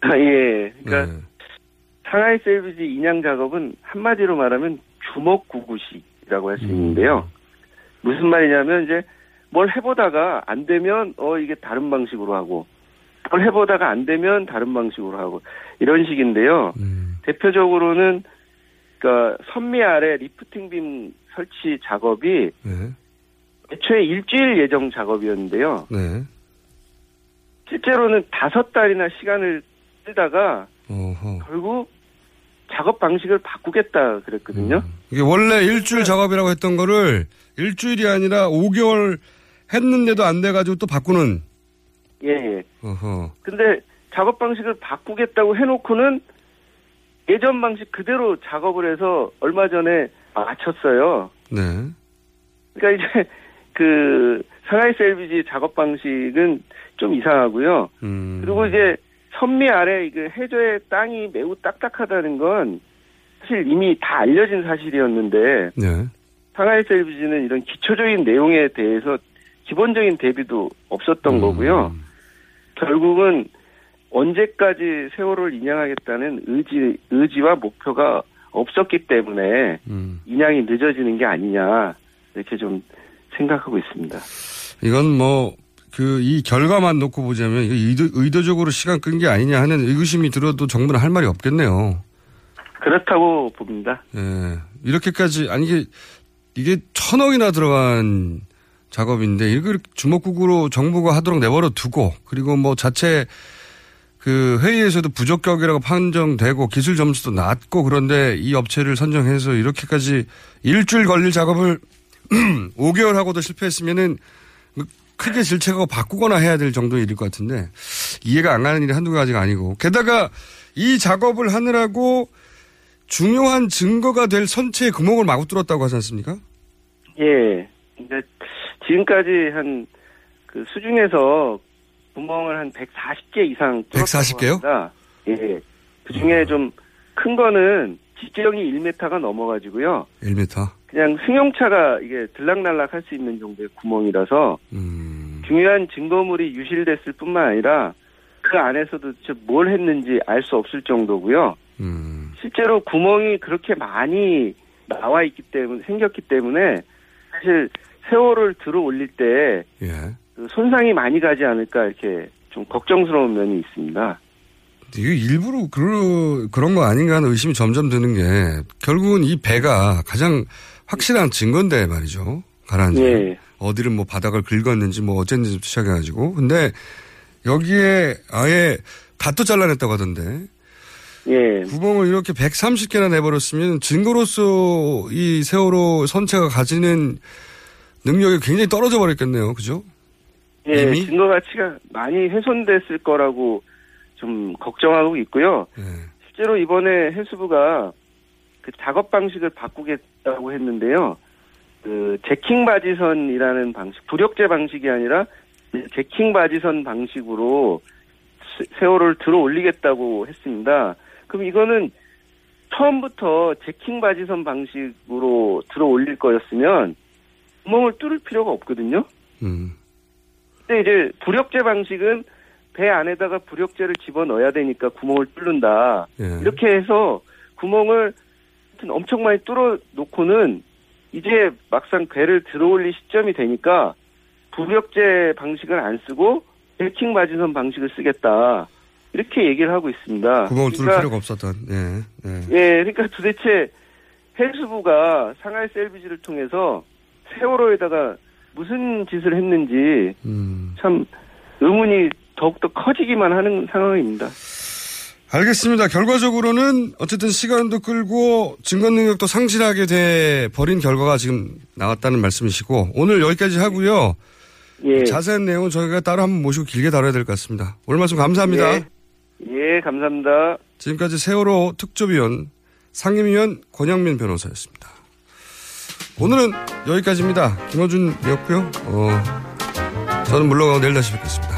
[SPEAKER 17] 아, 예. 그러니까
[SPEAKER 1] 네.
[SPEAKER 17] 상하이 셀비지 인양 작업은 한마디로 말하면 주먹 구구식이라고 할 수 있는데요. 무슨 말이냐면 이제 뭘 해보다가 안 되면 어 이게 다른 방식으로 하고 뭘 해보다가 안 되면 다른 방식으로 하고 이런 식인데요. 대표적으로는 그러니까 선미 아래 lifting beam 설치 작업이
[SPEAKER 1] 네.
[SPEAKER 17] 애초에 일주일 예정 작업이었는데요.
[SPEAKER 1] 네.
[SPEAKER 17] 실제로는 다섯 달이나 시간을 쓰다가
[SPEAKER 1] 어허.
[SPEAKER 17] 결국 작업 방식을 바꾸겠다 그랬거든요.
[SPEAKER 1] 이게 원래 일주일 작업이라고 했던 거를 일주일이 아니라 5개월 했는데도 안 돼가지고 또 바꾸는.
[SPEAKER 17] 예, 예.
[SPEAKER 1] 어허.
[SPEAKER 17] 근데 작업 방식을 바꾸겠다고 해놓고는 예전 방식 그대로 작업을 해서 얼마 전에 마쳤어요.
[SPEAKER 1] 네.
[SPEAKER 17] 그러니까 이제 그 상하이 셀비지 작업 방식은 좀 이상하고요.
[SPEAKER 1] 음.
[SPEAKER 17] 그리고 이제 선미 아래 그 해저의 땅이 매우 딱딱하다는 건 사실 이미 다 알려진 사실이었는데
[SPEAKER 1] 네.
[SPEAKER 17] 상하이 셀비지는 이런 기초적인 내용에 대해서 기본적인 대비도 없었던
[SPEAKER 1] 음.
[SPEAKER 17] 거고요. 결국은 언제까지 세월호를 인양하겠다는 의지 의지와 목표가 없었기 때문에
[SPEAKER 1] 음.
[SPEAKER 17] 인양이 늦어지는 게 아니냐 이렇게 좀 생각하고 있습니다.
[SPEAKER 1] 이건 뭐 그 이 결과만 놓고 보자면 의도, 의도적으로 시간 끈 게 아니냐 하는 의구심이 들어도 정부는 할 말이 없겠네요.
[SPEAKER 17] 그렇다고 봅니다.
[SPEAKER 1] 예. 이렇게까지 아니 이게 이게 천억이나 들어간 작업인데 이걸 주먹국으로 정부가 하도록 내버려 두고 그리고 뭐 자체 그 회의에서도 부적격이라고 판정되고 기술 점수도 낮고 그런데 이 업체를 선정해서 이렇게까지 일주일 걸릴 작업을 5개월 하고도 실패했으면은 크게 질책하고 바꾸거나 해야 될 정도의 일일 것 같은데 이해가 안 가는 일이 한두 가지가 아니고 게다가 이 작업을 하느라고 중요한 증거가 될 선체의 구멍을 마구 뚫었다고 하지 않습니까?
[SPEAKER 17] 예. 근데 지금까지 한 그 수중에서 구멍을 한 140개 이상
[SPEAKER 1] 140개요?
[SPEAKER 17] 예. 그 중에 좀 큰 거는 지경이 1m가 넘어가지고요.
[SPEAKER 1] 1m.
[SPEAKER 17] 그냥 승용차가 이게 들락날락 할 수 있는 정도의 구멍이라서 중요한 증거물이 유실됐을 뿐만 아니라 그 안에서도 진짜 뭘 했는지 알 수 없을 정도고요. 실제로 구멍이 그렇게 많이 나와 있기 때문에 생겼기 때문에 사실 세월을 들어 올릴 때
[SPEAKER 1] 예.
[SPEAKER 17] 그 손상이 많이 가지 않을까 이렇게 좀 걱정스러운 면이 있습니다.
[SPEAKER 1] 이거 일부러 그런 그런 거 아닌가 하는 의심이 점점 드는 게 결국은 이 배가 가장 확실한 증거인데 말이죠. 가라앉은
[SPEAKER 17] 예.
[SPEAKER 1] 어디를 뭐 바닥을 긁었는지 뭐 어쨌는지 시작해가지고 근데 여기에 아예 갓도 잘라냈다고 하던데
[SPEAKER 17] 예.
[SPEAKER 1] 구멍을 이렇게 130개나 내버렸으면 증거로서 이 세월호 선체가 가지는 능력이 굉장히 떨어져 버렸겠네요. 그죠?
[SPEAKER 17] 예,
[SPEAKER 1] 이미?
[SPEAKER 17] 증거 가치가 많이 훼손됐을 거라고 좀 걱정하고 있고요.
[SPEAKER 1] 예.
[SPEAKER 17] 실제로 이번에 해수부가 그 작업 방식을 바꾸겠다고 했는데요. 그 제킹 바지선이라는 방식, 부력제 방식이 아니라 제킹 바지선 방식으로 세- 세월을 들어 올리겠다고 했습니다. 그럼 이거는 처음부터 제킹 바지선 방식으로 들어 올릴 거였으면 구멍을 뚫을 필요가 없거든요.
[SPEAKER 1] 음.
[SPEAKER 17] 근데 이제 부력제 방식은 배 안에다가 부력제를 집어 넣어야 되니까 구멍을 뚫는다.
[SPEAKER 1] 예.
[SPEAKER 17] 이렇게 해서 구멍을 엄청 많이 뚫어 놓고는 이제 막상 배를 들어 올릴 시점이 되니까 부력제 방식을 안 쓰고 베킹 마진선 방식을 쓰겠다. 이렇게 얘기를 하고 있습니다.
[SPEAKER 1] 구멍을 뚫을
[SPEAKER 17] 그러니까
[SPEAKER 1] 필요가 없었던. 예. 예.
[SPEAKER 17] 예, 그러니까 도대체 해수부가 상하이 셀비지를 통해서 세월호에다가 무슨 짓을 했는지
[SPEAKER 1] 음.
[SPEAKER 17] 참 의문이 더욱더 커지기만 하는 상황입니다.
[SPEAKER 1] 알겠습니다. 결과적으로는 어쨌든 시간도 끌고 증거 능력도 상실하게 돼 버린 결과가 지금 나왔다는 말씀이시고 오늘 여기까지 하고요.
[SPEAKER 17] 예.
[SPEAKER 1] 자세한 내용은 저희가 따로 한번 모시고 길게 다뤄야 될 것 같습니다. 오늘 말씀 감사합니다.
[SPEAKER 17] 예, 예, 감사합니다.
[SPEAKER 1] 지금까지 세월호 특조위원 상임위원 권영민 변호사였습니다. 오늘은 여기까지입니다. 김어준이었고요. 어, 저는 물러가고 내일 다시 뵙겠습니다.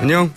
[SPEAKER 1] 안녕.